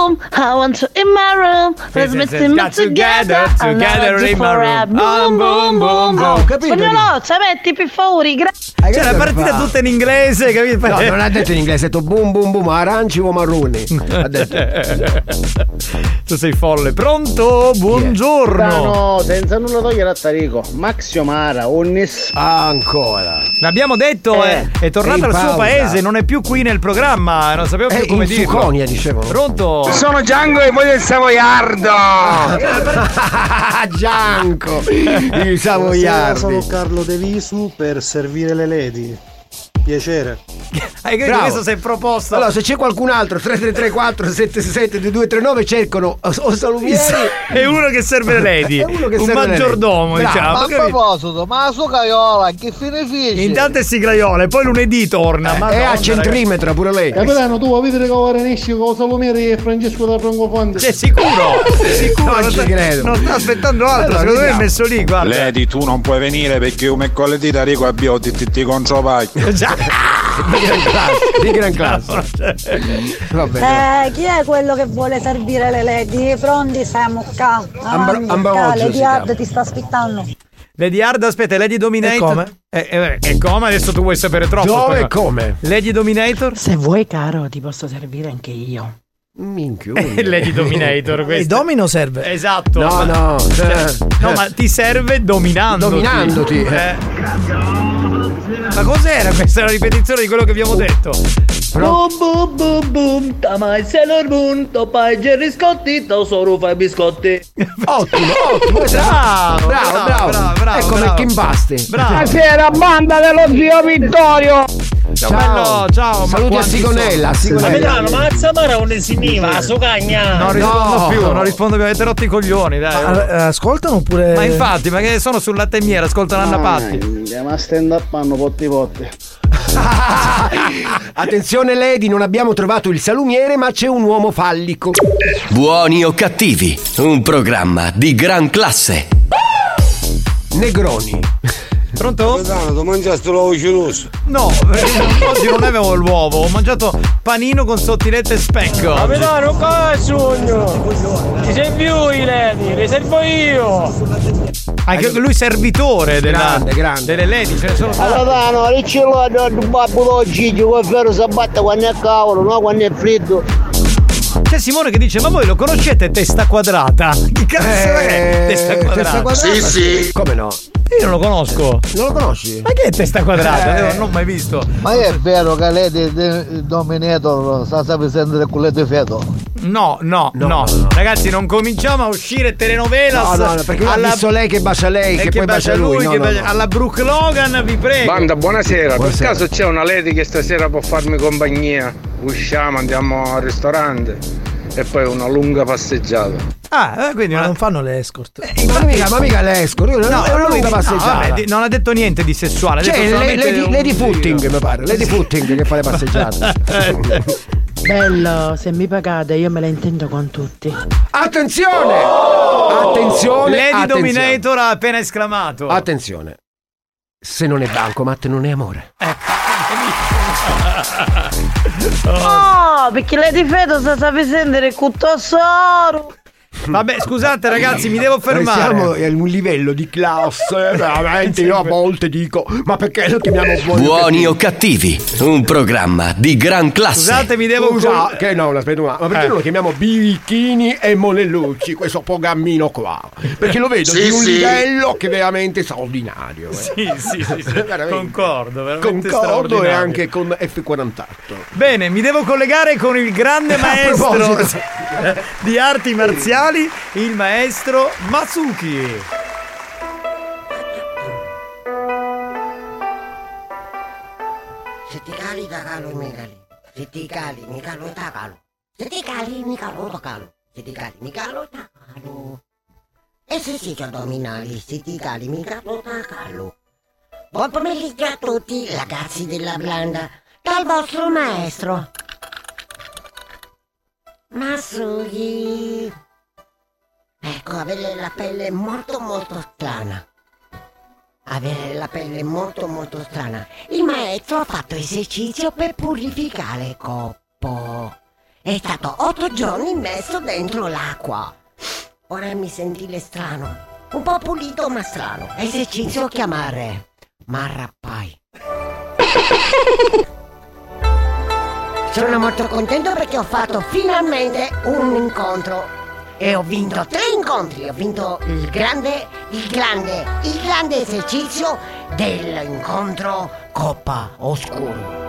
boom. I want to in my room. Let's yes, them together. together, in my room. Boom, boom, boom, boom. capito. Spagnolozza, metti per favore. Grazie. Cioè, la partita tutta in inglese, capito? No, non ha detto in inglese, ha detto boom boom boom, aranci o marroni. Ha detto. tu sei folle. Pronto? Buongiorno. No, senza nulla togliere a Tarico. Maxio Mara, Onnis. Ancora. L'abbiamo detto, Eh, è, è tornato al suo paese, non è più qui nel programma, non sapevo più È come in dirlo. Suconia, dicevano. Pronto? Sono Django e voglio il savoiardo! Gianco! Il savoiardi. sono Carlo De Visu per servire le lady. Piacere. Hai capito? Bravo. Questo si è proposto. Allora, se c'è qualcun altro, 3334 77 2239 cercano o salumieri. è uno che serve lady. È uno che un serve maggiordomo, Bravo. diciamo. Ma a proposito, ma la sua caiola, che fine fece? Intanto è sigraiola e poi lunedì torna. È Madonna, a centimetro pure lei. Capitano, tu vuoi vedere che ora esci con Salumieri e Francesco da Francofonte? Sei sicuro? Sicuro? Non non, ci sta, credo. non sta aspettando altro. Allora, Secondo me è messo lì, guarda. Lady, tu non puoi venire perché come con le dita Rico abbiamo ti, ti, ti contropacchio. Di gran classe. Di gran classe. Va bene. Eh, chi è quello che vuole servire le lady? Pronti siamo qua. Ambra- si Lady. Hard ti sta aspettando. Lady Hard, aspetta, Lady Dominator. E come? Eh, eh, e come? Adesso tu vuoi sapere troppo. Dove e come? Lady Dominator? Se vuoi, caro, ti posso servire anche io. Minchia. Eh, Lady Dominator. questo. Il domino serve. Esatto. No, ma- no. Cioè, no, ma ti serve dominandoti. Dominandoti. Eh. Ma cos'era questa? È la ripetizione di quello che abbiamo detto. Boom boom boom boom, tamai Sailor Moon, topai Jerry Scotti, tesoro fai biscotti. Ottimo, ottimo. Bravo, bravo, bravo. bravo, bravo, bravo. Kim Basti. Bravo. Buonasera, banda dello zio Vittorio! Ciao, bello, ciao. ma Saluti a Sigonella, a? Sigonella. ma Zamara non ne si niva, su cagna! Non rispondo No. più, non rispondo più, avete rotto i coglioni, dai. Ah, eh, ascoltano oppure. Ma infatti, ma che sono sul latte e miele, ascoltano Anna Patti. Ma stand up hanno potti potti. Attenzione Lady, non abbiamo trovato il salumiere, ma c'è un uomo fallico. Buoni o cattivi, un programma di gran classe. Negroni. Pronto? Capitano, tu mangiaste l'uovo ciroso. No, perché oggi non avevo l'uovo, ho mangiato panino con sottilette e specco. Capitano, cosa è sogno? Ci sei più i lady, li servo io! Anche lui servitore della, Grande, grande. delle lady, ce ne sono tanti. Capitano, ricci lo babbo lo gigio, quel vero si batte quando è cavolo, no quando è freddo. C'è Simone che dice: Ma voi lo conoscete testa quadrata? Che cazzo è testa quadrata? Sì, sì. Come no? Io non lo conosco. Non lo conosci? Ma che è testa quadrata? Eh. Non l'ho mai visto. Ma è vero che lei di, Dominator sta sapendo culletto di feto? No, no, no. Ragazzi, non cominciamo a uscire telenovelas. No, no, no, perché io ho visto lei che bacia lei, e che poi bacia lui. No, che no, bacia- no. Alla Brooke Logan, vi prego. Banda, buonasera. Buonasera. Per caso c'è una lady che stasera può farmi compagnia? Usciamo, andiamo al ristorante e poi una lunga passeggiata. Ah, eh, quindi Ma una- non fanno le escort. Ma mica, ma mica l'esco, io No, è una lunga no, passeggiata. vabbè, di- non ha detto niente di sessuale. Cioè, detto le- Lady, un Lady. Footing, mi pare. Lady Footing che fa le passeggiate. Bello, se mi pagate io me la intendo con tutti. Attenzione! Attenzione! Lady attenzione. Dominator ha appena esclamato. Attenzione. Se non è Bancomat non è amore. Oh, perché lei di sta sapendo sendere il cuttosoro. Vabbè, scusate ragazzi, mi devo fermare. Siamo a un livello di classe, veramente io a volte dico, ma perché lo chiamiamo buoni, Buoni o cattivi, un programma di gran classe. Scusate, mi devo Scusa, col- che no, aspetta un attimo, ma perché Eh. non lo chiamiamo Birichini e Monellucci, questo programmino qua? Perché lo vedo Sì, di un sì. livello che è veramente straordinario. eh. Sì, sì, sì, sì. Veramente. concordo, veramente Concordo e anche con F48. Bene, mi devo collegare con il grande maestro di arti marziali, il maestro Masuki. Se ti cali da calo mi cali. Se ti cali mi calo da calo. Se ti cali mi calo da calo. Se ti cali mi calo da calo. Addominali, se ti cali mi calo da calo. Buon pomeriggio a tutti, ragazzi della blanda, dal vostro maestro. Masugi. Ecco, avere la pelle molto molto strana. Avere la pelle molto molto strana. Il maestro ha fatto esercizio per purificare il corpo. È stato otto giorni messo dentro l'acqua. Ora mi sentite strano. Un po' pulito ma strano. Esercizio chiamare. Marrappai. Sono molto contento perché ho fatto finalmente un incontro. E ho vinto tre incontri. Ho vinto il grande, il grande, il grande esercizio dell'incontro Coppa Oscuro.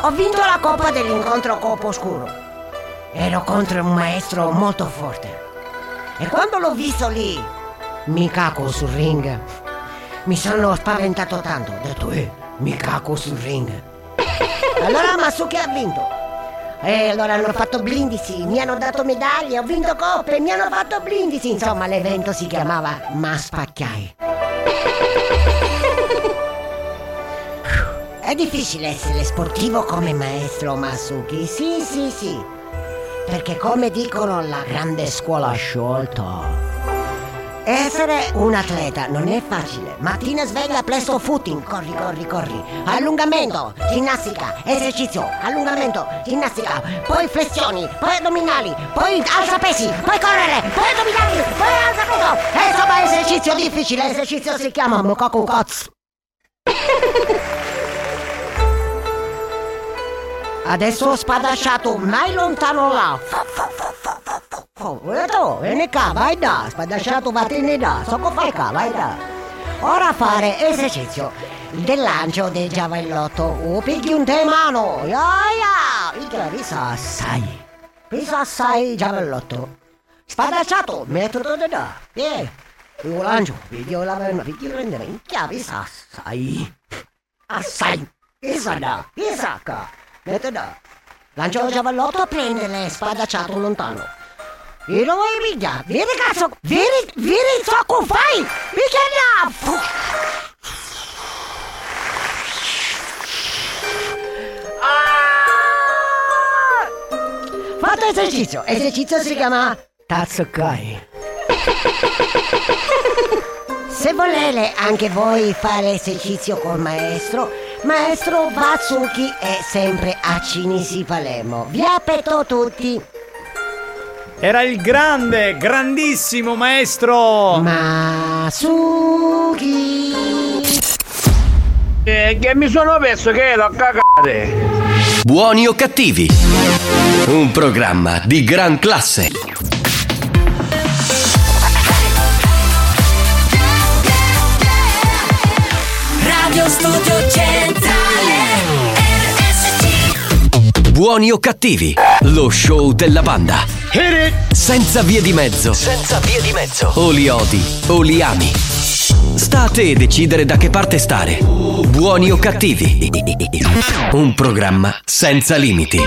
Ho vinto la coppa dell'incontro Coppa Oscuro. Ero contro un maestro molto forte. E quando l'ho visto lì, mi caco sul ring, mi sono spaventato tanto. Ho detto, eh, mi caco sul ring. Allora Masuki ha vinto. E allora hanno fatto blindisi, mi hanno dato medaglie, ho vinto coppe, mi hanno fatto blindisi. Insomma, l'evento si chiamava Maspacchiai. È difficile essere sportivo come maestro Masuki, sì, sì, sì. Perché come dicono la grande scuola sciolta, essere un atleta non è facile. Mattina sveglia presto footing, corri, corri, corri. Allungamento, ginnastica, esercizio, allungamento, ginnastica, poi flessioni, poi addominali, poi alza pesi, poi correre, poi addominali, poi alza peso. E insomma esercizio difficile, l'esercizio si chiama Mokoku Kots. Adesso ho spadasciato mai lontano là. Oh, vedo, vieni qua, vai da, spadasciato vattene da, so che fai qua, vai da. Ora fare esercizio del lancio del giavellotto. O pigli un te in mano, ya ya, il gravisa assai. Pisa assai giavellotto. Spadasciato, metodo da da, yeah. Io lancio, piglio la penna, piglio prendere, minchia, pisa assai. Assai, pisa da, pisa qua. Metodo. Lancio il giavellotto a prendere, spadacciato lontano. Vuoi pigliare? Vieni cazzo! Vieni, vieni, so che fai! Picchia là! Ah! Fatto esercizio! Esercizio si chiama Tatsukai. Se volete anche voi fare esercizio col maestro, maestro Batsuki è sempre a Cinisi Palermo. Vi aspetto tutti! Era il grande, grandissimo maestro Masuki. Eh, che mi sono perso che ero a cagare. Buoni o cattivi, un programma di gran classe. Radio Studio Centrale Buoni o cattivi, lo show della banda. Senza vie di mezzo. Senza vie di mezzo. O li odi o li ami. Sta a te decidere da che parte stare. Buoni o cattivi. Un programma senza limiti. I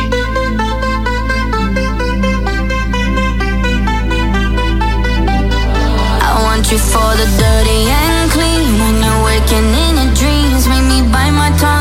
want you for the dirty and clean When you're waking in your dreams Make me bite my tongue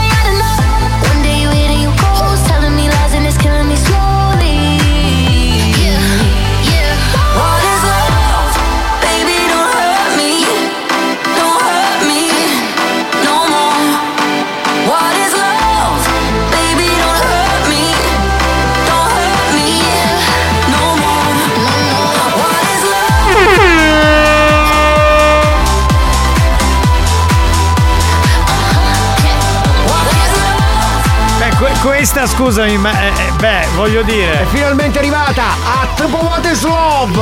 questa, scusami, ma eh, eh, beh, voglio dire. È finalmente arrivata a What is Love!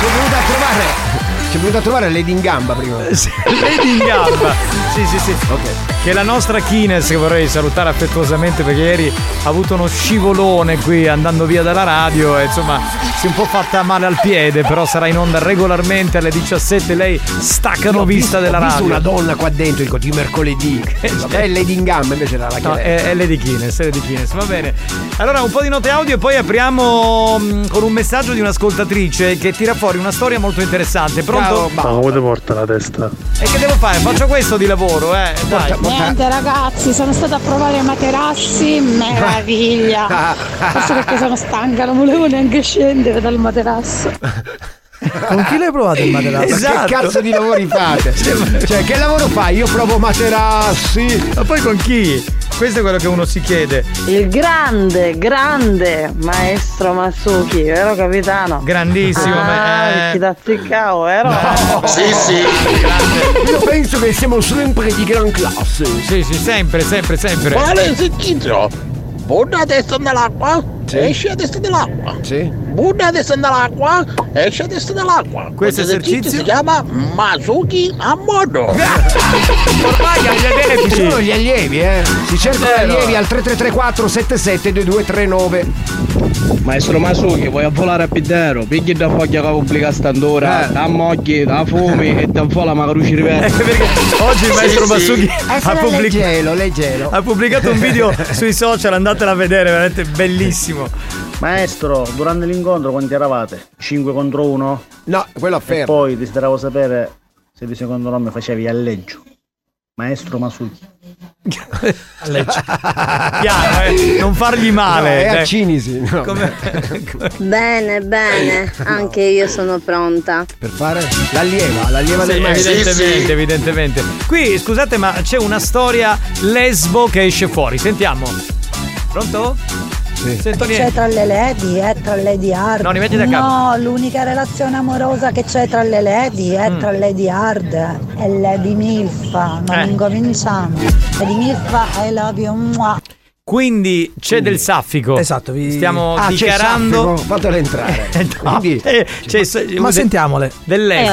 Sono venuta a trovare. Ci è venuta a trovare Lady in gamba prima. Lady in gamba. Sì, sì, sì. Che la nostra Kines, che vorrei salutare affettuosamente perché ieri ha avuto uno scivolone qui andando via dalla radio e insomma si è un po' fatta male al piede, però sarà in onda regolarmente alle 17. Lei stacca vista della Ho visto radio. una donna qua dentro, dico di mercoledì. Vabbè, è Lady in gamba invece era la No, è, è Lady Kines, è Lady Kines, va bene. Allora, un po' di note audio e poi apriamo mm, con un messaggio di un'ascoltatrice che tira fuori una storia molto interessante. Pronto? Ma come ti porta la testa? E che devo fare? Faccio questo di lavoro, eh. Dai. Niente ragazzi, sono stata a provare i materassi, meraviglia. Forse perché sono stanca, non volevo neanche scendere dal materasso. Con chi l'hai provato il materasso? Ma Che cazzo di lavori fate? Cioè, che lavoro fai? Io provo materassi. Ma poi con chi? Questo è quello che uno si chiede. Il grande, grande maestro Masuki, vero capitano? Grandissimo, ah, ma- eh. Ziccavo, vero? Sì, sì. Io penso che siamo sempre di gran classe. Sì, sì, sempre, sempre, sempre. Quale esercizio? Buona testa nell'acqua, esce a testa dell'acqua. Sì. Buona testa nell'acqua, esce a testa dell'acqua. Questo esercizio? si chiama Masuki a modo. Ormai agli adepti. Ci sono gli allievi, eh. Si cercano Vero. allievi al 3334 77 2239. Maestro Masuki, vuoi volare a Piddero? Pigli da foglia che pubblica standora, da mocchi, da fumi e da fola magari ci rivede. Oggi il maestro Masuki ha, Eh, pubblic- leggelo, leggelo. ha pubblicato un video sui social, andatela a vedere, veramente bellissimo. Maestro, durante l'incontro quanti eravate? 5 contro 1? No, quello a E ferro. poi desideravo sapere se di secondo nome facevi alleggio. Maestro Masuki. Chiaro, eh? Non fargli male. No, è a. Cinisi. no. Come- Bene, bene, anche io sono pronta. Per fare l'allieva, l'allieva Sì, del maestro. evidentemente, evidentemente. Qui, scusate, ma c'è una storia lesbo che esce fuori. Sentiamo. Pronto? Sento C'è niente. tra le lady e tra Lady Hard. No, rimetti da capo. No, l'unica relazione amorosa che c'è tra le lady è Mm. tra Lady Hard e Lady Milfa. Non Eh. incominciamo. Lady Milfa, I love you. mua. Quindi c'è del saffico. Esatto, vi- Stiamo Ah, c'è dichiarando. Saffico? Fatelo entrare. No, Quindi- eh, c'è- Ma de- sentiamole. Del lesbo.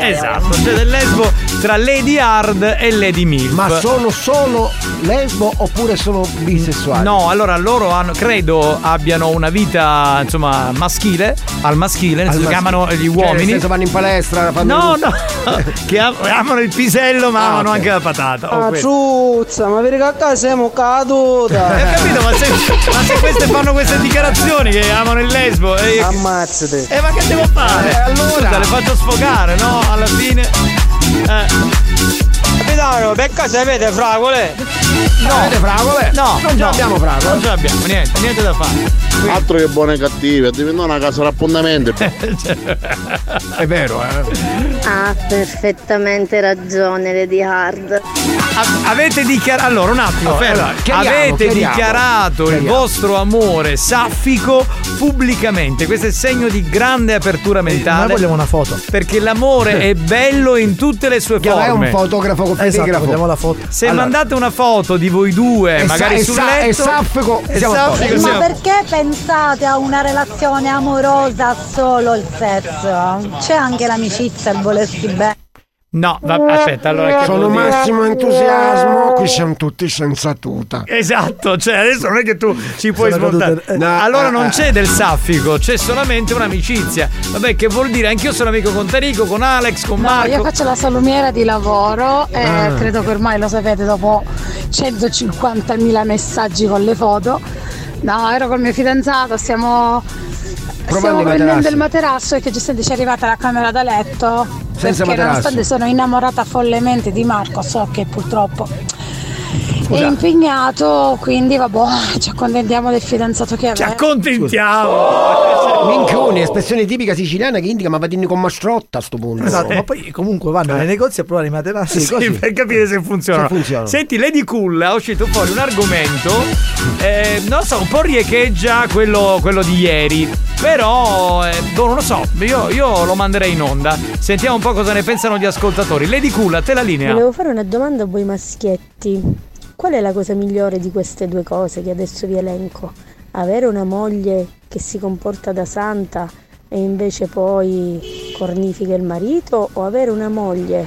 Esatto, c'è del lesbo tra Lady Hard e Lady Milf. Ma sono solo lesbo oppure sono bisessuali? No, allora loro hanno, credo abbiano una vita insomma maschile, al maschile, nel Al senso che amano gli Cioè, uomini. nel senso vanno in palestra, fanno No, no, che am- amano il pisello ma Ah, amano ok. anche la patata. Oh, Ah, ciuzza, ma vedi che a casa siamo caduta. Eh, ho capito, ma se, ma se queste fanno queste dichiarazioni che amano il lesbo e Ammazzate. Eh, ma che devo fare? Eh, allora? Scusa, le faccio sfogare, no? Alla fine. Eh. Capitano, per caso avete fragole? No. Avete fragole? No, Non ce no. l'abbiamo fragole. Non ce l'abbiamo, niente, niente da fare. Altro che buone e cattive, è diventata una casa d'appuntamento. È vero, eh. Ha perfettamente ragione Lady Hard. A- avete dichiarato. Allora, un attimo, allora, chiariamo, avete chiariamo. dichiarato il Chiariamo. vostro amore saffico pubblicamente. Questo è segno di grande apertura Noi mentale. vogliamo una foto. Perché l'amore è bello in tutte le sue Chiama- È un forme. fotografo con Esatto, vogliamo la foto. Se Allora. mandate una foto di voi due, E magari sa- sul sa- letto. e saffico, e saffico Ma siamo- perché pensate a una relazione amorosa solo il sesso? C'è anche l'amicizia, il volersi bene. No, va- aspetta, allora che Sono dire? massimo entusiasmo, qui siamo tutti senza tuta. Esatto, cioè adesso non è che tu ci puoi Sono smontare. eh. No, allora eh, non eh. c'è del saffico, c'è solamente un'amicizia. Vabbè, che vuol dire? Anch'io sono amico con Tarico, con Alex, con No, Marco. io faccio la salumiera di lavoro e Ah. credo che ormai lo sapete dopo 150.000 messaggi con le foto. No, ero col mio fidanzato, stiamo, stiamo prendendo il materasso perché giustamente ci è arrivata la camera da letto. Senza perché materasso. nonostante sono innamorata follemente di Marco, so che purtroppo è Scusa. impegnato, quindi vabbè, ci accontentiamo del fidanzato che aveva. accontentiamo! Minchioni, espressione tipica siciliana che indica ma va con mastrotta a sto punto. Esatto, ma poi comunque vanno nei negozi a provare i materassi Sì, così. per capire se funzionano. Se funzionano. Senti, Lady Cool ha uscito fuori un argomento, eh, non lo so, un po' riecheggia quello, quello di ieri. Però, eh, boh, non lo so, io, io lo manderei in onda. Sentiamo un po' cosa ne pensano gli ascoltatori. Lady Cool, a te la linea. Volevo fare una domanda a voi maschietti. Qual è la cosa migliore di queste due cose che adesso vi elenco? Avere una moglie che si comporta da santa e invece poi cornifica il marito o avere una moglie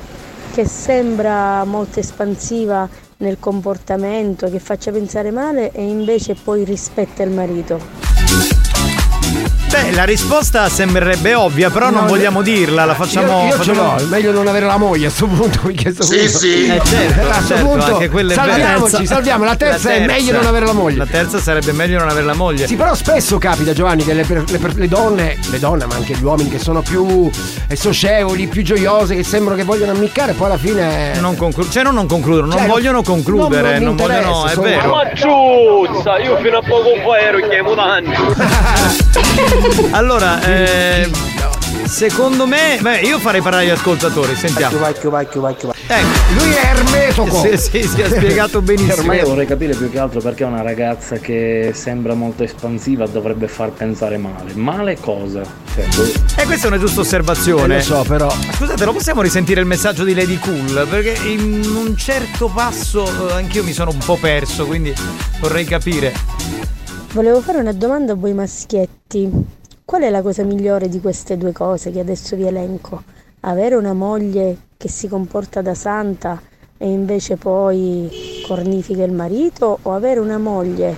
che sembra molto espansiva nel comportamento, che faccia pensare male e invece poi rispetta il marito? Beh, la risposta sembrerebbe ovvia, però non No, vogliamo dirla, la facciamo. Io, io ce facciamo- l'ho, è meglio non avere la moglie a sto punto. perché sto Sì, punto- sì. Eh, certo, a sto certo, punto anche quella è vera. salviamoci, salviamo. La terza, è meglio non avere la moglie. La terza sarebbe meglio non avere la moglie. Sì, però spesso capita, Giovanni, che le, le le donne, le donne, ma anche gli uomini che sono più eh, socievoli, più gioiose, che sembrano che vogliono ammiccare, poi alla fine. Non conclu- cioè, non, non concludono, non Cioè, vogliono concludere, non- non, non vogliono. È vero. Ma ciuzza, io fino a poco fa ero chiamando Allora, eh, secondo me, beh, io farei parlare gli ascoltatori, sentiamo. Vacchio, vacchio, vacchio, Ecco. Lui è ermetoco. Sì, sì, si è spiegato benissimo. Ma io vorrei capire più che altro perché una ragazza che sembra molto espansiva dovrebbe far pensare male. Male cosa? Cioè, boh. E questa è una giusta osservazione. Eh, lo so, però. Ma Scusate, lo possiamo risentire il messaggio di Lady Cool? Perché in un certo passo eh, anch'io mi sono un po' perso, quindi vorrei capire. Volevo fare una domanda a voi maschietti. Qual è la cosa migliore di queste due cose che adesso vi elenco? Avere una moglie che si comporta da santa e invece poi cornifica il marito o avere una moglie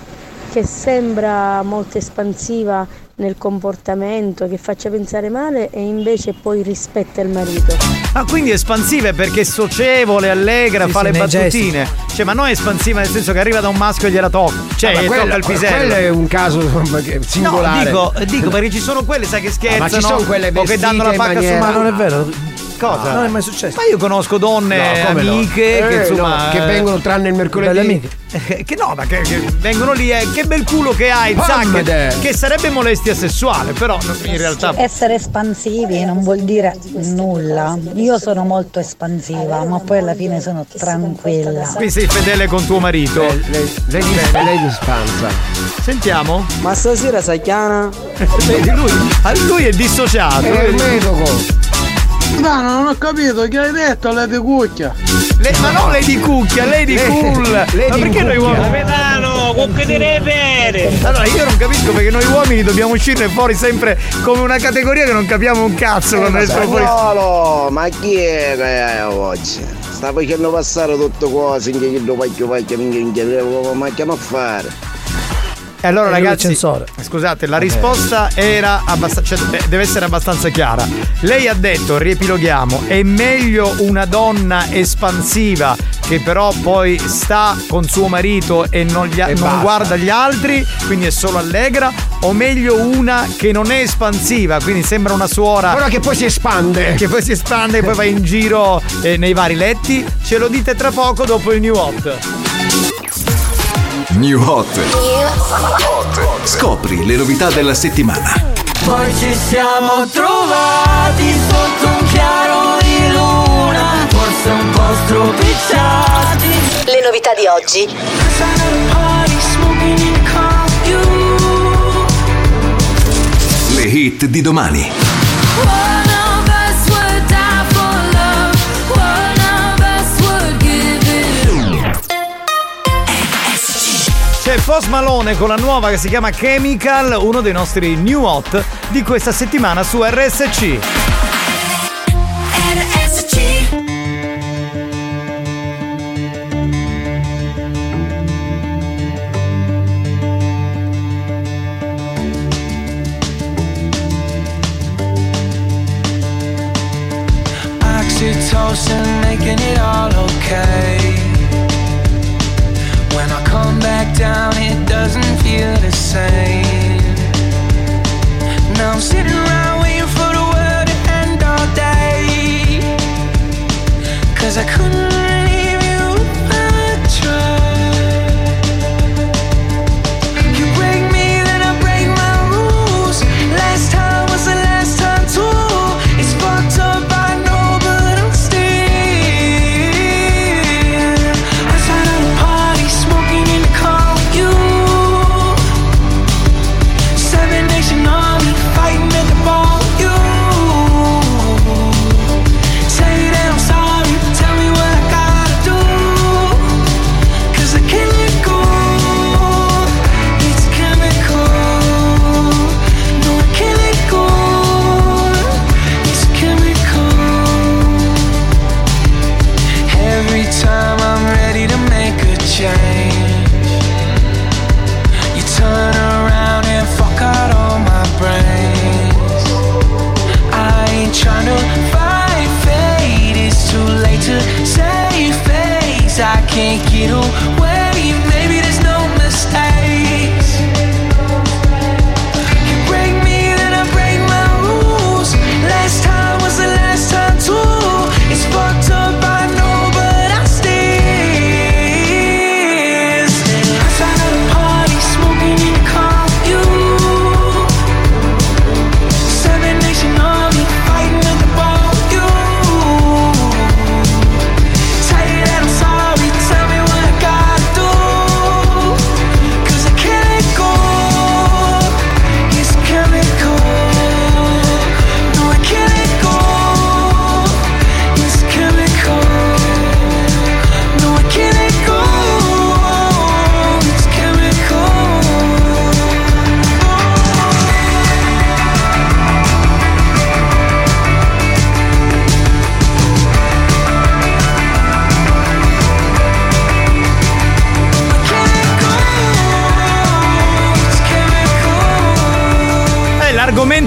che sembra molto espansiva nel comportamento, che faccia pensare male e invece poi rispetta il marito? Ah, quindi espansiva è perché è socievole, allegra, Sì, fa sì, le battutine. Cioè, ma non è espansiva nel senso che arriva da un maschio e gliela tocca. Cioè, Ah, quello- tocca il pisello. quello è un caso singolare. No, dico, dico perché ci sono quelle, sai, che scherzano. ma ci sono quelle o che danno la vestite pacca su maniera- Ma non è vero. Cosa? Non è mai successo. Ma io conosco donne, No, come no? amiche, che Eh, insomma. no, che vengono tranne il mercoledì. Belle amiche. Eh, Che no, ma che, che vengono lì e che bel culo che hai, zac, che sarebbe molestia sessuale, però in realtà. Essere espansivi non vuol dire nulla. Io sono molto espansiva, ma poi alla fine sono tranquilla. Qui sei fedele con tuo marito. Lei, lei, lei, lei spanza. Sentiamo. Ma stasera sai chiana? Lui, lui è dissociato. È ermetoco. No, non ho capito, che hai detto Lady Cucchia? Le- ma non Lady Cucchia, Lady Cool. ma perché noi uomini? Capitano, cucche di repere! Allora io non capisco perché noi uomini dobbiamo uscirne fuori sempre come una categoria che non capiamo un cazzo quando escono fuori. Spagnolo, ma chi è che hai oggi? Sta facendo passare in che vacchio vacchio, minchia, minchia, ma chiama a fare? E allora ragazzi, scusate, la risposta era abbastanza, cioè, de- deve essere abbastanza chiara. Lei ha detto, riepiloghiamo, è meglio una donna espansiva che però poi sta con suo marito e non, gli E non guarda gli altri, quindi è solo allegra, o meglio una che non è espansiva, quindi sembra una suora Ora che poi si espande. che poi si espande e poi va in giro eh, nei vari letti. Ce lo dite tra poco dopo il new hot. New Hot. Scopri le novità della settimana. Poi ci siamo trovati sotto un chiaro di luna, forse un po' stropicciati. Le novità di oggi. Le hit di domani. Post Malone con la nuova che si chiama Chemical, uno dei nostri new hot di questa settimana su RSC. Oxytocin making it all okay. back down, it doesn't feel the same. Now I'm sitting around waiting for the world to end all day. Cause I couldn't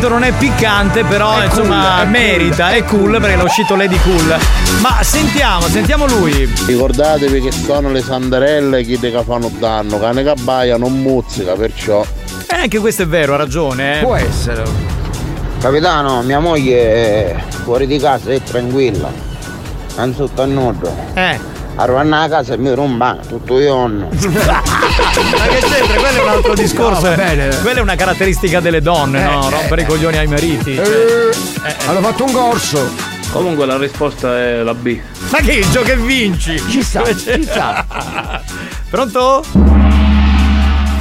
l'argomento non è piccante, però insomma merita, è cool perché è uscito Lady Cool. Ma sentiamo, sentiamo lui. Ricordatevi che sono le sandarelle che fanno danno, cane che abbaia non muzzica, perciò. Eh, anche questo è vero, ha ragione. Eh. Può essere. Capitano, mia moglie è fuori di casa è tranquilla. Non sotto a nudo. Eh. Arrivano a casa e mi rompa tutto io. Ma che c'entra? Quello è un altro discorso. No, va bene. Quella è una caratteristica delle donne, no? Eh, Rompere i coglioni ai mariti. cioè. Eh, hanno fatto un corso. Comunque la risposta è la B. Ma che gioco che vinci? Ci sta, ci sta. Pronto?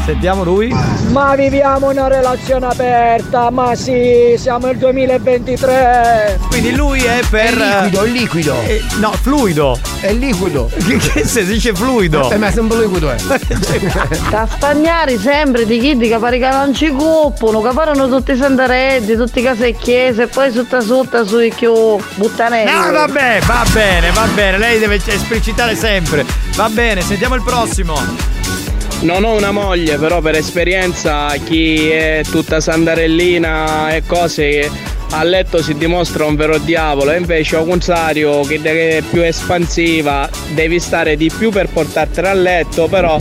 Sentiamo lui. Ma viviamo una relazione aperta, ma sì, siamo nel 2023. Quindi lui è per. È liquido, è liquido. Eh, no, fluido. È liquido. Che, che se dice fluido? Eh, ma sempre liquido è. Da spagnare sempre di chi che pare che non ci coppono, che parlano tutti i sandaretti, tutti i case e chiese, e poi sotto sotto sui più buttanelli. No, vabbè, va bene, va bene. Lei deve esplicitare sempre. Va bene, sentiamo il prossimo. Non ho una moglie, però per esperienza chi è tutta sandarellina e cose a letto si dimostra un vero diavolo, invece al contrario chi è più espansiva devi stare di più per portartela a letto, però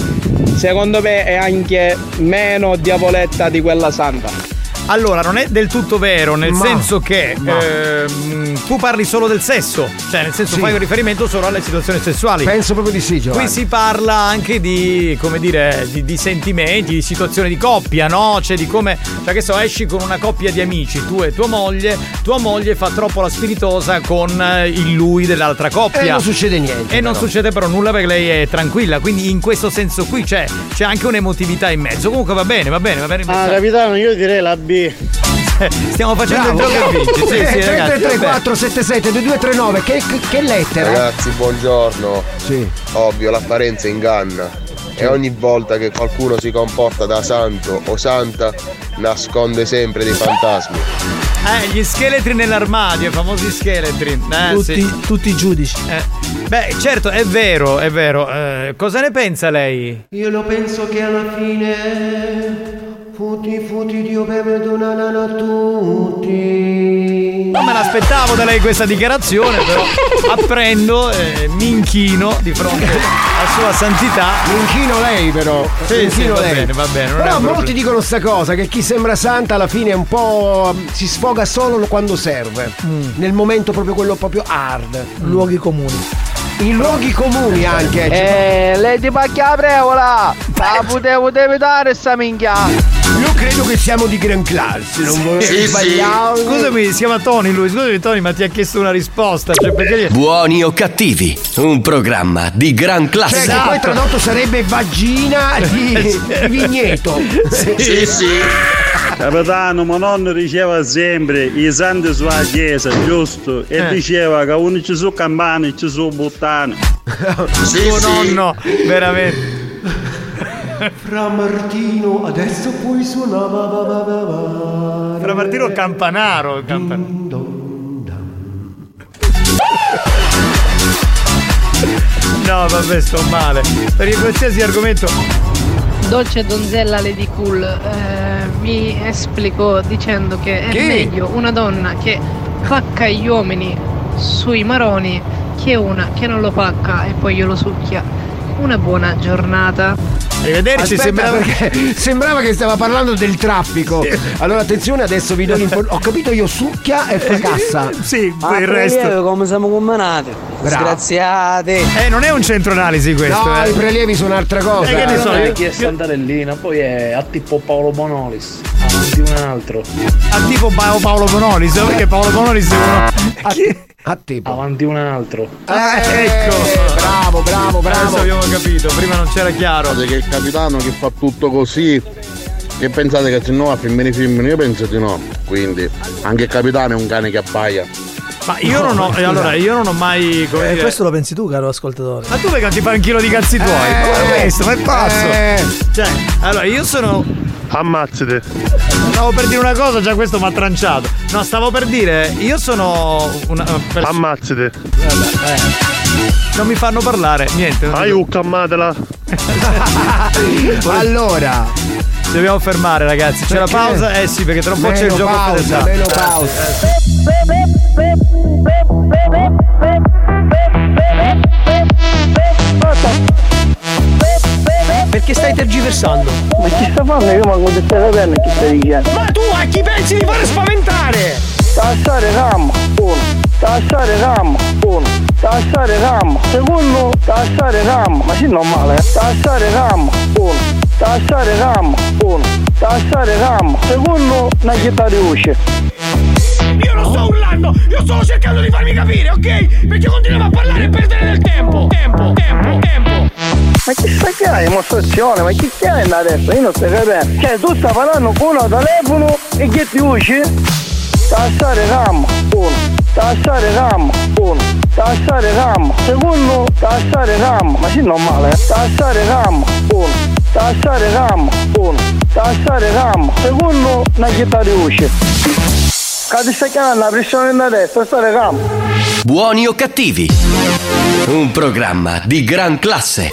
secondo me è anche meno diavoletta di quella santa. Allora, non è del tutto vero, nel Ma- senso che ehm, tu parli solo del sesso, cioè nel senso Sì. fai un riferimento solo alle situazioni sessuali. Penso proprio di sì, Giovanni. Qui si parla anche di, come dire, di, di sentimenti, di situazioni di coppia, no? Cioè di come, cioè che so, esci con una coppia di amici, tu e tua moglie, tua moglie fa troppo la spiritosa con eh, il lui dell'altra coppia. E non succede niente. E non però. succede però nulla perché lei è tranquilla, quindi in questo senso qui c'è, c'è anche un'emotività in mezzo. Comunque va bene, va bene, va bene. Ah, capitano, io direi la B. Stiamo facendo Bravo, il gioco e vinci. Sì, Eh, sì, ragazzi. 3334 77 2239 che, che, che lettera? Ragazzi, buongiorno. Sì. Ovvio, l'apparenza inganna. E ogni volta che qualcuno si comporta da santo o santa, nasconde sempre dei fantasmi. Eh, gli scheletri nell'armadio, i famosi scheletri. Eh, Tutti, sì. tutti i giudici. Eh, Beh, certo, è vero, è vero. Eh, cosa ne pensa lei? Io lo penso che alla fine Futi, futi, Dio perdonano a tutti. Non me l'aspettavo da lei questa dichiarazione, però apprendo e mi inchino di fronte a sua santità. Mi inchino lei però. Sì, Mi sì, va lei. bene, va bene. Però molti dicono sta cosa, che chi sembra santa alla fine è un po'. si sfoga solo quando serve. Nel momento proprio quello proprio hard. Luoghi comuni. In luoghi comuni anche. Eh, lei ti pacchia la prevola! La potevo evitare sta minchia! Io credo che siamo di gran classe, non vorrei sbagliare. Scusami, si chiama Tony lui. Scusami Tony, ma ti ha chiesto una risposta. Cioè, perché Buoni o cattivi, un programma di gran classe. Cioè, che poi tradotto sarebbe vagina di, di vigneto. Sì, sì. Capitano, ma nonno diceva sempre i santi sulla chiesa, giusto? E Eh. diceva che uno ci sono campane e ci sono buttane. Tuo nonno, veramente. Fra Martino, adesso puoi suonare. Fra Martino Campanaro. Campan- No, vabbè, sto male. Per qualsiasi argomento. Dolce donzella Lady Cool, eh, vi esplico dicendo che è Che? meglio una donna che pacca gli uomini sui maroni che una che non lo pacca e poi glielo succhia. Una buona giornata. Arrivederci, Aspetta, sembrava perché sembrava che stava parlando del traffico. Allora attenzione, adesso vi do l'informazione. Ho capito io succhia e fracassa. Sì, Ah, il resto. prelievo, come siamo combinati. Disgraziati. Eh, non è un centro analisi questo. No, eh. i prelievi sono un'altra cosa. Eh, che ne so, è chi è Santarellina, poi è a tipo Paolo Bonolis, avanti un altro. Ah, tipo Paolo, Bonolis, perché Paolo Bonolis è uno. A te. Avanti un altro. Ah, ecco. Bravo, bravo, bravo. Adesso abbiamo capito, prima non c'era chiaro. Che il capitano che fa tutto così. Che pensate che se no a femmine femmine? Io penso di no. Quindi anche il capitano è un cane che abbaia. Ma io non ho. Allora, io non ho mai. Come Eh, dire- questo lo pensi tu, caro ascoltatore. Ma tu perché ti fai un chilo di cazzi tuoi? Eh, ma questo, ma è pazzo! eh. Cioè, allora io sono. Ammazzate. Stavo per dire una cosa, già questo mi ha tranciato. No, stavo per dire, io sono una persona. Ammazzate. Non mi fanno parlare, niente. non Ai dico- ammatela. allora. Ci dobbiamo fermare, ragazzi. C'è la Perché? pausa? Eh sì, perché tra un po' c'è il gioco pausa, fedeltà. meno pausa. Perché stai tergiversando? Ma chi sta fanno? Io manco di stai capendo chi stai dicendo. Ma tu a chi pensi di fare spaventare? Tassare RAM, uno. Tassare RAM, uno. Tassare RAM, secondo. Tassare RAM, ma sì normale. eh. Tassare RAM, uno. Tassare RAM, uno. Tassare RAM, secondo. Una chitarra di voce. Io non sto urlando, io sto cercando di farmi capire, ok? Perché continuiamo a parlare e perdere del tempo. Tempo, tempo, tempo. Ma chi sta che hai dimostrazione? Ma chi hai adesso? Io non sto capendo. Cioè tu stai parlando con uno telefono e che ti usci? Tassare RAM, uno. Tassare RAM, uno. Tassare RAM, secondo. Tassare RAM, ma sì normale. eh. Tassare RAM, uno. Tassare RAM, uno. Tassare RAM, secondo. Una chitarra di. Che ti stai chiamando la pressione da destra, stare RAM. Buoni o cattivi, un programma di gran classe.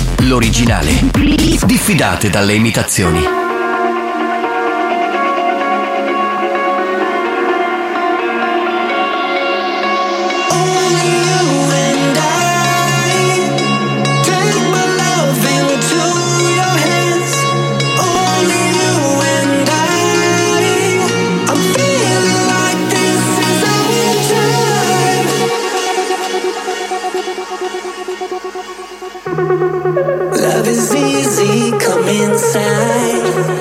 L'originale. Diffidate dalle imitazioni. Easy, come inside.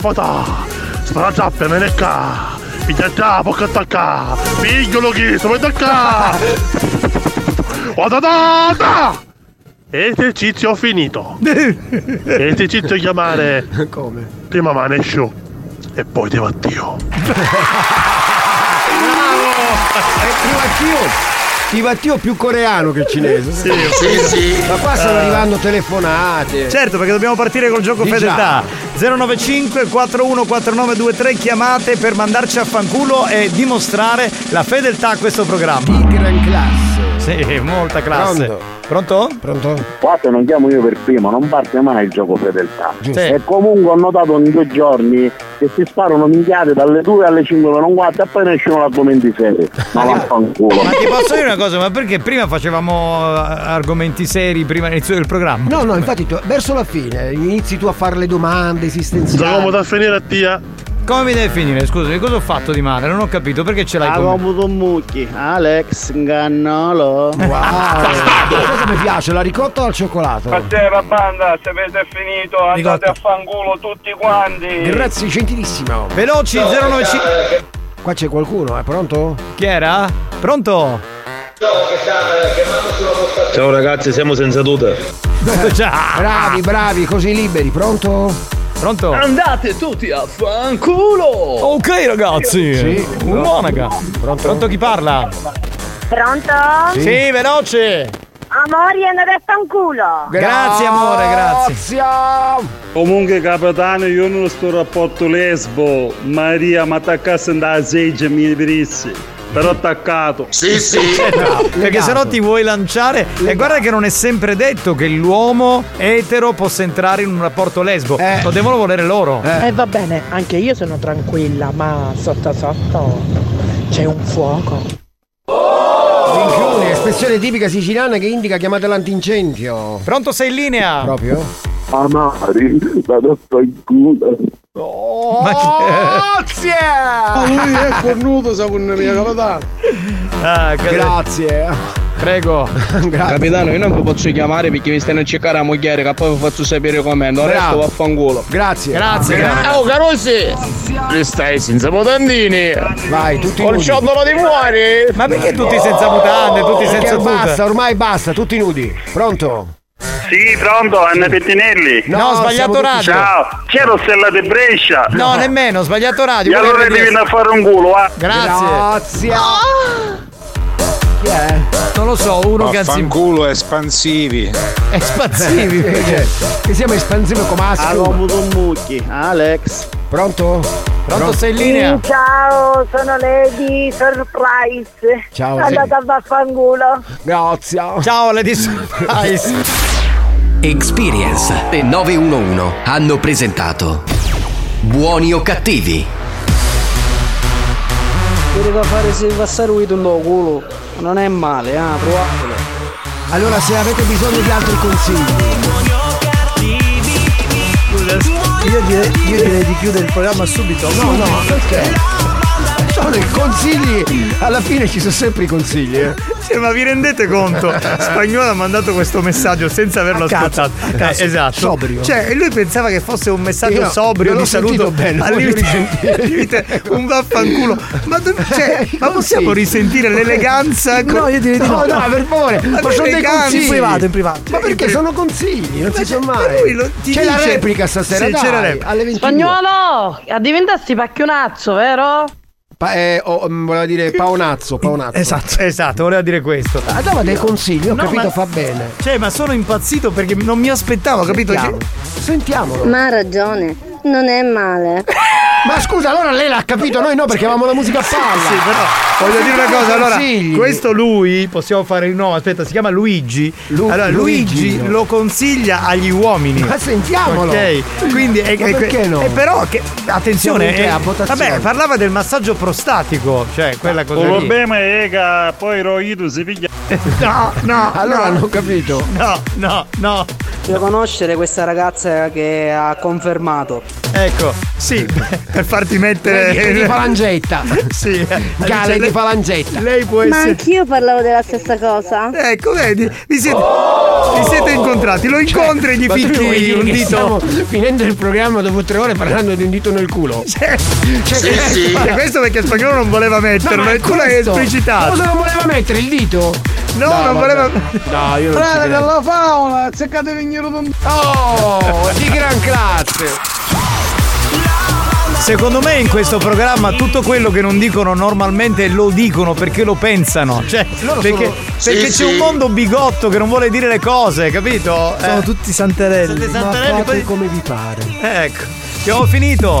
Patà. Sparagiappe, me ne ca. Piglia già, può attacca. Figlio lo chiesto, mi attacca. Da. Esercizio finito. Esercizio chiamare. Come? Prima manescio e poi te Dio. È Privatio. Privatio più coreano che cinese. Sì, sì, sì. Ma qua stanno Eh. arrivando telefonate. Certo, perché dobbiamo partire col gioco Di fedeltà. già. 095 414923 chiamate per mandarci a fanculo e dimostrare la fedeltà a questo programma. Di gran classe. Sì, molta classe. Pronto? Pronto? Qua se non chiamo io per primo non parte mai il gioco fedeltà. Giusto. E comunque ho notato in due giorni che si sparano minchiate dalle 2 alle 5 per un quarto e poi ne escono argomenti seri. Ma vaffanculo. Ma ti posso dire una cosa, ma perché prima facevamo eh, argomenti seri prima dell'inizio del programma? No, no, infatti tu, verso la fine inizi tu a fare le domande esistenziali. Come da finire a tia? Come mi deve finire? Scusami, cosa ho fatto di male? Non ho capito, perché ce l'hai con me? Avevo mucchi. Alex Ngannolo. Wow. Cosa mi piace, la ricotta o al cioccolato? Buonasera banda, se avete finito andate a fanculo tutti quanti. Grazie, gentilissimo. Veloci, 095. Qua c'è qualcuno, è pronto? Chi era? Pronto? Ciao ragazzi, siamo senza tuta. Bravi, bravi, così liberi, pronto? Pronto? Andate tutti a fanculo! Ok ragazzi! Sì. Monaca. Pronto? Pronto chi parla? Pronto? Sì, veloce! Amori, andate a fanculo. Grazie amore, grazie. Comunque capitano io non sto rapporto lesbo, Maria ma attaccasse da seggia mi perizzi. Però attaccato. Sì, sì. Perché sennò ti vuoi lanciare. E guarda che non è sempre detto che l'uomo etero possa entrare in un rapporto lesbo. Lo devono volere loro. Eh va bene, anche io sono tranquilla, ma sotto sotto c'è un fuoco. Minchione, espressione tipica siciliana che indica chiamate l'antincendio. Pronto, sei in linea? Proprio? Amari, vado sto in culo. Grazie! Ma lui è cornuto secondo me, capitano. Ah, Grazie. Prego. Capitano, io non vi posso chiamare perché mi stanno a cercare a mogliere che poi vi faccio sapere com'è. Non resto vaffanculo. Grazie. Oh Carosi! Li stai senza mutandini! Vai, tutti Col nudi. ciondolo di fuori! Ma perché tutti senza mutande, tutti senza tuta? basta, ormai basta, tutti nudi. Pronto? Sì, pronto, Anna Pettinelli. No, ho sbagliato radio. Ciao, c'ero Stella de Brescia. No, nemmeno, ho sbagliato radio. E allora devi andare a fare un culo, va. Grazie. Grazie. Chi è? Non lo so, uno che anzi. Fanculo espansivi. Espansivi. Che, che siamo espansivi come Asco. mucchi. Alex. Pronto? Pronto, sei in linea? Ciao, sono Lady Surprise. Ciao, Andate a vaffanculo. Grazie. Ciao, Lady Surprise. Experience e 911 hanno presentato Buoni o cattivi? Devo fare se passare un culo. Non è male, ah, provatelo. Allora, se avete bisogno di altri consigli. Io direi, io direi di chiudere il programma subito. No, no, perché? Sono i consigli. Alla fine ci sono sempre i consigli. Eh. Sì, ma vi rendete conto? Spagnolo ha mandato questo messaggio senza averlo A caso, ascoltato. a caso, Eh, esatto. sobrio. Cioè, e lui pensava che fosse un messaggio Io sobrio di saluto. sentito bene, al limite- un vaffanculo. Ma, dove- cioè, ma possiamo risentire l'eleganza? con- No, io direi di No, no. no, per favore, ma sono dei consigli. In privato, in privato. Ma perché sono consigli, non si sa ma mai. lo- ti C'è la dice- replica stasera, Sì, dai, c'è la replica. alle 22. Spagnolo, a diventasti pacchionazzo, vero? Pa- eh, oh, voleva dire paonazzo, paonazzo. Esatto, esatto, voleva dire questo. Ah, dava dei consigli, ho No, capito, ma- fa bene. Cioè, ma sono impazzito perché non mi aspettavo, capito? Sentiamo. Sentiamolo. Ma ha ragione, non è male. Ma scusa, allora lei l'ha capito, noi no, perché avevamo la musica a palla. Sì, però voglio dire una cosa, allora, Consigli. questo lui, possiamo fare il nome, aspetta, si chiama Luigi. Lu- allora, Luigi, Luigi. lo consiglia agli uomini. Ma sentiamolo. Ok, quindi è, Ma è- perché no? è però che attenzione, è- a votazione. vabbè, parlava del massaggio prostatico, cioè quella cosa Il problema è che poi Roito si piglia. No, no, Allora no, non ho capito. no, no, no. Devo conoscere questa ragazza che ha confermato. Ecco, sì, per farti mettere. Vedi, di falangetta. sì, Gale lei- di falangetta. Lei può Ma essere. anch'io parlavo della stessa cosa. Ecco, vedi, vi siete, vi siete incontrati, lo incontri e gli Ma tu vuoi picchi un dito. Stiamo finendo il programma dopo tre ore parlando di un dito nel culo. Cioè, Cioè, Ma questo perché spagnolo non voleva metterlo, ma e tu l'hai questo? esplicitato. Cosa non voleva mettere il dito? No, non vabbè. voleva. No, io non Frate della fauna, cercate di venire da Oh, di gran classe. Secondo me in questo programma tutto quello che non dicono normalmente lo dicono perché lo pensano. Cioè, Loro perché, sono- perché Sì, c'è sì. un mondo bigotto che non vuole dire le cose, capito? Sono Eh, tutti santerelli. Siete Ma santarelli, fate poi- come vi pare. Ecco, abbiamo finito.